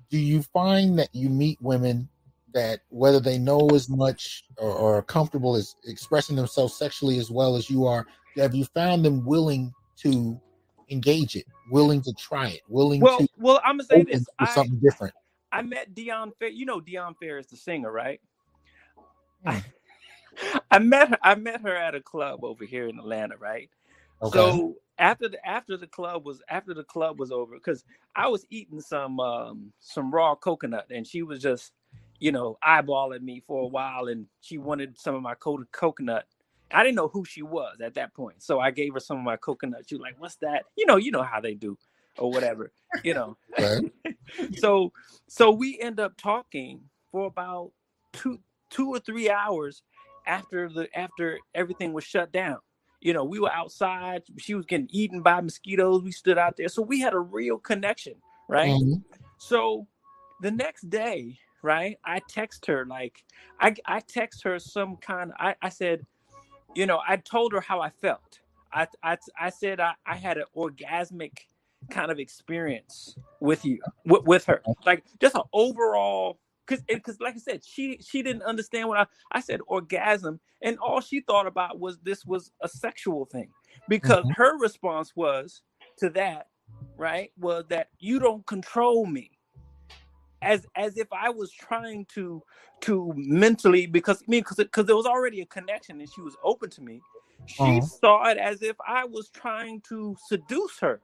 do you find that you meet women that whether they know as much or, or, are comfortable as expressing themselves sexually as well as you are, have you found them willing to engage it, willing to try it, willing well, to well, I'm gonna say this for something different. I met Dion Fair. You know Dion Fair is the singer, right? Hmm. [laughs] I, met her. I met her at a club over here in Atlanta, right? Okay. So after the after the club was after the club was over, because I was eating some um, some raw coconut, and she was just you know eyeballing me for a while, and she wanted some of my coated coconut, I didn't know who she was at that point. So I gave her some of my coconut. She was like, what's that? You know, you know how they do or whatever, you know. [laughs] so so we end up talking for about two two or three hours after the after everything was shut down. You know, we were outside, she was getting eaten by mosquitoes. We stood out there. So we had a real connection, right? Mm-hmm. So the next day, right, I text her like I I text her some kind of, I, I said, you know, I told her how I felt. I I, I said I, I had an orgasmic kind of experience with you with, with her, like just an overall. Because, because, like I said, she she didn't understand what I I said orgasm, and all she thought about was this was a sexual thing. Because mm-hmm. her response was to that, right, was that you don't control me as as if I was trying to to mentally because I mean because because there was already a connection and she was open to me. She uh-huh. saw it as if I was trying to seduce her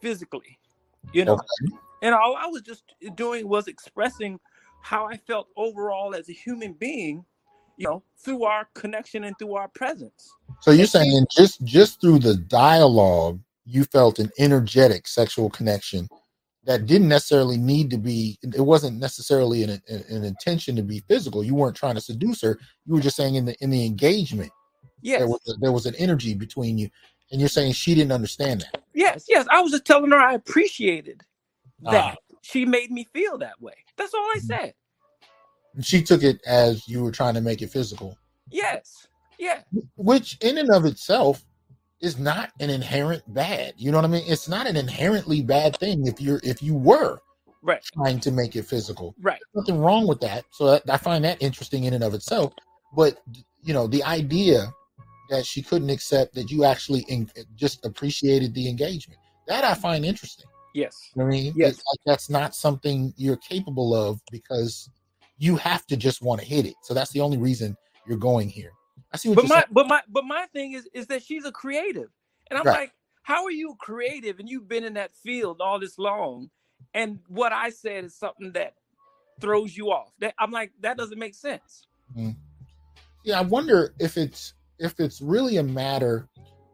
physically, you know. Okay. And all I was just doing was expressing how I felt overall as a human being, you know, through our connection and through our presence. So you're saying just just through the dialogue, you felt an energetic sexual connection that didn't necessarily need to be it wasn't necessarily an, an, an, intention to be physical. You weren't trying to seduce her. You were just saying in the in the engagement yes there was, a, there was an energy between you. And you're saying she didn't understand that. Yes yes. I was just telling her i appreciated that. uh, she made me feel that way that's all i mm-hmm. said she took it as you were trying to make it physical yes yeah which in and of itself is not an inherent bad. You know what I mean? It's not an inherently bad thing if you're if you were right trying to make it physical. Right. nothing wrong with that. So that, I find that interesting in and of itself. But you know, the idea that she couldn't accept that you actually in, just appreciated the engagement that I find interesting. Yes. I mean, yes. Like that's not something you're capable of because you have to just want to hit it. So that's the only reason you're going here. I see what but my saying. but my but my thing is is that she's a creative, and I'm right. like, how are you creative and you've been in that field all this long, and what I said is something that throws you off. That I'm like, that doesn't make sense. Mm. Yeah, I wonder if it's if it's really a matter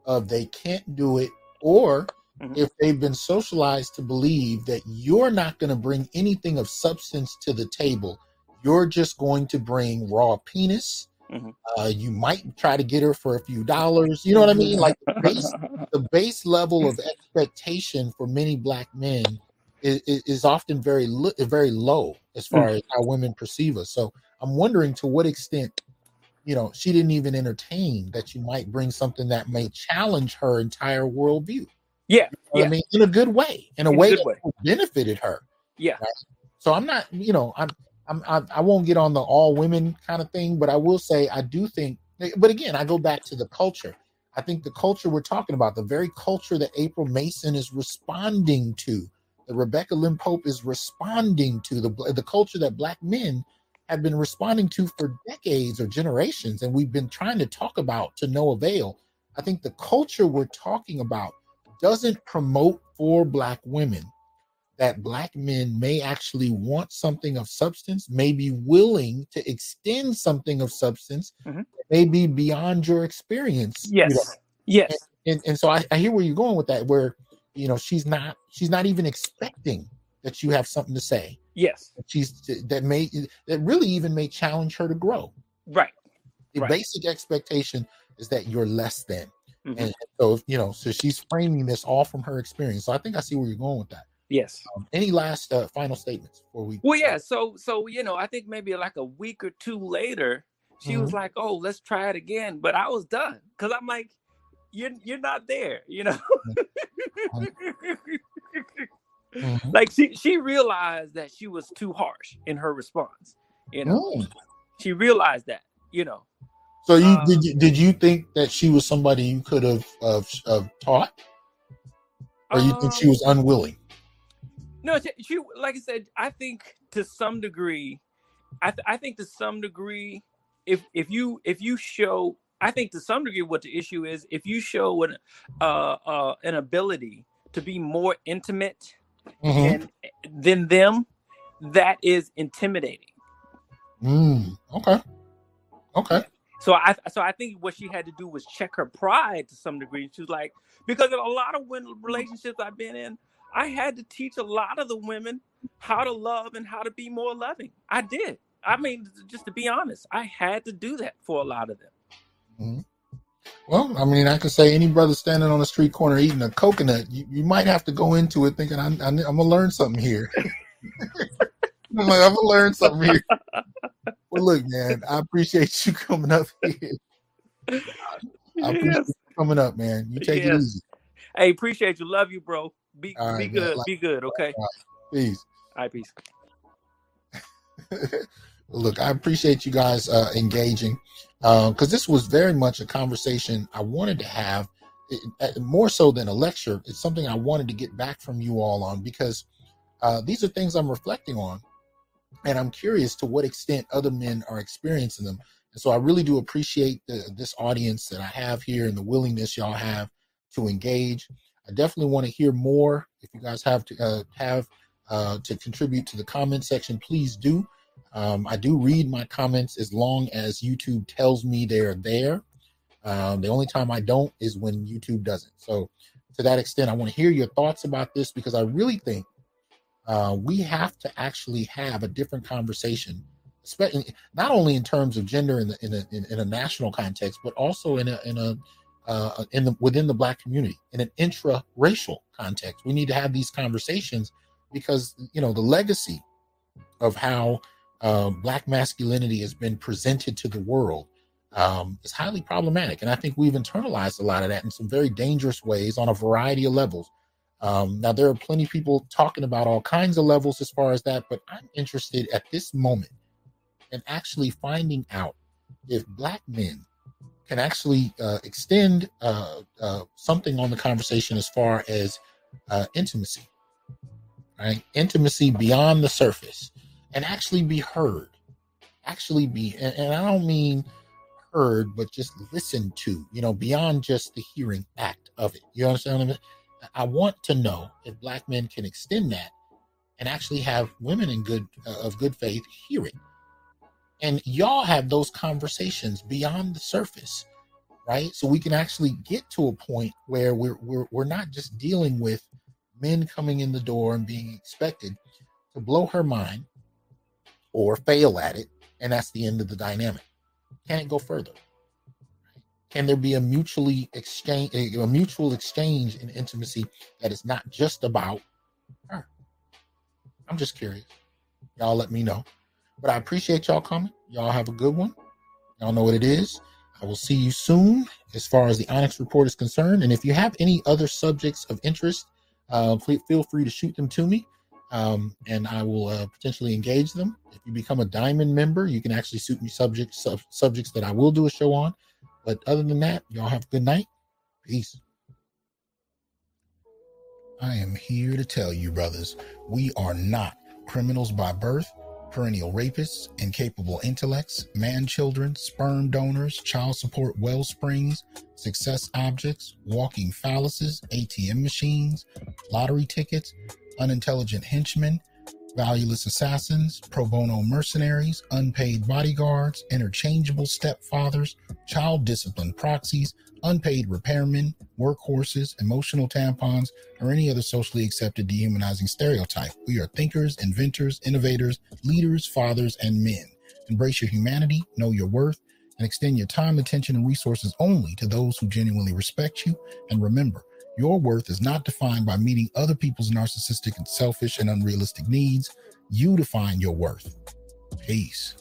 of they can't do it, or mm-hmm. if they've been socialized to believe that you're not going to bring anything of substance to the table. You're just going to bring raw penis Mm-hmm. Uh, you might try to get her for a few dollars. You know what I mean? Like the base, the base level of expectation for many black men is, is often very very low as far mm-hmm. as how women perceive us. So I'm wondering to what extent, you know, she didn't even entertain that you might bring something that may challenge her entire worldview. Yeah, you know yeah. I mean, in a good way, in a in way a that way. benefited her. Yeah. Right? So I'm not, you know, I'm I'm, I, I won't get on the all women kind of thing, but I will say I do think. But again, I go back to the culture. I think the culture we're talking about, the very culture that April Mason is responding to, that Rebecca Lynn Pope is responding to, the the culture that black men have been responding to for decades or generations, and we've been trying to talk about to no avail. I think the culture we're talking about doesn't promote for black women that black men may actually want something of substance, may be willing to extend something of substance, mm-hmm. maybe beyond your experience. Yes. You know? Yes. And, and, and so I, I hear where you're going with that, where you know she's not she's not even expecting that you have something to say. Yes. She's that may that really even may challenge her to grow. Right. The right. basic expectation is that you're less than. Mm-hmm. And so you know, so she's framing this all from her experience. So I think I see where you're going with that. Yes. Um, any last uh, final statements before we? Well, yeah. So, so you know, I think maybe like a week or two later, she mm-hmm. was like, "Oh, let's try it again," but I was done because I'm like, "You're you're not there," you know. [laughs] mm-hmm. Like she she realized that she was too harsh in her response. You know, mm. she realized that. You know. So you um, did you, did you think that she was somebody you could have uh, uh, taught, or you um, think she um, was unwilling? No, she, she, like I said, I think to some degree, I th- I think to some degree if if you if you show I think to some degree what the issue is if you show an uh, uh an ability to be more intimate mm-hmm. than them, that is intimidating. Mm, okay. Okay. So I so I think what she had to do was check her pride to some degree. She was like, because in a lot of women relationships I've been in, I had to teach a lot of the women how to love and how to be more loving. I did. I mean, just to be honest, I had to do that for a lot of them. Mm-hmm. Well, I mean, I could say any brother standing on the street corner eating a coconut, you, you might have to go into it thinking, I'm, I'm, I'm gonna learn something here. [laughs] I'm, like, I'm gonna learn something here. [laughs] well, look, man, I appreciate you coming up here. I appreciate yes. you coming up, man. You take yes. it easy. Hey, appreciate you. Love you, bro. Be right, be good. Like, be good. Okay. All right. Peace. All right, peace. [laughs] look, I appreciate you guys uh, engaging because uh, this was very much a conversation I wanted to have, it, uh, more so than a lecture. It's something I wanted to get back from you all on because uh, these are things I'm reflecting on, and I'm curious to what extent other men are experiencing them. And so I really do appreciate the, this audience that I have here and the willingness y'all have to engage. I definitely want to hear more. If you guys have to uh, have uh, to contribute to the comment section, please do. Um, I do read my comments as long as YouTube tells me they're there. Um, the only time I don't is when YouTube doesn't. So, to that extent, I want to hear your thoughts about this because I really think uh, we have to actually have a different conversation, especially not only in terms of gender in the in a in, in a national context, but also in a in a uh, in the within the black community in an intra-racial context. We need to have these conversations because you know the legacy of how uh, black masculinity has been presented to the world um, is highly problematic. And I think we've internalized a lot of that in some very dangerous ways on a variety of levels. Um, now, there are plenty of people talking about all kinds of levels as far as that, but I'm interested at this moment in actually finding out if black men can actually uh, extend uh, uh, something on the conversation as far as uh, intimacy, right? Intimacy beyond the surface and actually be heard. Actually be, and, and I don't mean heard, but just listened to, you know, beyond just the hearing act of it. You understand what I mean? I want to know if black men can extend that and actually have women in good uh, of good faith hear it. And y'all have those conversations beyond the surface, right? So we can actually get to a point where we're we're we're not just dealing with men coming in the door and being expected to blow her mind or fail at it, and that's the end of the dynamic. Can it go further? Can there be a mutually exchange, a mutual exchange in intimacy that is not just about her? I'm just curious. Y'all let me know. But I appreciate y'all coming. Y'all have a good one. Y'all know what it is. I will see you soon as far as the Onyx report is concerned. And if you have any other subjects of interest, uh, feel free to shoot them to me um, and I will uh, potentially engage them. If you become a diamond member, you can actually suit me subjects sub- subjects that I will do a show on. But other than that, y'all have a good night. Peace. I am here to tell you, brothers, we are not criminals by birth, perennial rapists, incapable intellects, man children, sperm donors, child support well springs, success objects, walking phalluses, ATM machines, lottery tickets, unintelligent henchmen, valueless assassins, pro bono mercenaries, unpaid bodyguards, interchangeable stepfathers, child discipline proxies, unpaid repairmen, workhorses, emotional tampons, or any other socially accepted dehumanizing stereotype. We are thinkers, inventors, innovators, leaders, fathers, and men. Embrace your humanity, know your worth, and extend your time, attention, and resources only to those who genuinely respect you. And remember, your worth is not defined by meeting other people's narcissistic and selfish and unrealistic needs. You define your worth. Peace.